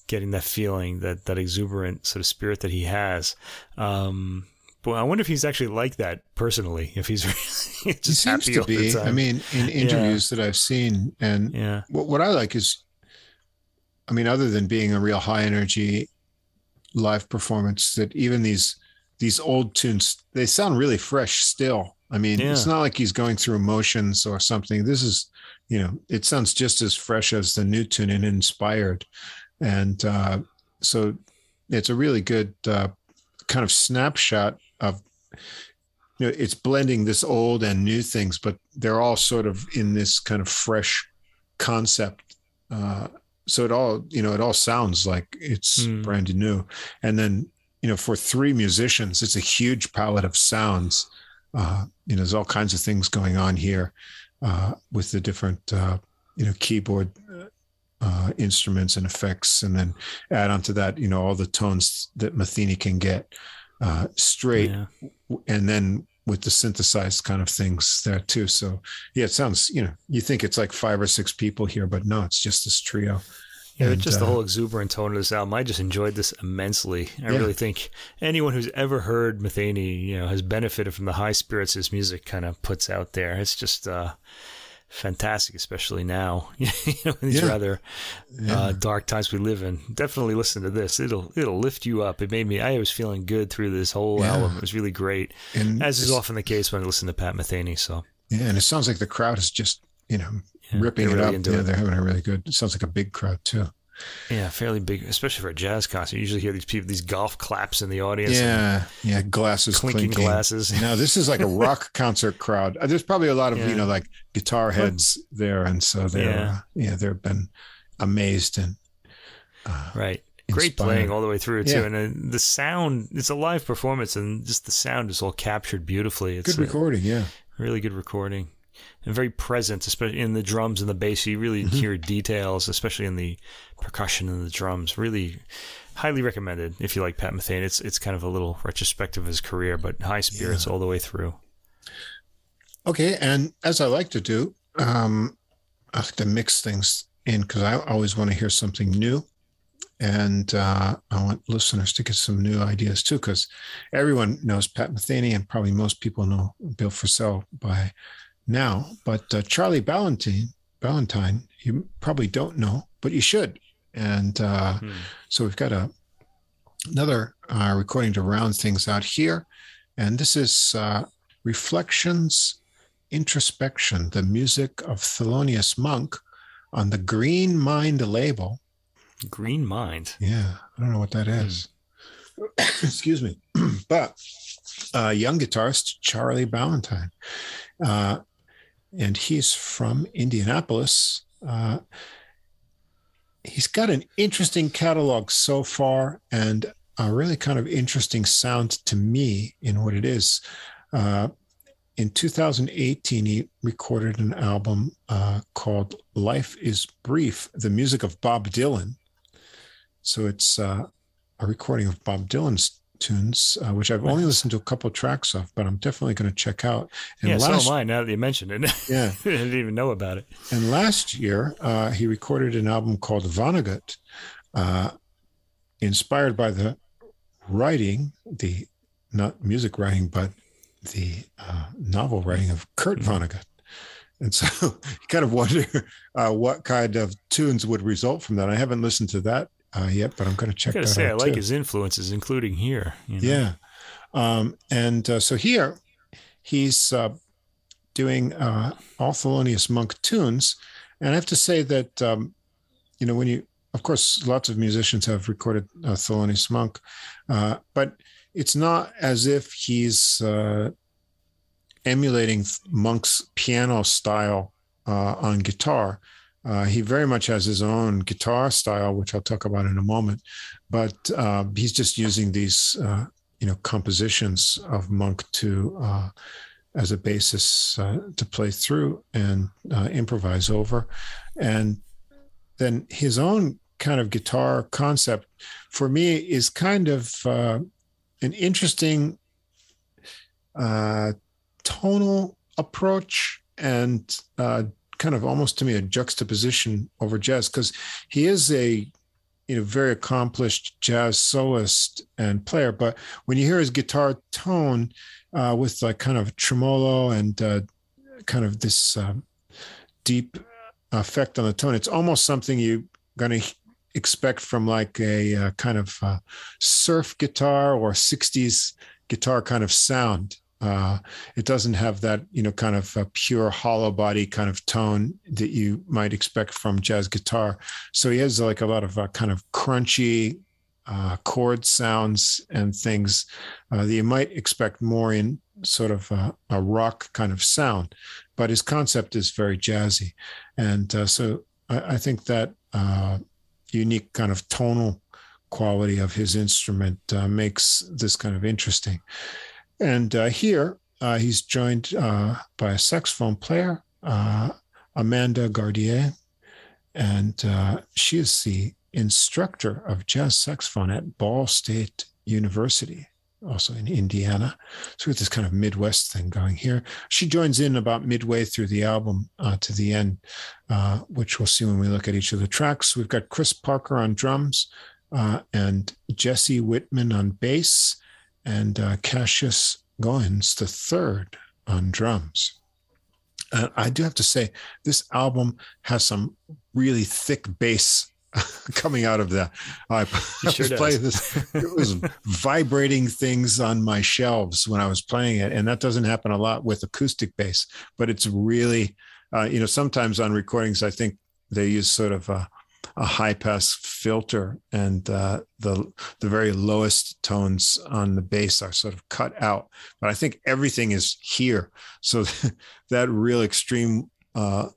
getting that feeling, that, that exuberant sort of spirit that he has. Um, but I wonder if he's actually like that personally. If he's [LAUGHS] really just he seems to be. I mean, in interviews yeah. that I've seen, and yeah. what, what I like is I mean, other than being a real high energy live performance, that even these these old tunes they sound really fresh still. I mean, yeah. it's not like he's going through emotions or something. This is, you know, it sounds just as fresh as the new tune and inspired, and uh, so it's a really good uh, kind of snapshot of you know it's blending this old and new things but they're all sort of in this kind of fresh concept uh, so it all you know it all sounds like it's mm. brand new and then you know for three musicians it's a huge palette of sounds uh, you know there's all kinds of things going on here uh, with the different uh, you know keyboard uh, instruments and effects and then add onto that you know all the tones that Metheny can get uh, straight yeah. and then with the synthesized kind of things there too. So yeah, it sounds, you know, you think it's like five or six people here, but no, it's just this trio. Yeah, and, just the uh, whole exuberant tone of this album. I just enjoyed this immensely. I yeah. really think anyone who's ever heard Metheny, you know, has benefited from the high spirits his music kind of puts out there. It's just uh, fantastic, especially now. [LAUGHS] you know, these Yeah. rather Yeah. uh, dark times we live in. Definitely listen to this. It'll it'll lift you up. It made me. I was feeling good through this whole Yeah. album. It was really great, and as is often the case when I listen to Pat Metheny. So yeah, and it sounds like the crowd is just you know ripping it really up. Yeah, it. they're having a really good. It sounds like a big crowd too. Yeah, fairly big, especially for a jazz concert. You usually hear these people, these golf claps in the audience. Yeah, yeah, glasses clinking, clinking, glasses. No, this is like a rock [LAUGHS] concert crowd. Uh, There's probably a lot of Yeah. you know like guitar heads there, and so they're Yeah. uh, yeah they've been amazed and uh, Right. Great Inspired. playing all the way through too, Yeah. and uh, the sound. It's a live performance, and just the sound is all captured beautifully. It's good a recording. Yeah, really good recording, and very present, especially in the drums and the bass. You really Mm-hmm. hear details, especially in the percussion and the drums. Really, highly recommended if you like Pat Metheny. It's it's kind of a little retrospective of his career, but high spirits all the way through. Okay, and as I like to do, um, I like to mix things in because I always want to hear something new, and uh, I want listeners to get some new ideas too. Because everyone knows Pat Metheny, and probably most people know Bill Frisell by now. But uh, Charlie Ballantine, Ballantyne, you probably don't know, but you should. And uh, Hmm. so we've got a another uh, recording to round things out here, and this is uh, Reflections, Introspection, the music of Thelonious Monk on the Green Mind label. Green Mind. Yeah, I don't know what that is. Excuse me, [CLEARS THROAT] but uh, young guitarist Charlie Ballantine, uh, and he's from Indianapolis. Uh, he's got an interesting catalog so far, and a really kind of interesting sound to me in what it is. Uh, in 2018, he recorded an album uh, called "Life Is Brief," the music of Bob Dylan. So it's uh, a recording of Bob Dylan's tunes, uh, which I've only listened to a couple of tracks of, but I'm definitely going to check out. And yeah, last, so am I. Now that you mentioned it, [LAUGHS] yeah, I didn't even know about it. and last year uh, he recorded an album called Vonnegut, uh, inspired by the writing, the not music writing, but the uh, novel writing of Kurt Vonnegut. And so [LAUGHS] you kind of wonder uh, what kind of tunes would result from that. I haven't listened to that uh, yet, but I'm going to check. I gotta that say, I like too. his influences, including here. you know. Yeah. Um, and uh, so here he's uh, doing uh, all Thelonious Monk tunes. And I have to say that, um, you know, when you, of course, lots of musicians have recorded uh, Thelonious Monk, uh, but it's not as if he's uh, emulating Monk's piano style uh, on guitar. Uh, he very much has his own guitar style, which I'll talk about in a moment. But uh, he's just using these, uh, you know, compositions of Monk to uh, as a basis uh, to play through and uh, improvise over, and then his own kind of guitar concept for me is kind of an interesting tonal approach and kind of almost to me a juxtaposition over jazz because he is a you know very accomplished jazz soloist and player but when you hear his guitar tone uh, with like kind of tremolo and uh, kind of this um, deep effect on the tone it's almost something you're going to expect from like a uh, kind of uh, surf guitar or 60s guitar kind of sound uh, it doesn't have that, you know, kind of pure hollow body kind of tone that you might expect from jazz guitar. So he has like a lot of uh, kind of crunchy uh, chord sounds and things uh, that you might expect more in sort of a, a, rock kind of sound. But his concept is very jazzy. And uh, so I, I, think that uh, unique kind of tonal quality of his instrument makes this kind of interesting. And uh, here uh, he's joined uh, by a saxophone player, uh, Amanda Gardier, and uh, she is the instructor of jazz saxophone at Ball State University, also in Indiana. So we with this kind of Midwest thing going here, she joins in about midway through the album uh, to the end, uh, which we'll see when we look at each of the tracks. We've got Chris Parker on drums and Jesse Whitman on bass and uh, Cassius Goens the third on drums. And I do have to say, this album has some really thick bass [LAUGHS] coming out of that. I, [LAUGHS] I sure was playing this. It was [LAUGHS] vibrating things on my shelves when I was playing it, and that doesn't happen a lot with acoustic bass. But it's really, uh, you know, sometimes on recordings, I think they use sort of a, a high pass filter, and uh, the the very lowest tones on the bass are sort of cut out. But I think everything is here, so [LAUGHS] that real extreme. Uh,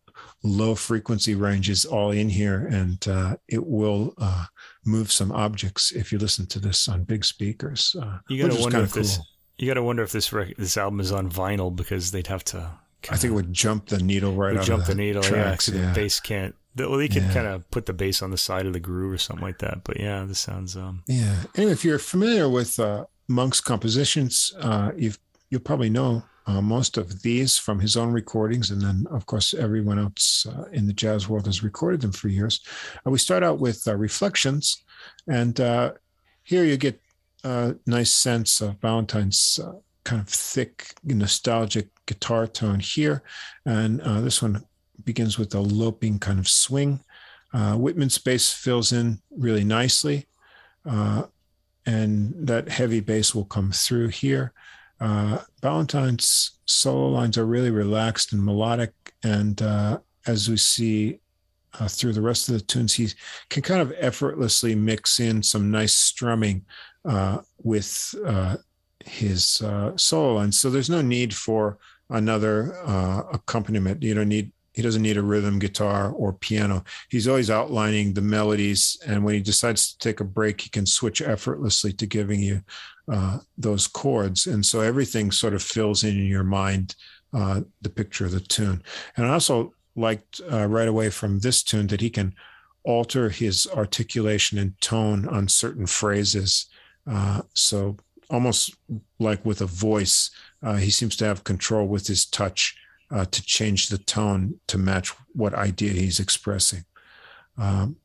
low frequency range is all in here and uh, it will uh, move some objects if you listen to this on big speakers uh, you gotta wonder if cool. this you gotta wonder if this rec- this album is on vinyl because they'd have to i think it would jump the needle right would jump the, the needle tracks, yeah, yeah. the bass can't well, they could yeah. kind of put the bass on the side of the groove or something like that. But yeah, this sounds. Um... Yeah. Anyway, if you're familiar with uh, Monk's compositions, uh, you've you'll probably know uh, most of these from his own recordings, and then of course everyone else uh, in the jazz world has recorded them for years. Uh, we start out with uh, reflections, and uh here you get a nice sense of Ballantine's kind of thick, nostalgic guitar tone here, and uh this one begins with a loping kind of swing. Uh, Whitman's bass fills in really nicely, uh, and that heavy bass will come through here. Uh, Ballantine's solo lines are really relaxed and melodic, and uh, as we see uh, through the rest of the tunes, he can kind of effortlessly mix in some nice strumming uh, with his solo lines. So there's no need for another accompaniment. You don't need he doesn't need a rhythm guitar or piano. He's always outlining the melodies, and when he decides to take a break, he can switch effortlessly to giving you uh, those chords, and so everything sort of fills in in your mind uh, the picture of the tune. And I also liked uh, right away from this tune that he can alter his articulation and tone on certain phrases. Uh, so almost like with a voice, uh, he seems to have control with his touch uh, to change the tone to match what idea he's expressing. Um,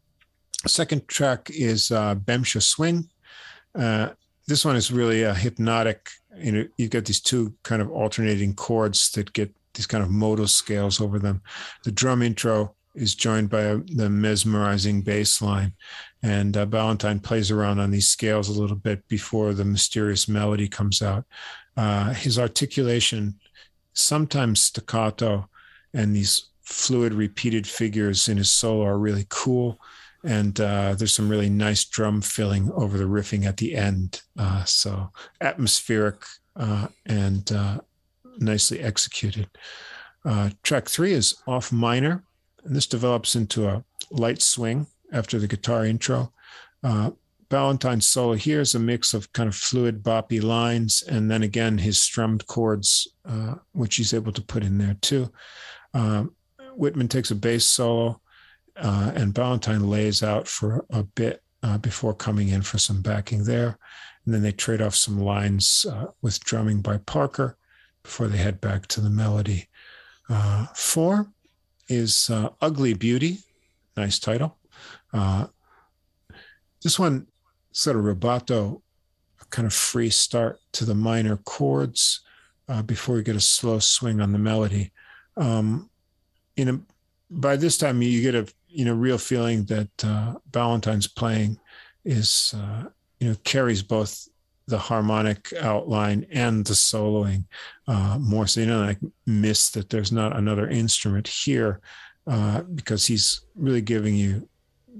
second track is uh, Bemsha Swing. Uh, this one is really a hypnotic. You know, you've got these two kind of alternating chords that get these kind of modal scales over them. The drum intro is joined by a, the mesmerizing bass line. And uh, plays around on these scales a little bit before the mysterious melody comes out. Uh, his articulation sometimes staccato, and these fluid repeated figures in his solo are really cool. And uh, there's some really nice drum filling over the riffing at the end. Uh, so atmospheric uh, and uh, nicely executed. Uh, track three is off minor, and this develops into a light swing after the guitar intro. Uh, Ballantine's solo here is a mix of kind of fluid boppy lines, and then again his strummed chords, uh, which he's able to put in there too. Um, Whitman takes a bass solo, uh, and Ballantine lays out for a bit uh, before coming in for some backing there, and then they trade off some lines uh, with drumming by Parker before they head back to the melody. Uh, four is uh, "Ugly Beauty," nice title. this one sort of rubato, a kind of free start to the minor chords uh, before you get a slow swing on the melody. Um, you know, by this time you get a you know real feeling that uh, playing is uh, you know carries both the harmonic outline and the soloing uh, more. So you don't like miss that there's not another instrument here uh, because he's really giving you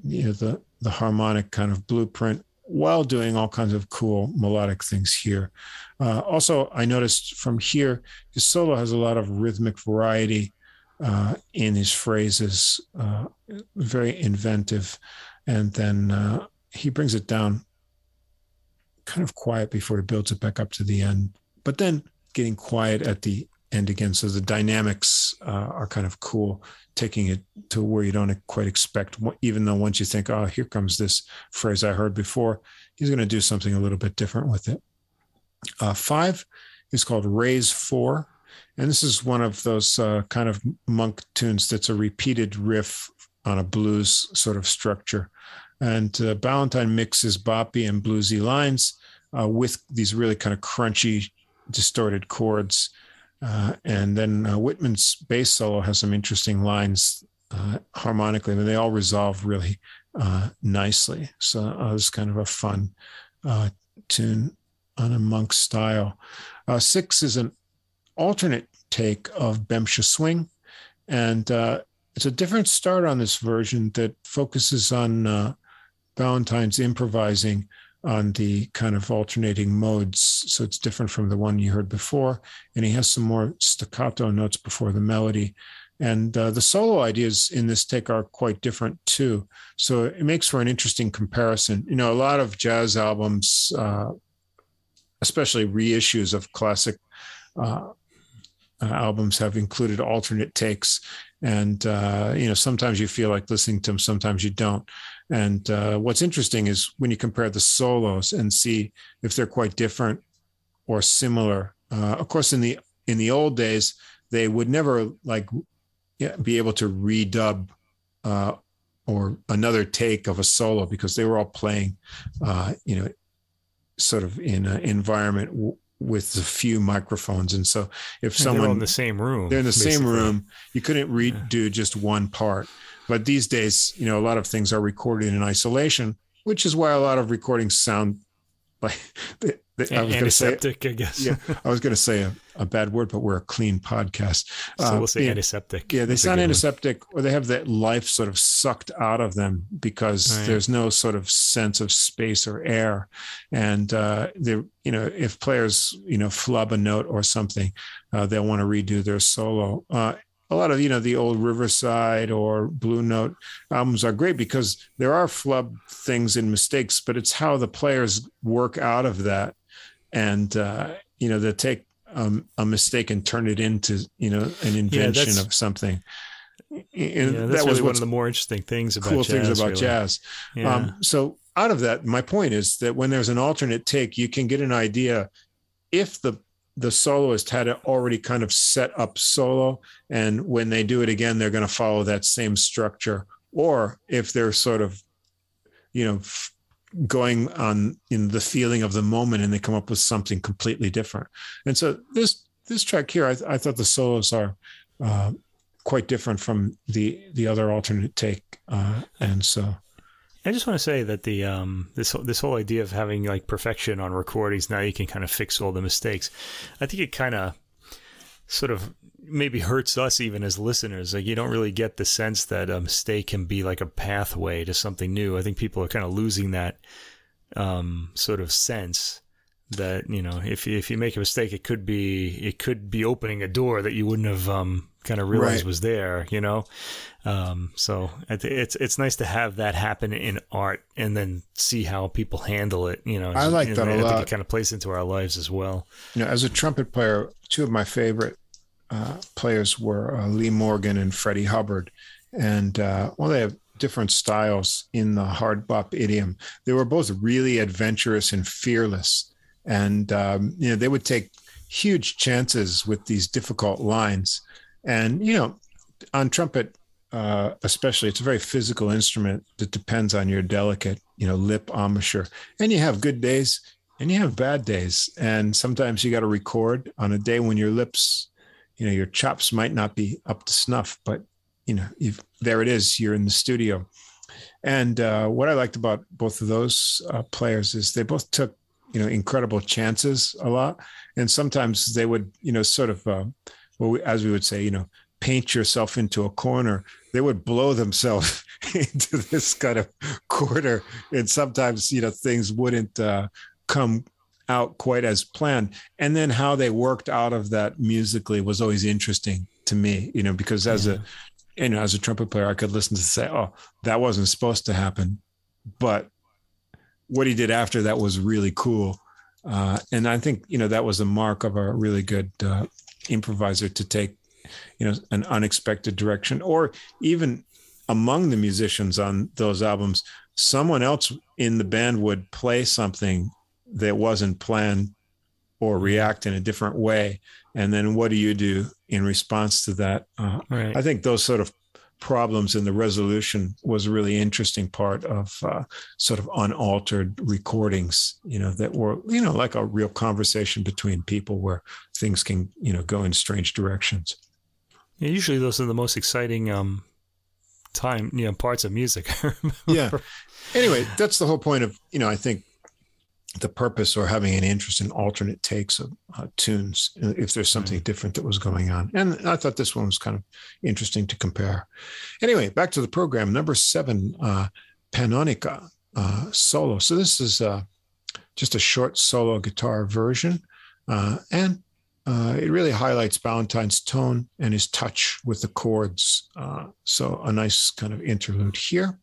you know the the harmonic kind of blueprint while doing all kinds of cool melodic things here. Uh, also, I noticed from here, his solo has a lot of rhythmic variety uh, in his phrases, uh, very inventive. And then uh, he brings it down kind of quiet before he builds it back up to the end, but then getting quiet at the end again. So the dynamics uh, are kind of cool taking it to where you don't quite expect, even though once you think, oh, here comes this phrase I heard before, he's going to do something a little bit different with it. Uh, five is called Raise Four. And this is one of those uh, kind of monk tunes that's a repeated riff on a blues sort of structure. And uh, Ballantine mixes boppy and bluesy lines uh, with these really kind of crunchy, distorted chords Uh, and then uh, Whitman's bass solo has some interesting lines uh, harmonically. Mean, they all resolve really uh, nicely. So uh, it was kind of a fun uh, tune on a monk style. six is an alternate take of Bemsha Swing. And it's a different start on this version that focuses on Ballantine's improvising on the kind of alternating modes. So it's different from the one you heard before. And he has some more staccato notes before the melody. And uh, the solo ideas in this take are quite different too. So it makes for an interesting comparison. You know, a lot of jazz albums, uh, especially reissues of classic uh, uh albums, have included alternate takes. And, uh, you know, sometimes you feel like listening to them, sometimes you don't. And uh, what's interesting is when you compare the solos and see if they're quite different or similar. Uh, of course, in the in the old days, they would never like be able to redub uh, or another take of a solo because they were all playing, uh, you know, sort of in an environment w- with a few microphones. And so if and someone in the same room, they're in the basically. same room, you couldn't redo yeah. just one part. But these days, you know, a lot of things are recorded in isolation, which is why a lot of recordings sound like [LAUGHS] they, they, I was antiseptic, say, I guess. yeah, I was going to say a, a, bad word, but we're a clean podcast. So uh, we'll say yeah, antiseptic. Yeah, they That's sound antiseptic, one. or they have that life sort of sucked out of them because right. there's no sort of sense of space or air. And uh, they, you know, if players, you know, flub a note or something, uh, they'll want to redo their solo. A lot of you know the old Riverside or Blue Note albums are great because there are flub things and mistakes, but it's how the players work out of that, and uh, you know they take um, a mistake and turn it into you know an invention yeah, of something. And yeah, that was really one of the more interesting things about cool jazz, things about really. jazz. Yeah. Um, so out of that, my point is that when there's an alternate take, you can get an idea if the the soloist had it already kind of set up solo and when they do it again they're going to follow that same structure. Or if they're sort of you know going on in the feeling of the moment and they come up with something completely different. And so this this track here i, I thought the solos are uh, quite different from the the other alternate take uh, and so I just want to say that the um, this this whole idea of having like perfection on recordings now you can kind of fix all the mistakes. I think it kind of sort of maybe hurts us even as listeners. Like you don't really get the sense that a mistake can be like a pathway to something new. I think people are kind of losing that um, sort of sense that you know if if you make a mistake, it could be it could be opening a door that you wouldn't have um, kind of realized right. was there. You know, um, so it's it's nice to have that happen in art and then see how people handle it. You know, I like that a I lot. Think it kind of plays into our lives as well. You know, as a trumpet player, two of my favorite uh, players were uh, Lee Morgan and Freddie Hubbard, and uh, well, they have different styles in the hard bop idiom. They were both really adventurous and fearless, and um, you know they would take huge chances with these difficult lines. And you know, on trumpet, uh, especially it's a very physical instrument that depends on your delicate you know lip embouchure. And you have good days and you have bad days. And sometimes you got to record on a day when your lips you know your chops might not be up to snuff but you know if there it is you're in the studio. And uh, what i liked about both of those uh, players is they both took you know incredible chances a lot. And sometimes they would you know sort of uh, well as we would say you know paint yourself into a corner, they would blow themselves [LAUGHS] into this kind of corner. And sometimes, you know, things wouldn't uh, come out quite as planned. And then how they worked out of that musically was always interesting to me, you know, because as yeah. a, you know, as a trumpet player, I could listen to say, oh, that wasn't supposed to happen. But what he did after that was really cool. Uh, and I think, you know, that was a mark of a really good uh, improviser to take you know an unexpected direction or even among the musicians on those albums someone else in the band would play something that wasn't planned or react in a different way and then what do you do in response to that uh, right. i think those sort of problems in the resolution was a really interesting part of uh, sort of unaltered recordings, you know, that were, you know, like a real conversation between people where things can, you know, go in strange directions. Yeah, usually those are the most exciting um, time, you know, parts of music. [LAUGHS] yeah. Anyway, that's the whole point of, you know, I think the purpose or having an interest in alternate takes of uh, tunes if there's something mm. different that was going on. And I thought this one was kind of interesting to compare. Anyway, back to the program. Number seven, uh, Pannonica uh, solo. So this is uh, just a short solo guitar version. Uh, and uh, it really highlights Ballantine's tone and his touch with the chords. Uh, so a nice kind of interlude here.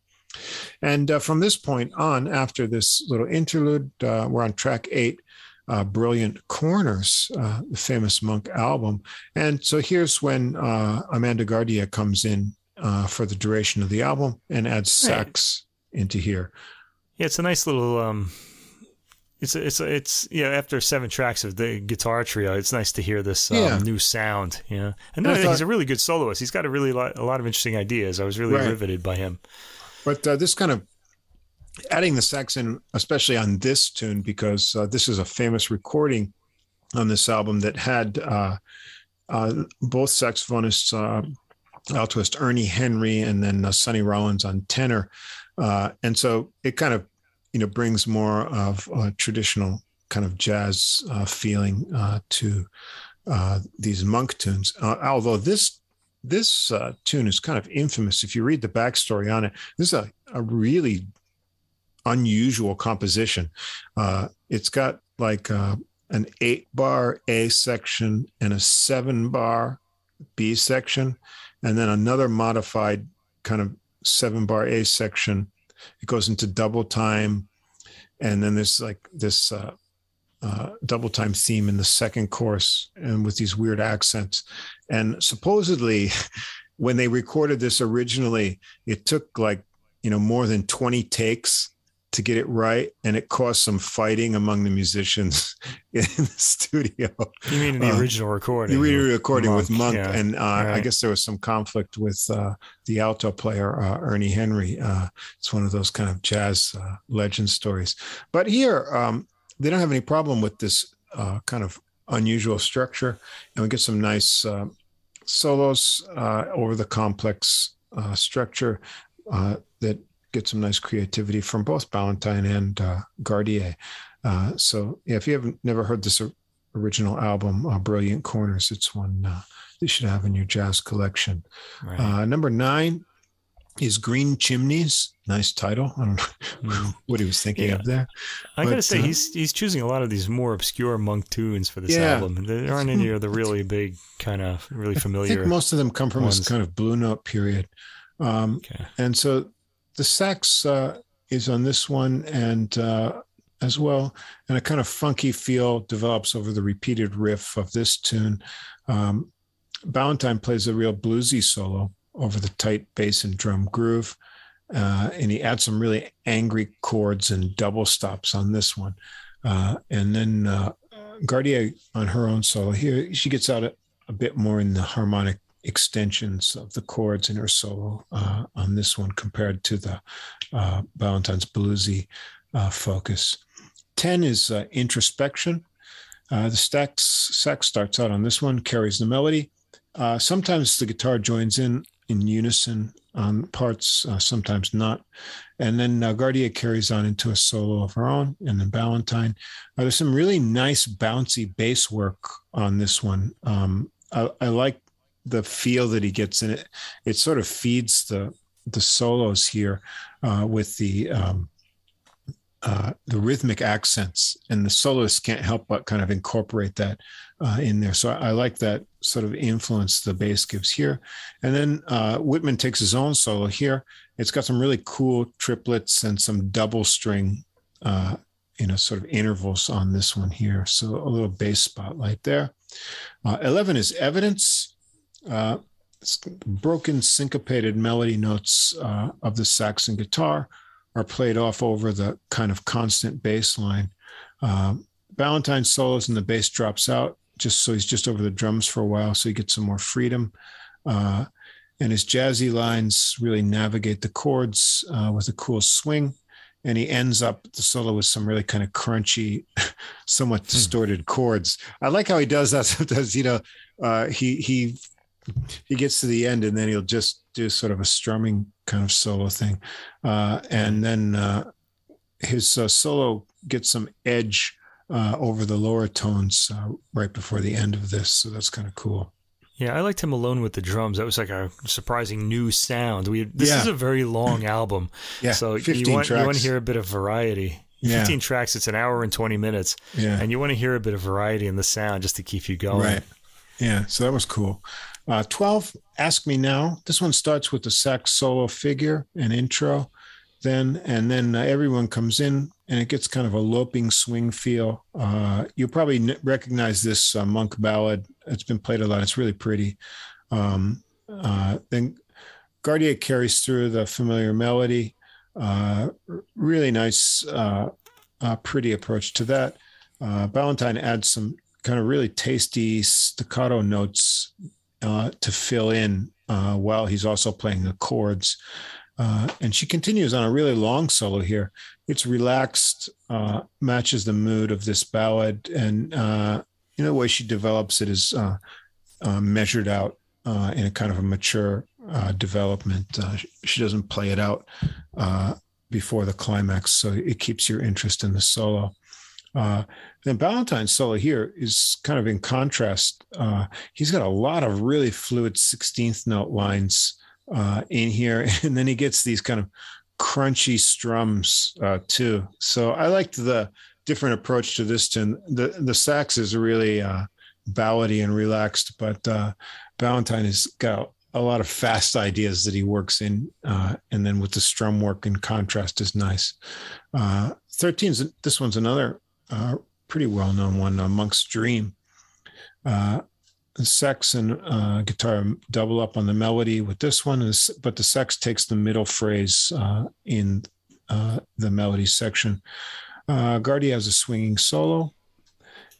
And uh, from this point on, after this little interlude, uh, we're on track eight, uh, Brilliant Corners, uh, the famous Monk album. And so here's when uh, Amanda Gardier comes in uh, for the duration of the album and adds sax right. into here. Yeah, it's a nice little. Um, it's it's it's yeah. After seven tracks of the guitar trio, it's nice to hear this um, yeah. new sound. Yeah, and, and thought, he's a really good soloist. He's got a really lot, a lot of interesting ideas. I was really right. riveted by him. But uh, this kind of adding the sax in, especially on this tune, because uh, this is a famous recording on this album that had uh, uh both saxophonists, uh, altoist Ernie Henry and then uh, Sonny Rollins on tenor. and so it kind of, you know, brings more of a traditional kind of jazz feeling to these monk tunes. although this this uh, tune is kind of infamous. If you read the backstory on it, this is a, a really unusual composition. Uh, it's got like uh, an eight bar A section and a seven bar B section, and then another modified kind of seven bar A section. It goes into double time, and then there's like this uh, uh, double time theme in the second course and with these weird accents. And supposedly, [LAUGHS] when they recorded this originally, it took like, you know, more than 20 takes to get it right. And it caused some fighting among the musicians [LAUGHS] in the studio. You mean the uh, original recording? The original recording Monk, with Monk. Yeah. And uh, right. I guess there was some conflict with uh, the alto player, uh, Ernie Henry. Uh, it's one of those kind of jazz legend stories. But here, um, they don't have any problem with this uh, kind of unusual structure, and we get some nice uh, solos uh, over the complex uh, structure uh, that get some nice creativity from both Ballantine and uh, Gardier. so, yeah, if you haven't never heard this original album, "Brilliant Corners," it's one you should have in your jazz collection. Right. number nine is Green Chimneys. Nice title. I don't know mm. [LAUGHS] what he was thinking yeah. of there. I but, gotta say, uh, he's he's choosing a lot of these more obscure monk tunes for this yeah. album. There aren't any of the really big, kind of really familiar. I think most of them come from ones. this kind of blue note period. Um, okay. And so the sax uh, is on this one, and uh, as well, and a kind of funky feel develops over the repeated riff of this tune. Um, Ballantine plays a real bluesy solo over the tight bass and drum groove. Uh, and he adds some really angry chords and double stops on this one. Uh, and then uh, Gardier on her own solo here, she gets out a, a, bit more in the harmonic extensions of the chords in her solo uh, on this one compared to the uh, Ballantine's bluesy uh, focus. 10 is uh, introspection. the sax, sax starts out on this one, carries the melody. sometimes the guitar joins in in unison on parts, uh, sometimes not. And then uh, Gardier carries on into a solo of her own, and then Ballantine. Uh, there's some really nice bouncy bass work on this one. Um, I, I, like the feel that he gets in it. It sort of feeds the the solos here uh, with the um, uh, the rhythmic accents, and the soloists can't help but kind of incorporate that uh, in there. So I, I, like that sort of influence the bass gives here. And then uh, Whitman takes his own solo here. It's got some really cool triplets and some double string, uh, you know, sort of intervals on this one here. So a little bass spotlight there. Uh, 11 is Evidence. Uh, broken syncopated melody notes uh, of the sax and guitar are played off over the kind of constant bass line. Um, Ballantine solos and the bass drops out just so he's just over the drums for a while, so he gets some more freedom. Uh, and his jazzy lines really navigate the chords uh, with a cool swing. And he ends up the solo with some really kind of crunchy, [LAUGHS] somewhat Hmm. distorted chords. I like how he does that sometimes. You know, uh, he he he gets to the end and then he'll just do sort of a strumming kind of solo thing, uh, and then uh, his uh, solo gets some edge uh, over the lower tones uh, right before the end of this. So that's kind of cool. Yeah, I liked him alone with the drums. That was like a surprising new sound. We this Yeah. is a very long [CLEARS THROAT] album, Yeah, so you 15 want you want to hear a bit of variety. Yeah. 15 tracks, it's an hour and 20 minutes, Yeah. and you want to hear a bit of variety in the sound just to keep you going. Right. Yeah. So that was cool. Uh, 12, Ask Me Now. This one starts with the sax solo figure and intro, then, and then uh, everyone comes in and it gets kind of a loping swing feel. Uh, you'll probably n- recognize this uh, monk ballad. It's been played a lot. It's really pretty. Um, uh, then Gardier carries through the familiar melody. Uh, really nice, pretty approach to that. Ballantine adds some kind of really tasty staccato notes uh, to fill in uh, while he's also playing the chords. Uh, and she continues on a really long solo here. It's relaxed, uh, matches the mood of this ballad, and uh, you know the way she develops it is uh, uh, measured out uh, in a kind of a mature uh, development. Uh, she doesn't play it out uh, before the climax, so it keeps your interest in the solo. Uh, then Ballantine's solo here is kind of in contrast. Uh, he's got a lot of really fluid 16th note lines uh, in here, [LAUGHS] and then he gets these kind of crunchy strums uh, too. So I liked the different approach to this tune. The the sax is really uh, ballady and relaxed, but uh, Valentine has got a lot of fast ideas that he works in, uh, and then with the strum work in contrast is nice. Uh, 13's this one's another uh, pretty well known one, uh, Monk's Dream. Uh, sex and uh, guitar double up on the melody with this one, is, but the sex takes the middle phrase uh, in uh, the melody section. Gardier has a swinging solo,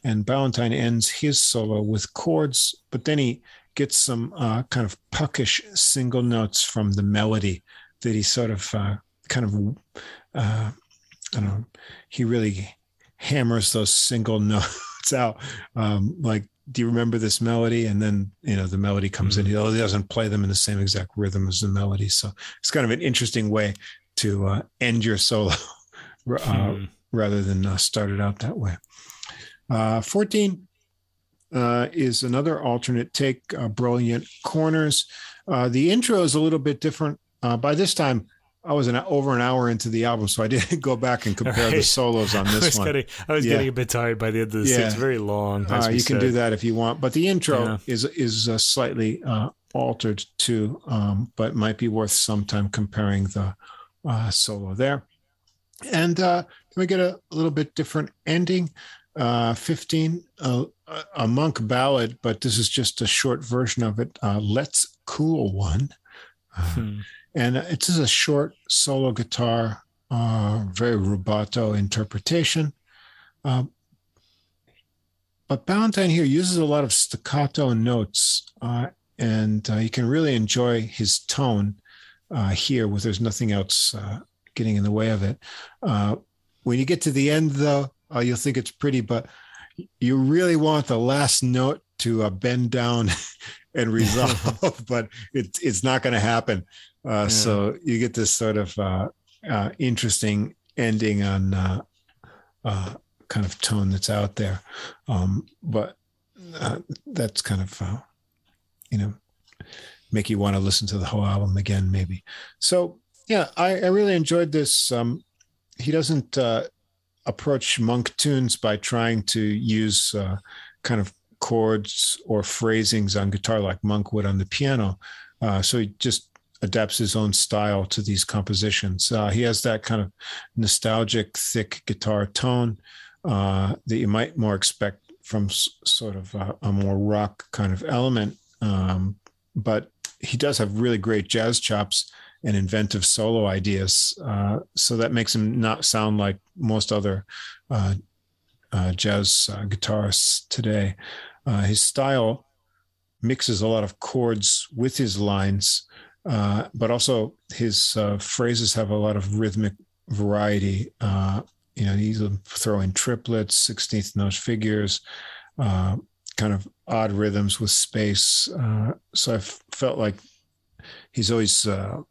and Ballantine ends his solo with chords, but then he gets some kind of puckish single notes from the melody that he sort of kind of I don't know. He really hammers those single [LAUGHS] notes out. Um, like, do you remember this melody? And then you know the melody comes in. He doesn't play them in the same exact rhythm as the melody. So it's kind of an interesting way to uh, end your solo [LAUGHS] uh, Hmm. rather than uh, start it out that way. Uh, 14 uh, is another alternate take, uh, Brilliant Corners. Uh, the intro is a little bit different. Uh, by this time, I was an, over an hour into the album, so I didn't [LAUGHS] go back and compare the solos on [LAUGHS] this was, one. getting, I was Yeah. getting a bit tired by the end of this. Yeah. It's very long. Uh, you can said. do that if you want, but the intro Yeah. is is uh, slightly uh, altered too, um, but might be worth some time comparing the uh, solo there. And uh, then we get a, little bit different ending. Uh, 15, uh, a- monk ballad, but this is just a short version of it. Uh, Let's Cool One. Hmm. And it's just a short solo guitar, uh, very rubato interpretation. Um, but Ballantine here uses a lot of staccato notes, uh, and uh, you can really enjoy his tone uh, here, with there's nothing else uh, getting in the way of it. Uh, when you get to the end, though, uh, you'll think it's pretty, but you really want the last note to uh, bend down [LAUGHS] and [LAUGHS] resolve, but it's it's not going to happen. Uh, So you get this sort of uh, uh, interesting ending on uh, uh, kind of tone that's out there, um, but uh, that's kind of uh, you know make you want to listen to the whole album again, maybe. So yeah, I, I really enjoyed this. Um, he doesn't uh, approach monk tunes by trying to use uh, kind of chords or phrasings on guitar like monk would on the piano. Uh, so he just adapts his own style to these compositions. Uh, he has that kind of nostalgic, thick guitar tone uh, that you might more expect from s- sort of a, a more rock kind of element. Um, but he does have really great jazz chops and inventive solo ideas. Uh, so that makes him not sound like most other uh, uh, jazz uh, guitarists today. His style mixes a lot of chords with his lines, uh, but also his uh, phrases have a lot of rhythmic variety. Uh, you know, he's throw in triplets, sixteenth note figures, uh, kind of odd rhythms with space. Uh, so I felt like he's always uh,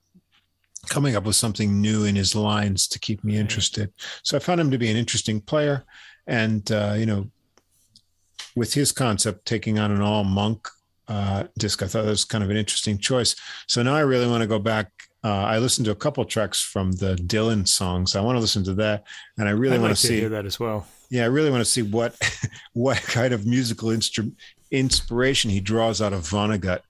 coming up with something new in his lines to keep me interested. So I found him to be an interesting player, and uh, you know, with his concept taking on an all monk uh, disc, I thought that was kind of an interesting choice. So now I really want to go back. Uh, I listened to a couple tracks from the Dylan songs. I want to listen to that, and I really I'd want like to see hear that as well. Yeah, I really want to see what [LAUGHS] what kind of musical instru- inspiration he draws out of Vonnegut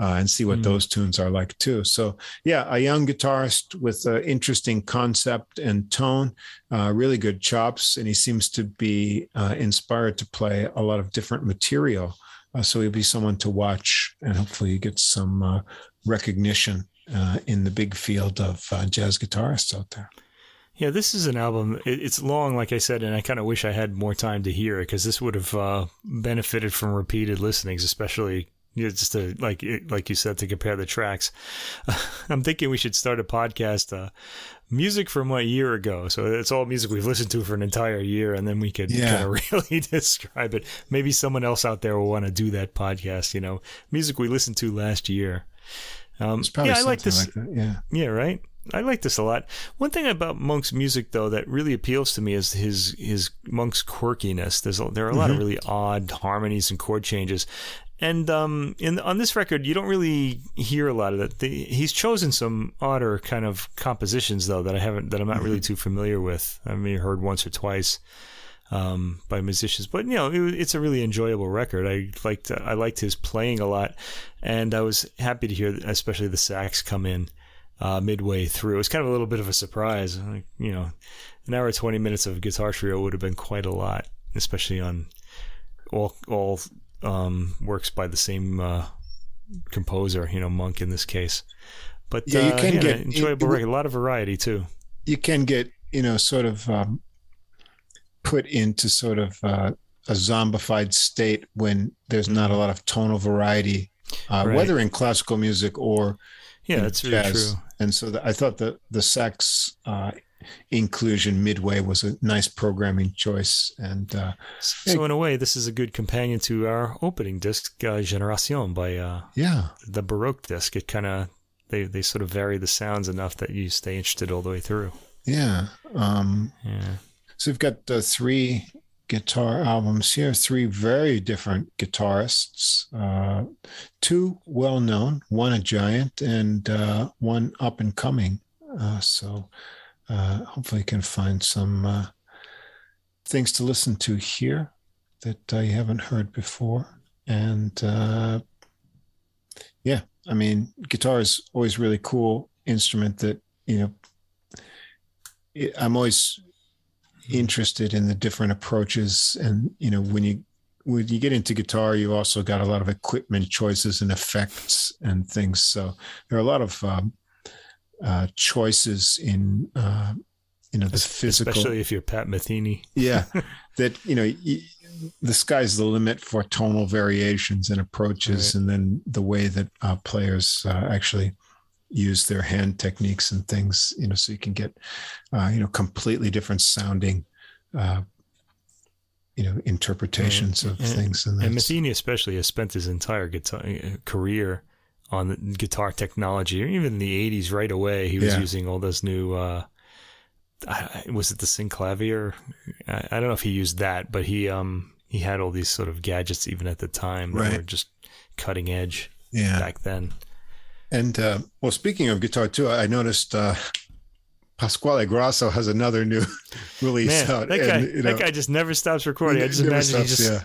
uh, and see what Mm. those tunes are like too. So, yeah, a young guitarist with an interesting concept and tone, uh, really good chops, and he seems to be uh, inspired to play a lot of different material. Uh, so he'll be someone to watch, and hopefully he gets some uh, recognition uh, in the big field of uh, jazz guitarists out there. Yeah, this is an album. It's long, like I said, and I kind of wish I had more time to hear it because this would have uh, benefited from repeated listenings, especially you know, just to like like you said to compare the tracks. [LAUGHS] I'm thinking we should start a podcast, uh, music from a year ago. So it's all music we've listened to for an entire year, and then we could Yeah. kind of [LAUGHS] really [LAUGHS] describe it. Maybe someone else out there will want to do that podcast. You know, music we listened to last year. Um, It's probably yeah, I like this. like. Yeah. Yeah, right. I like this a lot. One thing about Monk's music, though, that really appeals to me is his his Monk's quirkiness. There's a, there are a lot of really odd harmonies and chord changes, and um, in on this record, you don't really hear a lot of that. The, he's chosen some odder kind of compositions, though, that I haven't that I'm not really too familiar with. I may have heard once or twice um, by musicians. But you know, it, it's a really enjoyable record. I liked I liked his playing a lot, and I was happy to hear, especially the sax come in uh, midway through. It was kind of a little bit of a surprise. Like, you know, an hour twenty minutes of guitar trio would have been quite a lot, especially on all all um, works by the same uh, composer. You know, Monk in this case. But Yeah, you uh, can yeah, get- enjoyable it- record. A lot of variety too. you can get you know sort of um, put into sort of uh, a zombified state when there's not a lot of tonal variety, uh, Right. whether in classical music or Yeah, that's really true. And so the, I thought that the sax uh, inclusion midway was a nice programming choice. And uh, So in a way, this is a good companion to our opening disc, uh, Generation, by uh, yeah, the Baroque disc. It kind of they they sort of vary the sounds enough that you stay interested all the way through. yeah. Um, Yeah, So we've got uh, three guitar albums here, three very different guitarists, uh, two well known, one a giant, and uh, one up and coming. Uh, so uh, hopefully, can find some uh, things to listen to here that you haven't heard before. And uh, yeah, I mean, guitar is always really cool instrument that, you know, I'm always interested in the different approaches and you know when you when you get into guitar you also got a lot of equipment choices and effects and things so there are a lot of um, uh, choices in uh, you know the physical especially if you're Pat Metheny. [LAUGHS] yeah [LAUGHS] that you know the sky's the limit for tonal variations and approaches Right. and then the way that uh, players uh, actually use their hand techniques and things you know so you can get uh, you know completely different sounding uh, you know interpretations of And- things and, And Metheny especially has spent his entire guitar uh, career on guitar technology. Even in the '80s, right away, he was Yeah. using all those new. Uh, I- was it the Synclavier? I, I don't know if he used that, but he um he had all these sort of gadgets even at the time that Right. were just cutting edge yeah back then. and uh, well speaking of guitar too i noticed uh pasquale grasso has another new [LAUGHS] release Man, out that guy, and, you know, that guy just never stops recording. I just imagine stops, he just yeah.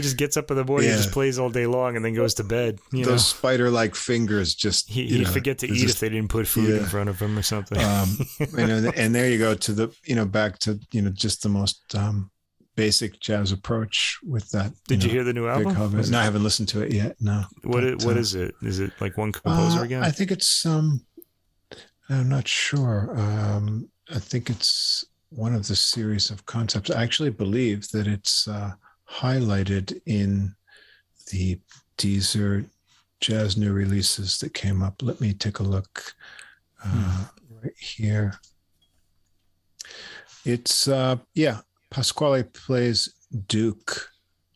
He just gets up in the morning, and just plays all day long, and then goes to bed. You those spider-like fingers just he, you he'd know, forget to eat just- if they didn't put food in front of him or something. um [LAUGHS] you know and there you go to the you know back to you know just the most um basic jazz approach with that Did you, know, hear the new album? No i haven't listened to it yet no What but, it, what uh, is it? Is it like one composer Uh, again? i think it's um i'm not sure um i think it's one of the series of concepts i actually believe that it's uh highlighted in the Deezer jazz new releases that came up. Let me take a look uh, right here. It's uh, yeah, Pasquale plays Duke.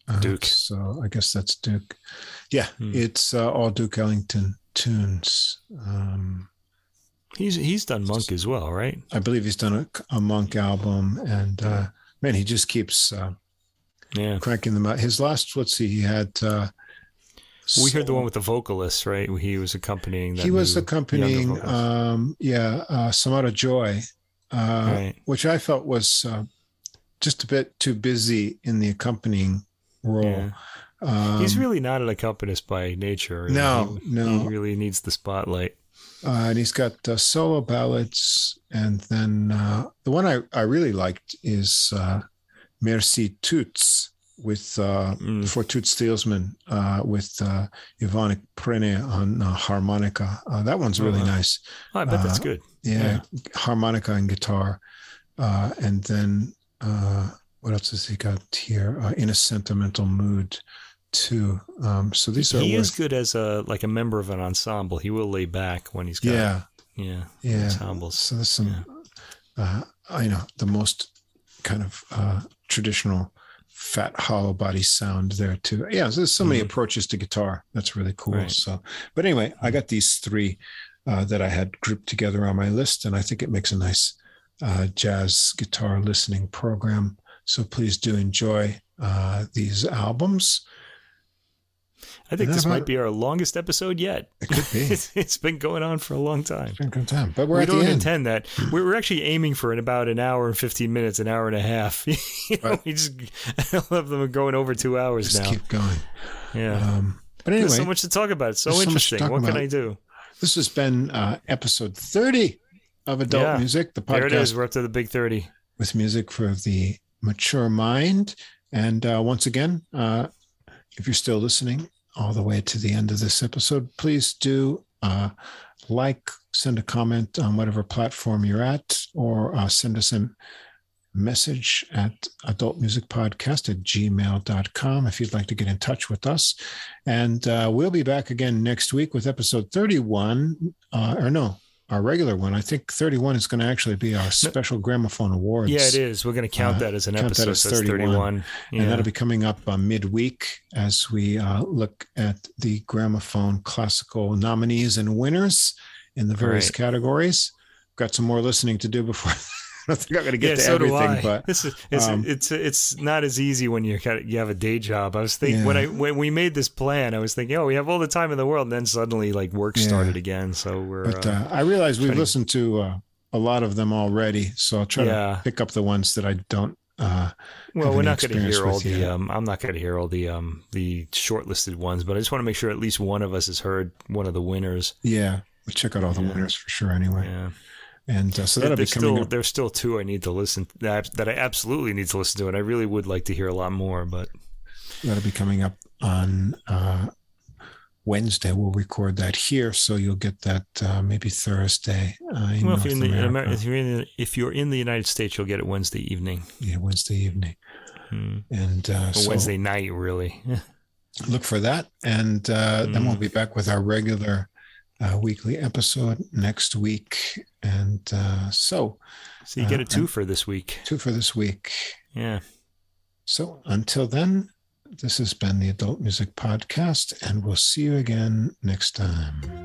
Uh, Duke. So I guess that's Duke. Yeah, Hmm. it's uh, all Duke Ellington tunes. Um, He's he's done Monk as well, right? I believe he's done a, a Monk album, and uh, man, he just keeps uh, Yeah. cranking them out. His last, let's see, he had. Uh, We heard the one with the vocalist, right? He was accompanying. That he was accompanying, um, yeah, uh, Samara Joy, uh, Right. which I felt was uh, just a bit too busy in the accompanying role. Yeah. Um, He's really not an accompanist by nature. No. He- no. He really needs the spotlight. uh, and he's got uh, solo ballads, and then uh, the one I, I really liked is uh, Merci Toots with uh, Mm. for Toots Thielemans uh, with uh, Ivana Prene on uh, harmonica. Uh, that one's really Uh-huh. nice. Oh, I bet that's Uh, good. yeah, harmonica and guitar uh and then uh what else has he got here uh, in a sentimental mood too um so these are He is good as a like a member of an ensemble. He will lay back when he's got yeah yeah yeah ensembles. so there's some uh i know the most kind of uh traditional fat hollow body sound there too. Yeah so there's so many Mhm. approaches to guitar. That's really cool. Right. so but anyway i got these three uh, that i had grouped together on my list and i think it makes a nice uh, jazz guitar listening program. So please do enjoy uh, these albums I think this how might be our longest episode yet. It could be. [LAUGHS] it's, it's been going on for a long time. It's been a good time but we're we don't intend that. We're, we're actually aiming for in about an hour and 15 minutes, an hour and a half. [LAUGHS] you know, we just I love them going over two hours just now. keep going yeah. um, but anyway There's so much to talk about. It's so there's so interesting. what can. I do? This has been uh, episode 30 of Adult Yeah. Music, the podcast. There it is. We're up to the big 30. with music for the mature mind. And uh, once again, uh, if you're still listening all the way to the end of this episode, please do uh, like, send a comment on whatever platform you're at, or uh, send us a message at adultmusicpodcast at gmail.com if you'd like to get in touch with us. And uh, we'll be back again next week with episode 31, uh, or no, our regular one. I think 31 is going to actually be our special gramophone awards. Yeah, it is. We're going to count Uh, that as an count that episode. as 31. 31. Yeah. And that'll be coming up uh, midweek as we uh, look at the gramophone classical nominees and winners in the various Right. categories. Got some more listening to do before. [LAUGHS] I don't think I'm going to get yeah, to so everything, but this is, it's, um, it's it's not as easy when you you have a day job. I was thinking when I when we made this plan, I was thinking, oh, we have all the time in the world, and then suddenly like work Yeah. started again. So we're but uh, uh, I realize we've listened to uh, a lot of them already, so I'll try Yeah. to pick up the ones that I don't. Uh, well, we're not going to hear all the. Um, I'm not going to hear all the um the shortlisted ones, but I just want to make sure at least one of us has heard one of the winners. yeah, we check out all the Yeah. winners for sure. Anyway, Yeah. And uh, so that'll be coming still up. there's still two I need to listen that that I absolutely need to listen to, and I really would like to hear a lot more. But That'll be coming up on uh, Wednesday. We'll record that here, so you'll get that uh, maybe Thursday. Uh, in well, North if you're in the America. If you're in the, if you're in the United States, you'll get it Wednesday evening yeah, Wednesday evening, Hmm. and uh, so Wednesday night, really. [LAUGHS] look for that. And uh, then Mm. we'll be back with our regular uh, weekly episode next week. And uh, so, So you get a Uh, two for this week. two for this week. Yeah. So until then, this has been the Adult Music Podcast, and we'll see you again next time.